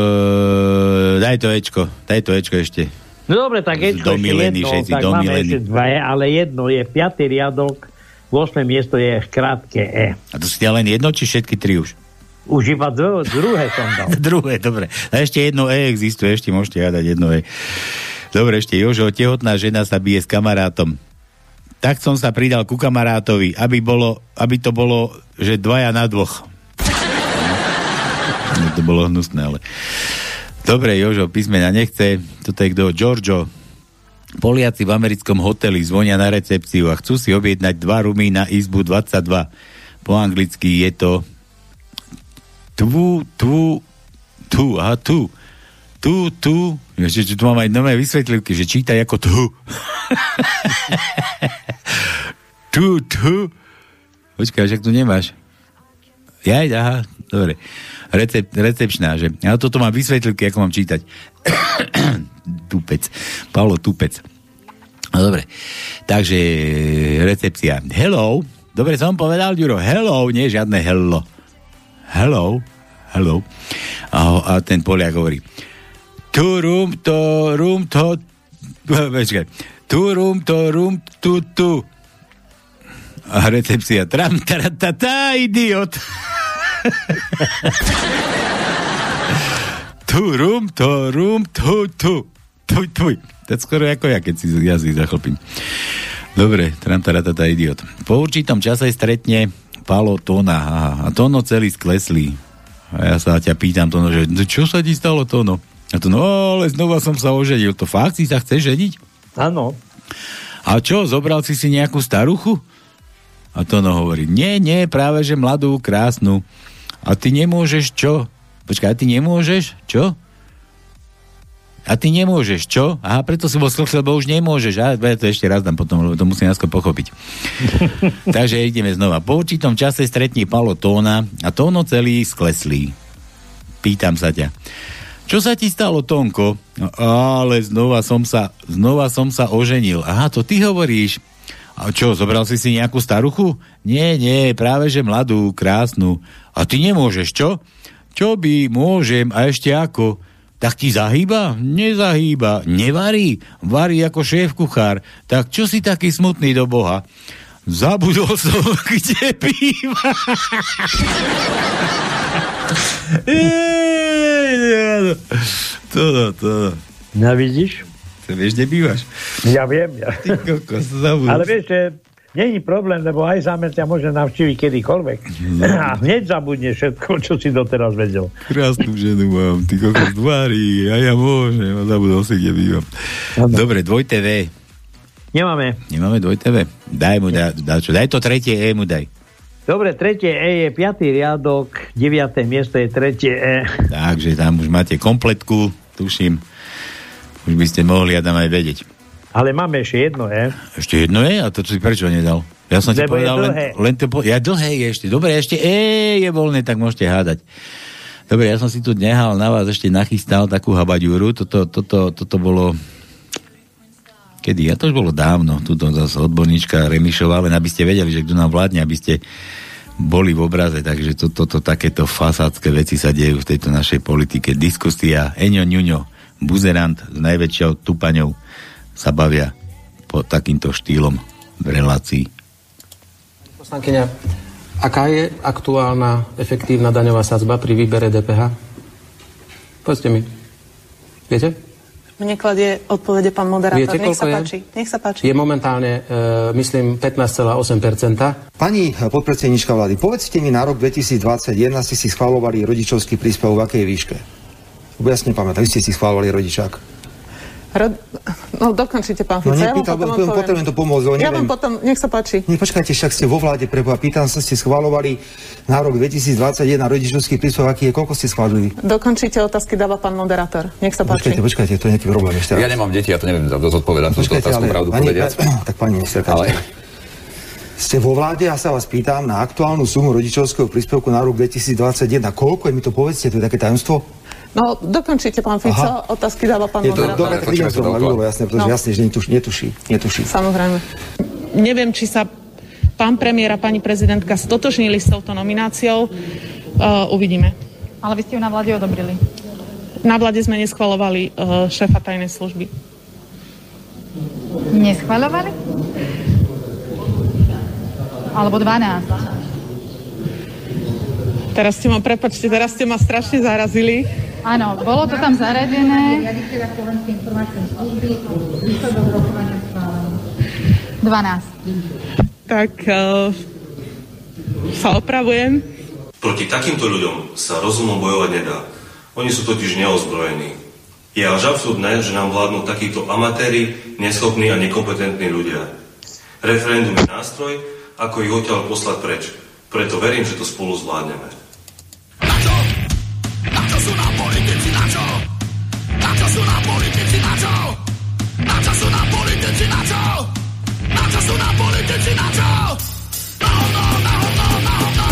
daj to Ečko, daj to Ečko ešte. No dobre, tak Ečko ešte Domilení jedno, všetci, tak máme domilení. ešte dva, E, ale jedno je piatý riadok, 8. miesto je krátke E. A to ste len jedno, či všetky tri už? Už iba dru- druhé som dal. Druhé, dobre. A ešte jedno E existuje, ešte môžete hľadať jedno E. Dobre, ešte Jožo, tehotná žena sa bije s kamarátom. Tak som sa pridal ku kamarátovi, aby, bolo, aby to bolo, že dvaja na dvoch. No, to bolo hnusné, ale... Dobre, Jožo, písmena nechce. Toto je kto? Giorgio. Poliaci v americkom hoteli zvonia na recepciu a chcú si objednať dva rumy na izbu 22. Po anglicky je to tu, tu, tu, aha, tu. Tu, tu. Ešte, tu mám aj nové vysvetlivky, že čítaj ako tu. tu, tu. Počkaj, však tu nemáš. Jaj, aha, dobre. Recep, recepčná, že? Ja toto mám vysvetlivky, ako mám čítať. tupec. Pavlo Tupec. No dobre. Takže recepcia. Hello. Dobre som povedal, Ďuro. Hello, nie žiadne hello. Hello. Hello. A, a ten Poliak hovorí. Tu room, to room, to... Počkaj. Tu room, to room, tu, tu. A recepcia. Tram, taratata, idiot. tu room, to room, tu, tu. Tu, tu. To skoro ako ja, keď si jazyk zachlpím. Dobre, trantaratata idiot. Po určitom čase stretne Palo Tona aha, a Tono celý skleslý. A ja sa ťa pýtam Tono, že čo sa ti stalo Tono? A to no, ale znova som sa oženil. To fakt si sa chceš ženiť? Áno. A čo, zobral si si nejakú staruchu? A Tono hovorí, nie, nie, práve že mladú, krásnu. A ty nemôžeš čo? Počkaj, ty nemôžeš čo? A ty nemôžeš, čo? Aha, preto si bol sklchý, lebo už nemôžeš. A to ešte raz dám potom, lebo to musím najskôr pochopiť. Takže ideme znova. Po určitom čase stretne Palo Tóna a Tóno celý skleslý. Pýtam sa ťa. Čo sa ti stalo, Tonko? No, ale znova som sa, znova som sa oženil. Aha, to ty hovoríš. A čo, zobral si si nejakú staruchu? Nie, nie, práve že mladú, krásnu. A ty nemôžeš, čo? Čo by, môžem, a ešte ako? Tak ti zahýba? Nezahýba. Nevarí? Varí ako šéf kuchár. Tak čo si taký smutný do Boha? Zabudol som, kde býva. to, to. No vidíš? To vieš, kde bývaš? Ja viem. Ja. Ty kokos, zabudol Ale vieš, že není problém, lebo aj zámer ťa môže navštíviť kedykoľvek. A hneď zabudne všetko, čo si doteraz vedel. Krásnu ženu mám, ty kokos dvarí, a ja môžem, a zabudol si, kde bývam. Dobre, dvoj TV. Nemáme. Nemáme dvoj TV? Daj mu, daj, daj, čo, daj to tretie E mu daj. Dobre, tretie E je piatý riadok, deviaté miesto je tretie E. Takže tam už máte kompletku, tuším. Už by ste mohli, Adam, aj vedieť. Ale máme ešte jedno E. Ešte jedno je? A to si prečo nedal? Ja som ti Lebo je povedal len, len to... Po... Ja dlhé je ešte. Dobre, ešte E je voľné, tak môžete hádať. Dobre, ja som si tu nehal na vás ešte nachystal takú habaďúru. Toto, toto, toto bolo... Kedy? Ja to už bolo dávno. Tuto zase odborníčka Remišová, len aby ste vedeli, že kto nám vládne, aby ste boli v obraze, takže toto, to, takéto fasádske veci sa dejú v tejto našej politike. Diskusia, Eňo Ňuňo, buzerant s najväčšou tupaňou sa bavia po takýmto štýlom v relácii. Poslankyňa, aká je aktuálna efektívna daňová sadzba pri výbere DPH? Povedzte mi. Viete? Mne kladie odpovede pán moderátor. Viete, Nech sa je? páči. Nech sa páči. Je momentálne, e, myslím, 15,8%. Pani podpredsednička vlády, povedzte mi, na rok 2021 ste si schválovali rodičovský príspevok v akej výške? Si nepamätám, vy ste si schválovali rodičák. Rod... No dokončite, pán No Fico. ja vám potom potrebujem to pomôcť, Ja vám potom, nech sa páči. Nie, počkajte, však ste vo vláde, preboha, pýtam sa, ste schválovali na rok 2021 rodičovský príspevok, aký je, koľko ste schválili? Dokončite otázky dáva pán moderátor. Nech sa páči. Počkajte, počkajte, to je nejaký problém ešte raz. Ja nemám deti, ja to neviem zodpovedať túto otázku, ale pravdu pani, povediac. tak pani ministerka, Ale- ste vo vláde, ja sa vás pýtam na aktuálnu sumu rodičovského príspevku na rok 2021. Koľko je mi to povedzte, to je také tajomstvo? No, dokončite, pán Fico. Aha. Otázky dáva pán to moderátor. dobre, tak idem k tomu, aby bolo jasné, pretože No. jasne, že netuší, netuší, netuší. Samozrejme. Neviem, či sa pán premiér a pani prezidentka stotožnili s touto nomináciou. Uh, uvidíme. Ale vy ste ju na vláde odobrili. Na vláde sme neschvalovali uh, šéfa tajnej služby. Neschvaľovali? Alebo 12. Teraz ste ma, prepačte, teraz ste ma strašne zarazili. Áno, bolo to tam zaradené. 12. Tak uh, sa opravujem. Proti takýmto ľuďom sa rozumom bojovať nedá. Oni sú totiž neozbrojení. Je až absurdné, že nám vládnu takíto amatéri, neschopní a nekompetentní ľudia. Referendum je nástroj, ako ich odtiaľ poslať preč. Preto verím, že to spolu zvládneme. Čo? Na čo sú nám politici, na čo? Na čo sú nám politici, na čo? Na čo sú nám politici, na čo? Na hovno, na hovno, na hovno.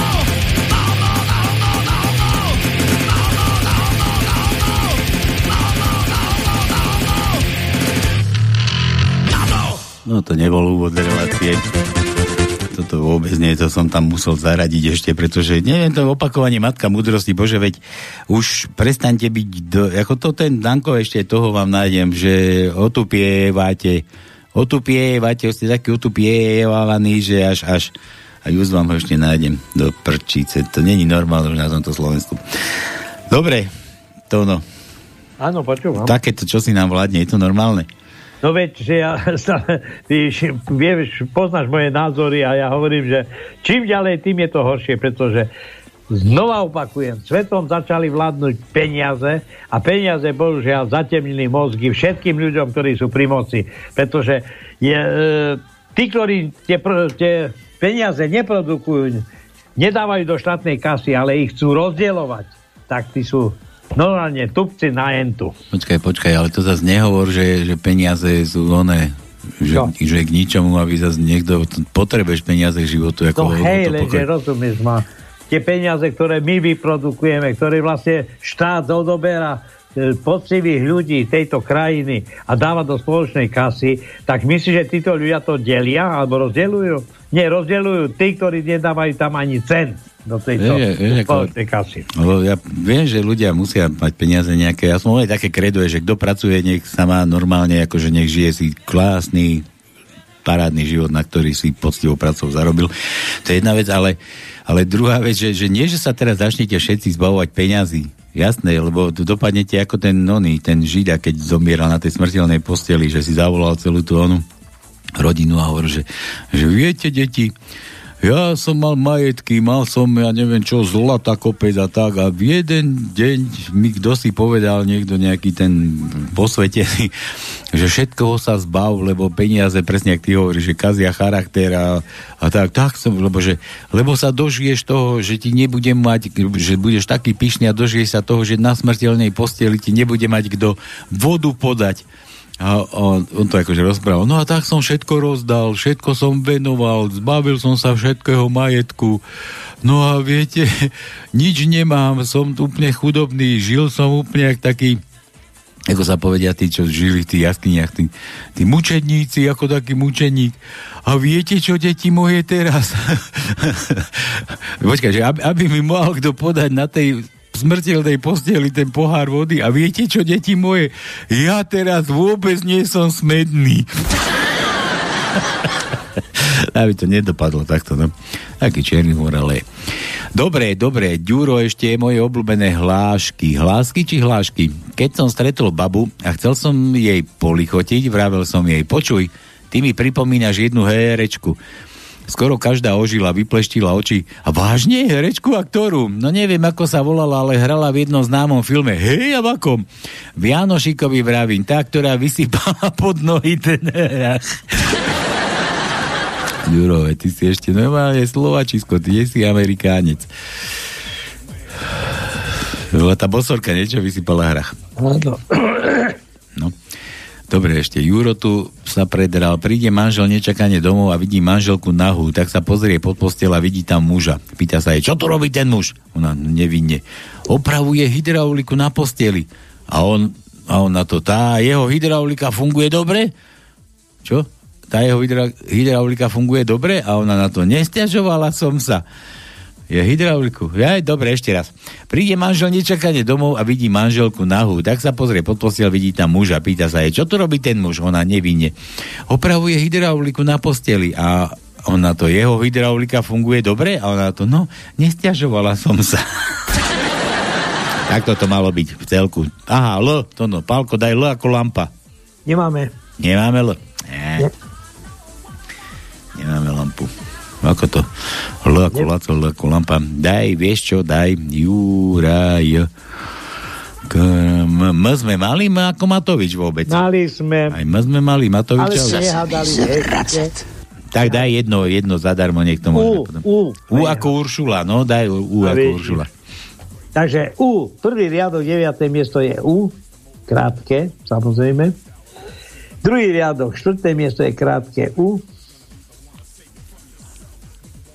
No to nebol úvod relácie. Toto vôbec nie, to som tam musel zaradiť ešte, pretože neviem, to opakovanie matka múdrosti, bože, veď už prestaňte byť, do, ako to ten Danko ešte toho vám nájdem, že otupievate, otupievate, ste takí otupievaní, že až, až, a just vám ho ešte nájdem do prčice, to není normálne už na tomto Slovensku. Dobre, to no, Áno, počúvam. takéto, čo si nám vládne, je to normálne? No veď, že ja, ty vieš, poznáš moje názory a ja hovorím, že čím ďalej, tým je to horšie, pretože znova opakujem, svetom začali vládnuť peniaze a peniaze bohužiaľ zatemnili mozgy všetkým ľuďom, ktorí sú pri moci, pretože je, e, tí, ktorí tie, tie peniaze neprodukujú, nedávajú do štátnej kasy, ale ich chcú rozdielovať, tak tí sú Normálne tupci na entu. Počkaj, počkaj, ale to zase nehovor, že, že peniaze sú oné, že, Čo? že k ničomu, aby zase niekto, potrebuješ peniaze k životu. Ako No hej, to lenže rozumieš ma. Tie peniaze, ktoré my vyprodukujeme, ktoré vlastne štát odoberá e, poctivých ľudí tejto krajiny a dáva do spoločnej kasy, tak myslíš, že títo ľudia to delia alebo rozdeľujú? Nie, rozdeľujú tí, ktorí nedávajú tam ani cent do tejto ako- spoločnej kasy. Lebo ja viem, že ľudia musia mať peniaze nejaké. Ja som aj také kredo, je, že kto pracuje, nech sa má normálne, akože nech žije si krásny, parádny život, na ktorý si poctivou pracou zarobil. To je jedna vec, ale, ale druhá vec, že, že nie, že sa teraz začnete všetci zbavovať peňazí. Jasné, lebo dopadnete ako ten nony, ten žida, keď zomieral na tej smrteľnej posteli, že si zavolal celú tú onu rodinu a hovoril, že, že viete, deti, ja som mal majetky, mal som, ja neviem čo, zlata kopec a tak a v jeden deň mi kto si povedal, niekto nejaký ten posvetený, že všetkoho sa zbav, lebo peniaze, presne ak ty hovoríš, že kazia charakter a, a tak, tak som, lebo, že, lebo sa dožiješ toho, že ti nebudem mať, že budeš taký pyšný a dožiješ sa toho, že na smrteľnej posteli ti nebude mať kto vodu podať. A, a on to akože rozprával. No a tak som všetko rozdal, všetko som venoval, zbavil som sa všetkého majetku. No a viete, nič nemám, som úplne chudobný, žil som úplne jak taký ako sa povedia tí, čo žili v tých jaskyniach, tí, tí mučedníci, ako taký mučeník. A viete, čo, deti moje teraz? Počkaj, že aby, aby mi mohol kto podať na tej smrteľnej posteli ten pohár vody. A viete čo, deti moje? Ja teraz vôbec nie som smedný. aby to nedopadlo takto, no. Taký černý humor, ale... Dobre, dobre, Ďuro, ešte je moje obľúbené hlášky. Hlásky či hlášky? Keď som stretol babu a chcel som jej polichotiť, vravel som jej, počuj, ty mi pripomínaš jednu herečku. Skoro každá ožila, vypleštila oči. A vážne, herečku a ktorú? No neviem, ako sa volala, ale hrala v jednom známom filme. Hej, a v akom? V Janošikovi vravím, tá, ktorá vysypala pod nohy ten Juro, ty si ešte normálne Slovačisko, ty si Amerikánec. Lebo tá bosorka niečo vysypala hrach. No. Dobre, ešte Juro tu sa predral. Príde manžel nečakane domov a vidí manželku nahú, tak sa pozrie pod postel a vidí tam muža. Pýta sa jej, čo tu robí ten muž? Ona nevinne. Opravuje hydrauliku na posteli. A on, a on na to, tá jeho hydraulika funguje dobre? Čo? Tá jeho hydra, hydraulika funguje dobre? A ona na to, nestiažovala som sa. Je hydrauliku. Ja, dobre, ešte raz. Príde manžel nečakane domov a vidí manželku nahú, tak sa pozrie pod postel, vidí tam muža, pýta sa jej, čo tu robí ten muž? Ona nevinne. Opravuje hydrauliku na posteli a on na to, jeho hydraulika funguje dobre? A ona na to, no, nestiažovala som sa. tak to malo byť v celku. Aha, L, to no, Pálko, daj L ako lampa. Nemáme. Nemáme L. Nie. Nemáme lampu. Ako to? L ako Laco, L ako lampa. Daj, vieš čo, daj, Juraj. K, m, m sme mali m ako Matovič vôbec. Mali sme. Aj m sme mali Ale Matoviča. sme nehádali ešte. Tak daj jedno, jedno zadarmo, nech to U, môže potom. U. U ako Uršula, no daj U, U ako. Uršula. Takže U, prvý riadok, 9. miesto je U, krátke, samozrejme. Druhý riadok, 4. miesto je krátke U.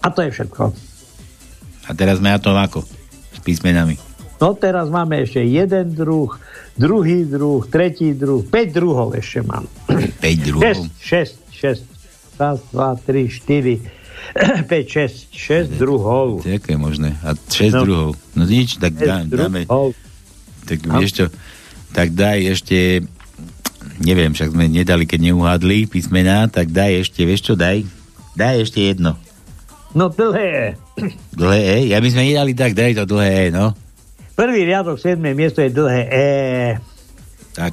A to je všetko. A teraz sme na tom ako? S písmenami. No teraz máme ešte jeden druh, druhý druh, tretí druh, 5 druhov ešte mám. 5 druhov. 6, 6, 6. Raz, dva, tri, štyri, 5, 6, 6 druhov. To je možné. A 6 No. druhov. No nič, tak dá, dáme. druhov. Tak vieš čo, tak daj ešte, neviem, však sme nedali, keď neuhádli písmená, tak daj ešte, vieš čo, daj? Daj ešte jedno. No dlhé. Dlhé E? Ja by sme nedali tak, daj to dlhé E, no. Prvý riadok, 7. miesto je dlhé E. Tak.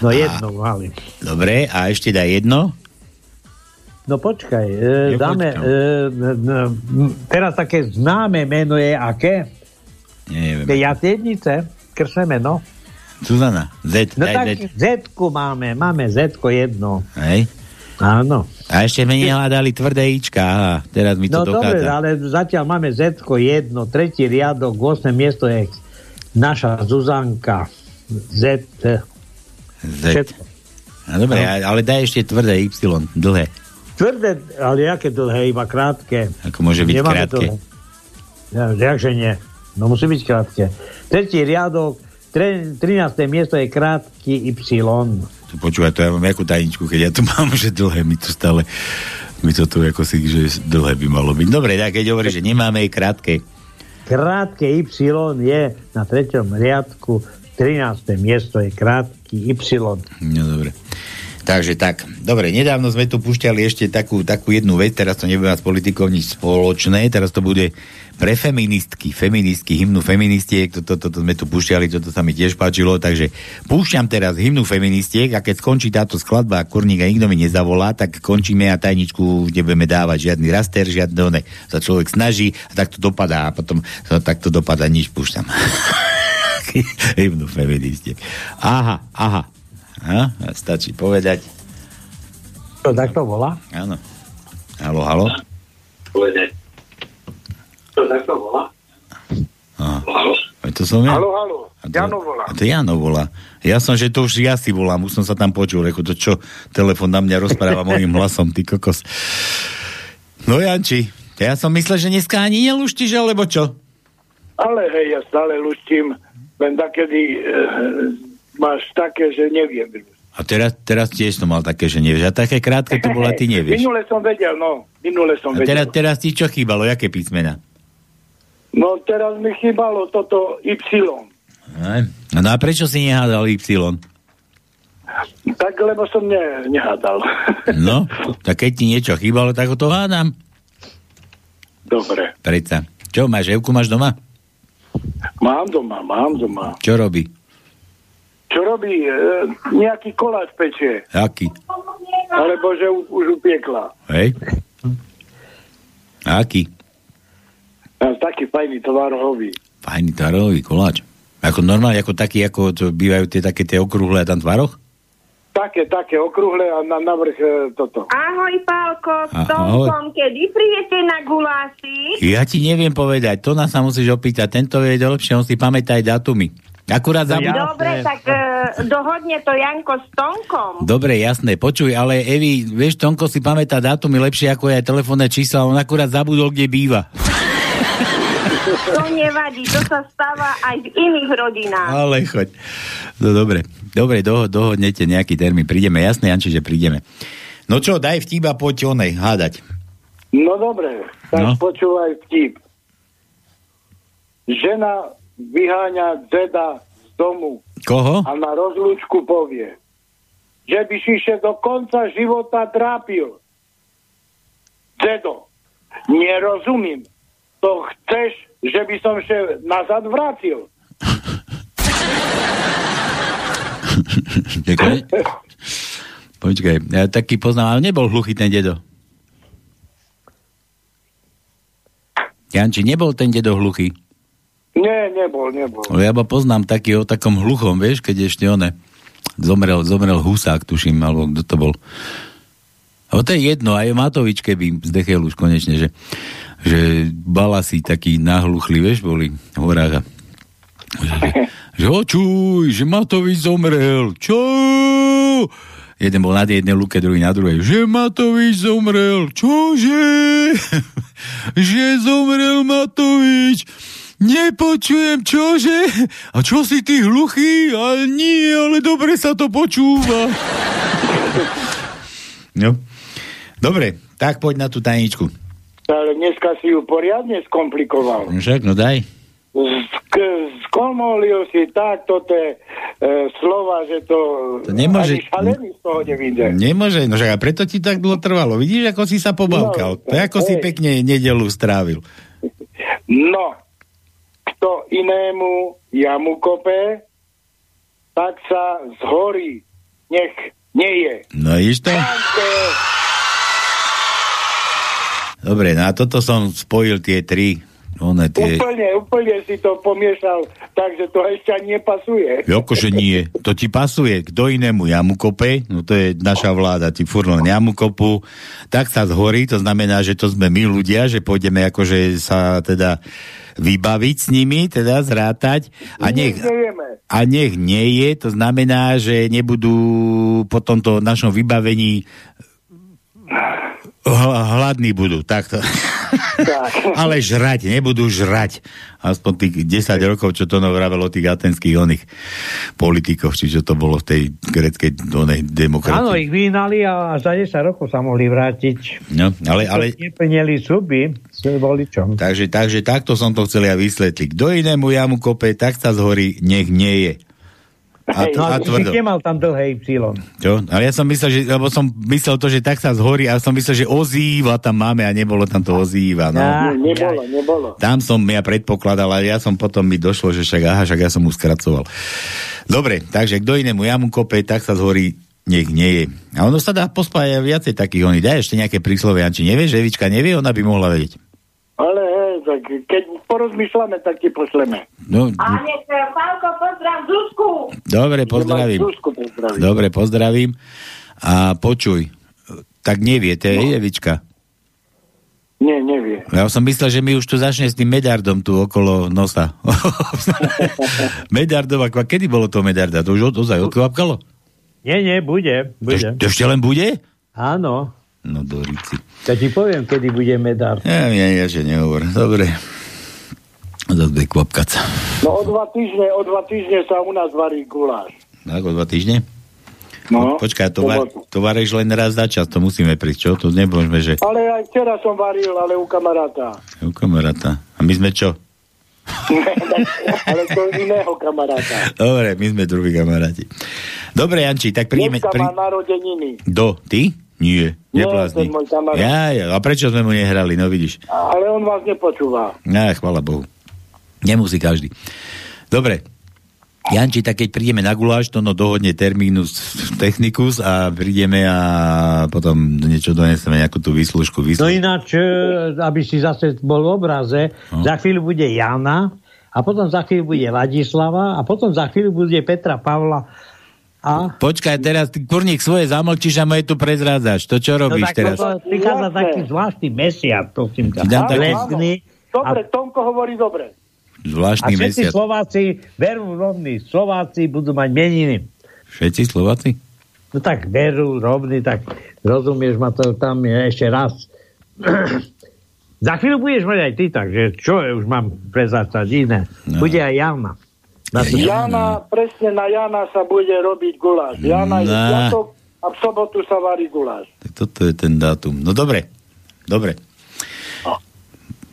No jedno mali. Dobre, a ešte daj jedno. No počkaj, e, Jo, dáme, počkaj. e, n- n- teraz také známe meno je aké? Neviem. Tie jatednice, kršné meno. Zuzana, Z, No tak Z. Z-ku máme, máme Z-ko jedno. Hej. Áno. A ešte sme nehľadali tvrdé Ička, aha, teraz mi to No dobre, dochádza. ale zatiaľ máme Z-ko jedno, tretí riadok, 8. miesto je naša Zuzanka Z. Z. A dobre, a- ale daj ešte tvrdé Y, dlhé. Tvrdé, ale jaké dlhé, iba krátke. Ako môže byť Nemáme krátke. dlhé. Ja, jakže nie? No musí byť krátke. Tretí riadok, tre, 13. miesto je krátky Y. Tu počúvaj, to ja mám jakú tajničku, keď ja tu mám, že dlhé, my tu stále, my to tu ako si, že dlhé by malo byť. Dobre, tak keď hovorí, že nemáme krátke, Krátke Y je na treťom riadku, 13. miesto je krátky Y. No dobre. Takže tak, dobre, nedávno sme tu púšťali ešte takú, takú jednu vec, teraz to nebude mať s politikou nič spoločné, teraz to bude pre feministky, feministky, hymnu feministiek, toto to, to, to sme tu púšťali, toto sa mi tiež páčilo, takže púšťam teraz hymnu feministiek a keď skončí táto skladba a kurník a nikto mi nezavolá, tak končíme a tajničku nebudeme dávať žiadny raster, žiadne sa človek snaží a tak to dopadá a potom sa takto dopadá, nič púšťam. hymnu feministiek. Aha, aha. A, stačí povedať. To tak to volá? Áno. Halo, halo. Povedať. To takto volá? Halo. To som ja. Halo, halo. A to, Jano volá. A to Jano volá. Ja som, že to už ja si volám, už som sa tam počul, reku, to čo, telefon na mňa rozpráva mojim hlasom, ty kokos. No Janči, ja som myslel, že dneska ani neluštíš, alebo čo? Ale hej, ja stále luštím, len takedy e, máš také, že neviem. A teraz, teraz tiež som mal také, že nevieš. A také krátke to bola, ty nevieš. Minule som vedel, no. Minule som A teraz, vedel. teraz ti čo chýbalo, jaké písmena? No teraz mi chýbalo toto Y. Aj. No a prečo si nehádal Y? Tak, lebo som ne, nehádal. No, tak keď ti niečo chýbalo, tak ho to hádam. Dobre. Predsa. Čo, máš Evku, máš doma? Mám doma, mám doma. Čo robí? Čo robí? E, nejaký koláč pečie. Aký? Alebo že už upiekla. Hej? Aký? Taký fajný tvarohový. Fajný tvarohový koláč. Ako normálne, ako taký, ako to bývajú tie také tie okrúhle a tam tvaroch? Také, také okrúhle a na, na vrch e, toto. Ahoj, Pálko, s Ahoj. Tomkom, kedy príjete na guláši? Ja ti neviem povedať, to nás sa musíš opýtať. Tento vie lepšie, on si pamätá aj datumy. Akurát zabudol. Dobre, tak e, dohodne to Janko s Tomkom. Dobre, jasné, počuj, ale Evi, vieš, Tonko si pamätá dátumy lepšie ako aj telefónne čísla, on akurát zabudol, kde býva. To nevadí, to sa stáva aj v iných rodinách. Ale choď. No dobre, dobre, doho, dohodnete nejaký termín, prídeme, jasné, Janči, že prídeme. No čo, daj vtíba, poď onej, hádať. No dobre, tak No. no. počúvaj vtip. Žena vyháňa deda z domu Koho? a na rozlúčku povie, že by si še do konca života trápil. Dedo, nerozumím. To chceš, že by som še nazad vrátil? Počkaj. Počkaj, ja taký poznám, ale nebol hluchý ten dedo. Janči, nebol ten dedo hluchý. Nie, nebol, nebol. No Ja ba poznám taký o takom hluchom, vieš, keď ešte one zomrel, zomrel husák, tuším, alebo kto to bol. O to je jedno, aj Matovič, keby zdechel už konečne, že, že balasi takí nahluchli, vieš, boli v horách že, že očuj, že Matovič zomrel, čo? Jeden bol na jednej luke, druhý na druhej. Že Matovič zomrel, čože? že zomrel Matovič. Nepočujem, čože? A čo si ty hluchý? Ale nie, ale dobre sa to počúva. no. Dobre, tak poď na tú tajničku. Ale dneska si ju poriadne skomplikoval. Však, no daj. Sk- skomolil si takto tie e, slova, že to, To nemôže- ani z toho nevíde. Nemôže, no a preto ti tak dlho trvalo. Vidíš, ako si sa pobavkal. No, to ako si hej. pekne nedelu strávil. No, kto inému jamu kope, tak sa zhorí. Nech nie je. No to? Dobre, no a toto som spojil tie tri one tie... Úplne, úplne si to pomiešal, takže to ešte ani nepasuje. Akože nie, to ti pasuje, kto inému jamu kope, no to je naša vláda, ti len jamu kopu, tak sa zhorí, to znamená, že to sme my ľudia, že pôjdeme akože sa teda vybaviť s nimi, teda zrátať. A nech, a nech nie je, to znamená, že nebudú po tomto našom vybavení hladní budú, takto. Ale žrať, nebudú žrať. Aspoň tých 10 rokov, čo to vravelo o tých atenských oných politikov, čiže to bolo v tej greckej onej Áno, demokracii. ich vyhnali a za 10 rokov sa mohli vrátiť. No, ale, ale, Neplnili súby s voličom. takže, takže takto som to chcel ja vysvetliť. Kto inému jamu kope, tak sa zhorí, nech nie je. A, No, a si tvrdo. nemal tam dlhé Y. Čo? Ale ja som myslel, že, lebo som myslel to, že tak sa zhorí, a som myslel, že ozýva tam máme a nebolo tam to ozýva. No. Nie, nebolo, nebolo. Tam som ja predpokladal, ale ja som potom mi došlo, že však aha, však ja som mu skracoval. Dobre, takže kto inému jamu kope, tak sa zhorí, nech nie je. A ono sa dá pospájať viacej takých oných. Daj ešte nejaké príslovie, Anči nevieš, že Evička nevie, ona by mohla vedieť. Ale hej, tak keď porozmýšľame, tak ti pošleme. No, A nech eh, Pálko pozdrav Zuzku. dobre, pozdravím. Zuzku pozdravím. Dobre, pozdravím. A počuj, tak nevie, to je Evička. Nie, nevie. Ja som myslel, že mi už tu začne s tým medardom tu okolo nosa. Medardová, kva- kedy bolo to medarda? To už ozaj odkvapkalo? Nie, nie, bude. bude. To ešte len bude? Áno. No do rici. Ja ti poviem, kedy bude medár. Ja, ja, ja, že nehovor. Dobre. Zase bude kvapkať sa. No o dva týždne, o dva týždne sa u nás varí guláš. Tak, o dva týždne? No, Počkaj, to, var, to vareš len raz za čas, to musíme prísť, čo? To nemôžeme, že Ale aj včera som varil, ale u kamaráta. u kamaráta. A my sme čo? ale to iného kamaráta. Dobre, my sme druhí kamaráti. Dobre, Janči, tak príjeme... Dneska Pri... má narodeniny. Do, ty? Nie, Nie, neblázni. Ja, ja, a prečo sme mu nehrali, no vidíš. Ale on vás nepočúva. Ja, chvala Bohu. Nemusí každý. Dobre. Janči, tak keď prídeme na guláš, to no dohodne termínus technicus a prídeme a potom niečo doneseme, nejakú tú výslužku. No výslužku. ináč, e, aby si zase bol v obraze, No. za chvíľu bude Jana, a potom za chvíľu bude Ladislava, a potom za chvíľu bude Petra Pavla. A Počkaj, teraz ty kurník svoje zamlčíš a moje tu prezrádzaš. To čo robíš tak teraz? prichádza taký zvláštny mesiac, prosím ťa. Dám taký- Lesný. Dobre, Tomko hovorí dobre. A Zvláštny všetci mesiac. Slováci, veru rovní, Slováci budú mať meniny. Všetci Slováci? No tak veru, rovný, tak rozumieš ma to tam je ešte raz. Za chvíľu budeš mať aj ty, takže čo už mám prezracať iné. No. Bude aj Jana. Na to- Jana, presne na Jana sa bude robiť guláš. Jana je No. piatok a v sobotu sa varí guláš. Tak toto je ten dátum. No dobre, dobre.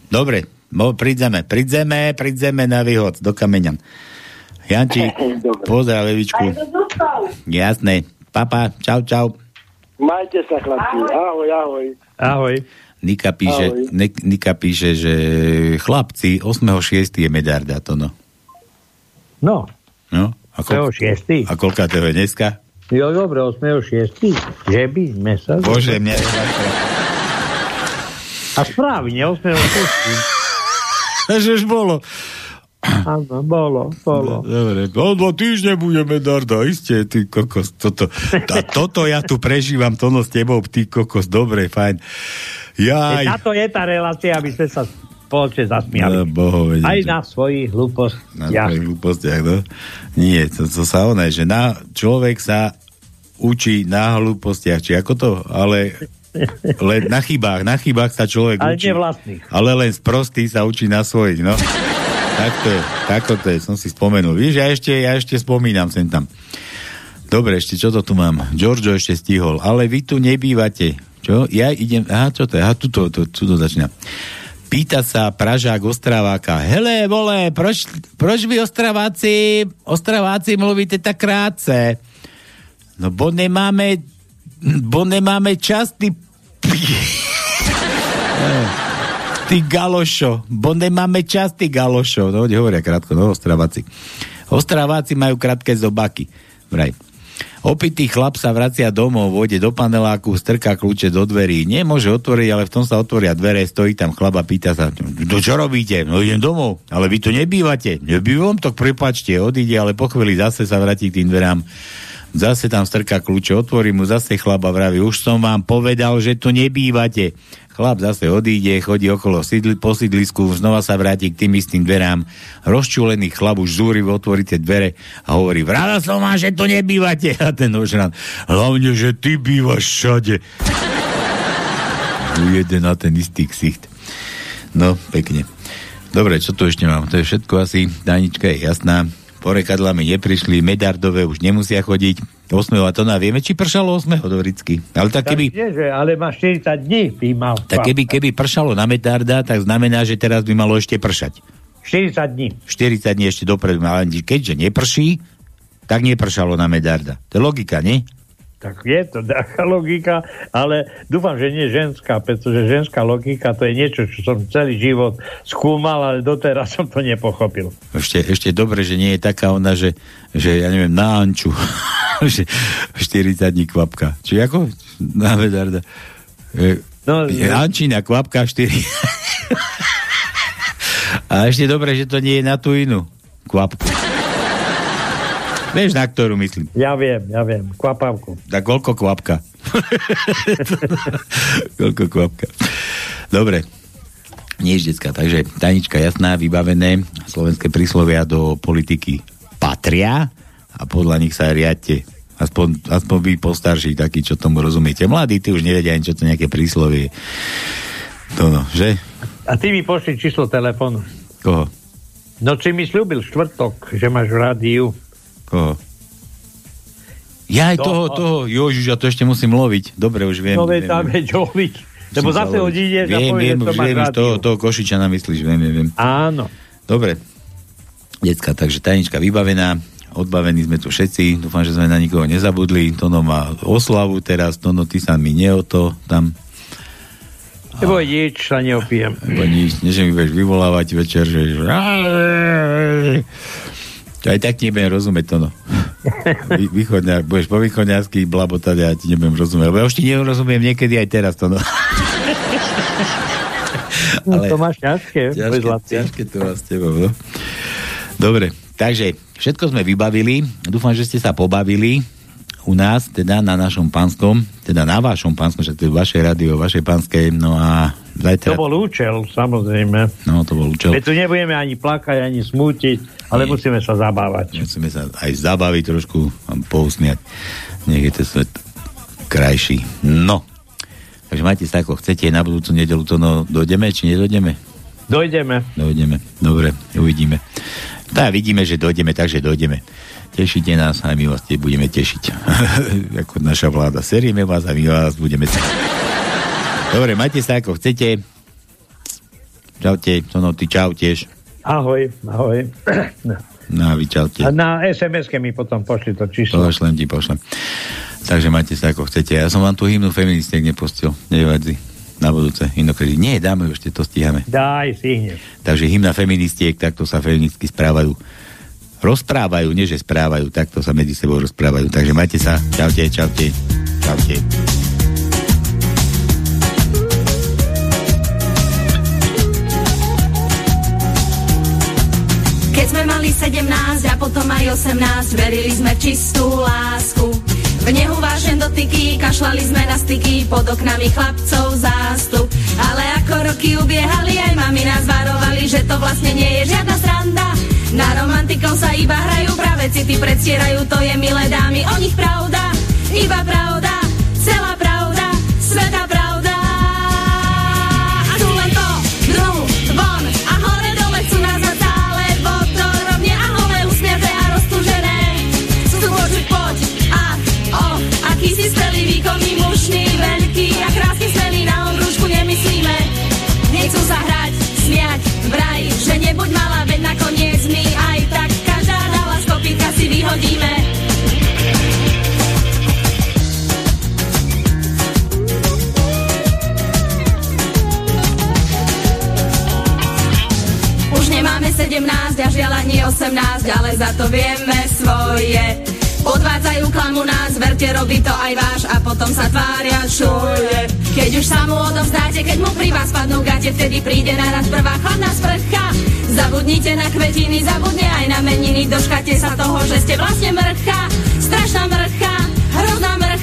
Dobre, mo, prídzeme, prídzeme, prídzeme na výhod do kameňan. Janči, pozdrav Evičku. Jasné. Papa, čau, čau. Majte sa, chlapci. Ahoj, ahoj. Ahoj. Nika píše, Ahoj. ne, Nika píše, že chlapci, 8.6. je medarda to, no. No, no? A, 6. a koľka to je dneska? Jo, dobre, 8.6. Že by sme sa... Bože, mňa... A správne, 8.6. že už bolo. Áno, bolo, bolo. Dobre, o dva týždne budeme darda, iste, ty kokos, toto, a toto ja tu prežívam, to no s tebou, ty kokos, dobre, fajn. Jaj. Táto je tá relácia, aby sme sa spoločne zasmiali. No, boho, vedieť, Aj na svojich Na hlúpostiach. svojich hlúpostiach, no? Nie, to, to sa oné, že na, človek sa učí na hlúpostiach, či ako to, ale len na chybách, na chybách sa človek Ale učí. nie vlastných. Ale len z prostý sa učí na svojich, no. Tak to je, tako to je, som si spomenul. Víš, ja ešte, ja ešte spomínam sem tam. Dobre, ešte čo to tu mám? Giorgio ešte stihol, ale vy tu nebývate. Čo? Ja idem, aha, čo to je? Aha, tuto, tu, tu to začína. Pýta sa Pražák Ostraváka, hele, vole, proč, proč vy Ostraváci, Ostraváci mluvíte tak krátce? No, bo nemáme, bo nemáme čas, ty Ty galošo, bo nemáme čas, ty galošo. No, hovoria krátko, no, Ostraváci. Ostraváci majú krátke zobaky, vraj. Opitý chlap sa vracia domov, vôjde do paneláku, strká kľúče do dverí. Nemôže otvoriť, ale v tom sa otvoria dvere, stojí tam chlap a pýta sa, to čo robíte? No idem domov. Ale vy tu nebývate. Nebývam, tak prepačte, odíde, ale po chvíli zase sa vráti k tým dverám. Zase tam strká kľúče, otvorí mu zase chlap a vraví, už som vám povedal, že tu nebývate. Chlap zase odíde, chodí okolo sídli, po sídlisku, znova sa vráti k tým istým dverám. Rozčúlený chlap už zúrivo otvorí tie dvere a hovorí, vrada som vám, že tu nebývate. A ten ožran, hlavne, že ty bývaš všade. Ujede na ten istý ksicht. No, pekne. Dobre, čo tu ešte mám? To je všetko asi. Danička je jasná. Porekadlami neprišli, medardové už nemusia chodiť. 8. a to na vieme, či pršalo 8. do Vricky. Ale tak keby, Nie, že, ale má 40 dní by mal. tak keby, keby pršalo na medarda, tak znamená, že teraz by malo ešte pršať. 40 dní. 40 dní ešte dopredu. Ale keďže neprší, tak nepršalo na medarda. To je logika, nie? Tak je to taká logika, ale dúfam, že nie ženská, pretože ženská logika to je niečo, čo som celý život skúmal, ale doteraz som to nepochopil. Ešte, ešte dobre, že nie je taká ona, že, že ja neviem, na Anču. že 40 dní kvapka. Či ako? Na medarda. E, No, je Ančina kvapka 4. A ešte dobre, že to nie je na tú inú kvapku. Vieš, na ktorú myslím. Ja viem, ja viem. Kvapavku. Tak koľko kvapka? koľko kvapka? Dobre. Nič, decka. Takže Tanička jasná, vybavené. Slovenské príslovia do politiky patria a podľa nich sa riadte. Aspoň, aspoň vy postarší, takí, čo tomu rozumiete. Mladí, ty už nevedia ani, čo to nejaké príslovie. To no, že? A ty mi pošli číslo telefónu. Koho? No, či mi slúbil štvrtok, že máš v rádiu. Koho? Ja aj To- toho, toho, Jožiš, to ešte musím loviť. Dobre, už viem. No, viem, veď tam viem. je Jovič. Lebo zase sa loviť. odídeš a Viem, povieš, viem, to máš viem, rádiu. toho, toho Košičana myslíš, viem, viem, viem. Áno. Dobre. Decka, takže tajnička vybavená, odbavení sme tu všetci, dúfam, že sme na nikoho nezabudli. Tono má oslavu teraz, Tono, ty sa mi nie o to tam, Nebo nič sa neopijem. lebo nič, nie, že mi budeš vyvolávať večer, že... To aj tak nebudem rozumieť, Tono. Vy, východňa, budeš po východňarsky blabotať a ja ti nebudem rozumieť, lebo ja už ti nerozumiem niekedy aj teraz, Tono. No, to máš ťažké. Ťažké, ťažké to vás s tebou, no? Dobre, takže všetko sme vybavili. Dúfam, že ste sa pobavili u nás, teda na našom pánskom, teda na vašom pánskom, že to je vaše rádio, vaše pánske, no a zajtra... To bol účel, samozrejme. No, to bol účel. Veď tu nebudeme ani plakať, ani smútiť, ale Nie. musíme sa zabávať. Musíme sa aj zabaviť trošku pousmiať. Nech je ten svet krajší. No. Takže majte sa ako chcete, na budúcu nedelu to no, dojdeme, či nedojdeme? Dojdeme. Dojdeme. Dobre, uvidíme. Tá vidíme, že dojdeme, takže dojdeme. Tešíte nás a my vás tie budeme tešiť. ako naša vláda. Serieme vás a my vás budeme Dobre, majte sa ako chcete. Čaute, Tono, ty čau tiež. Ahoj, ahoj. No a vy čaute. A na SMS-ke mi potom pošli to číslo. Pošlem ti, pošlem. Takže majte sa ako chcete. Ja som vám tú hymnu feministiek nepustil. Nevadí. Na budúce. Inokedy. Nie, dáme ešte to stíhame. Daj si hneď. Takže hymna feministiek, takto sa feministky správajú. Rozprávajú, nie že správajú, takto sa medzi sebou rozprávajú. Takže majte sa. Čaute, čaute. Čaute. Keď sme mali 17 a potom aj 18, verili sme v čistú lásku. V nehu vážen dotyky, kašlali sme na styky, pod oknami chlapcov zástup. Ale ako roky ubiehali, aj mami nás varovali, že to vlastne nie je žiadna sranda. Na romantikom sa iba hrajú, práve city predstierajú, to je milé dámy, o nich pravda, iba pravda, celá pravda, sveta pravda. Nebuď malá, veď nakoniec my aj tak každá dala z kopítka si vyhodíme. Už nemáme 17 a žiaľ ani 18, ale za to vieme svoje. Podvádzajú klamu nás, verte, robí to aj váš a potom sa tvária, čo je. Keď už sa mu odovzdáte, keď mu pri vás padnú gate, vtedy príde naraz prvá chladná sprcha. Zabudnite na kvetiny, zabudne aj na meniny, doškate sa toho, že ste vlastne mrcha. Strašná mrcha, hrozná mrcha,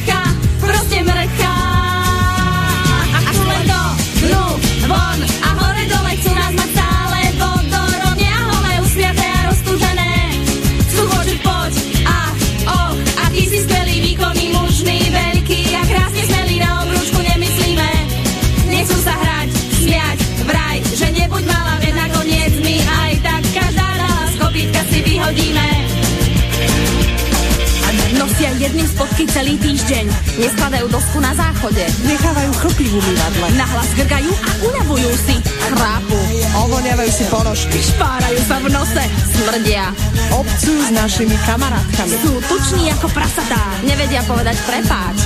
fotky celý týždeň. Neskladajú dosku na záchode. Nechávajú chlpy v umývadle. Nahlas grgajú a unavujú si. Chrápu. Ovoňavajú si ponožky. Špárajú sa v nose. Smrdia. Obcú s našimi kamarátkami. Sú tuční ako prasatá. Nevedia povedať prepáč.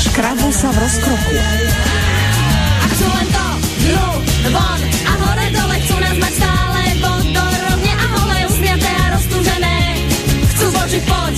Škrabú sa v rozkroku. A chcú len to, dnu, von a hore dole chcú nás mať stále vodorovne a hole usmiaté a roztúžené. Chcú zložiť poď,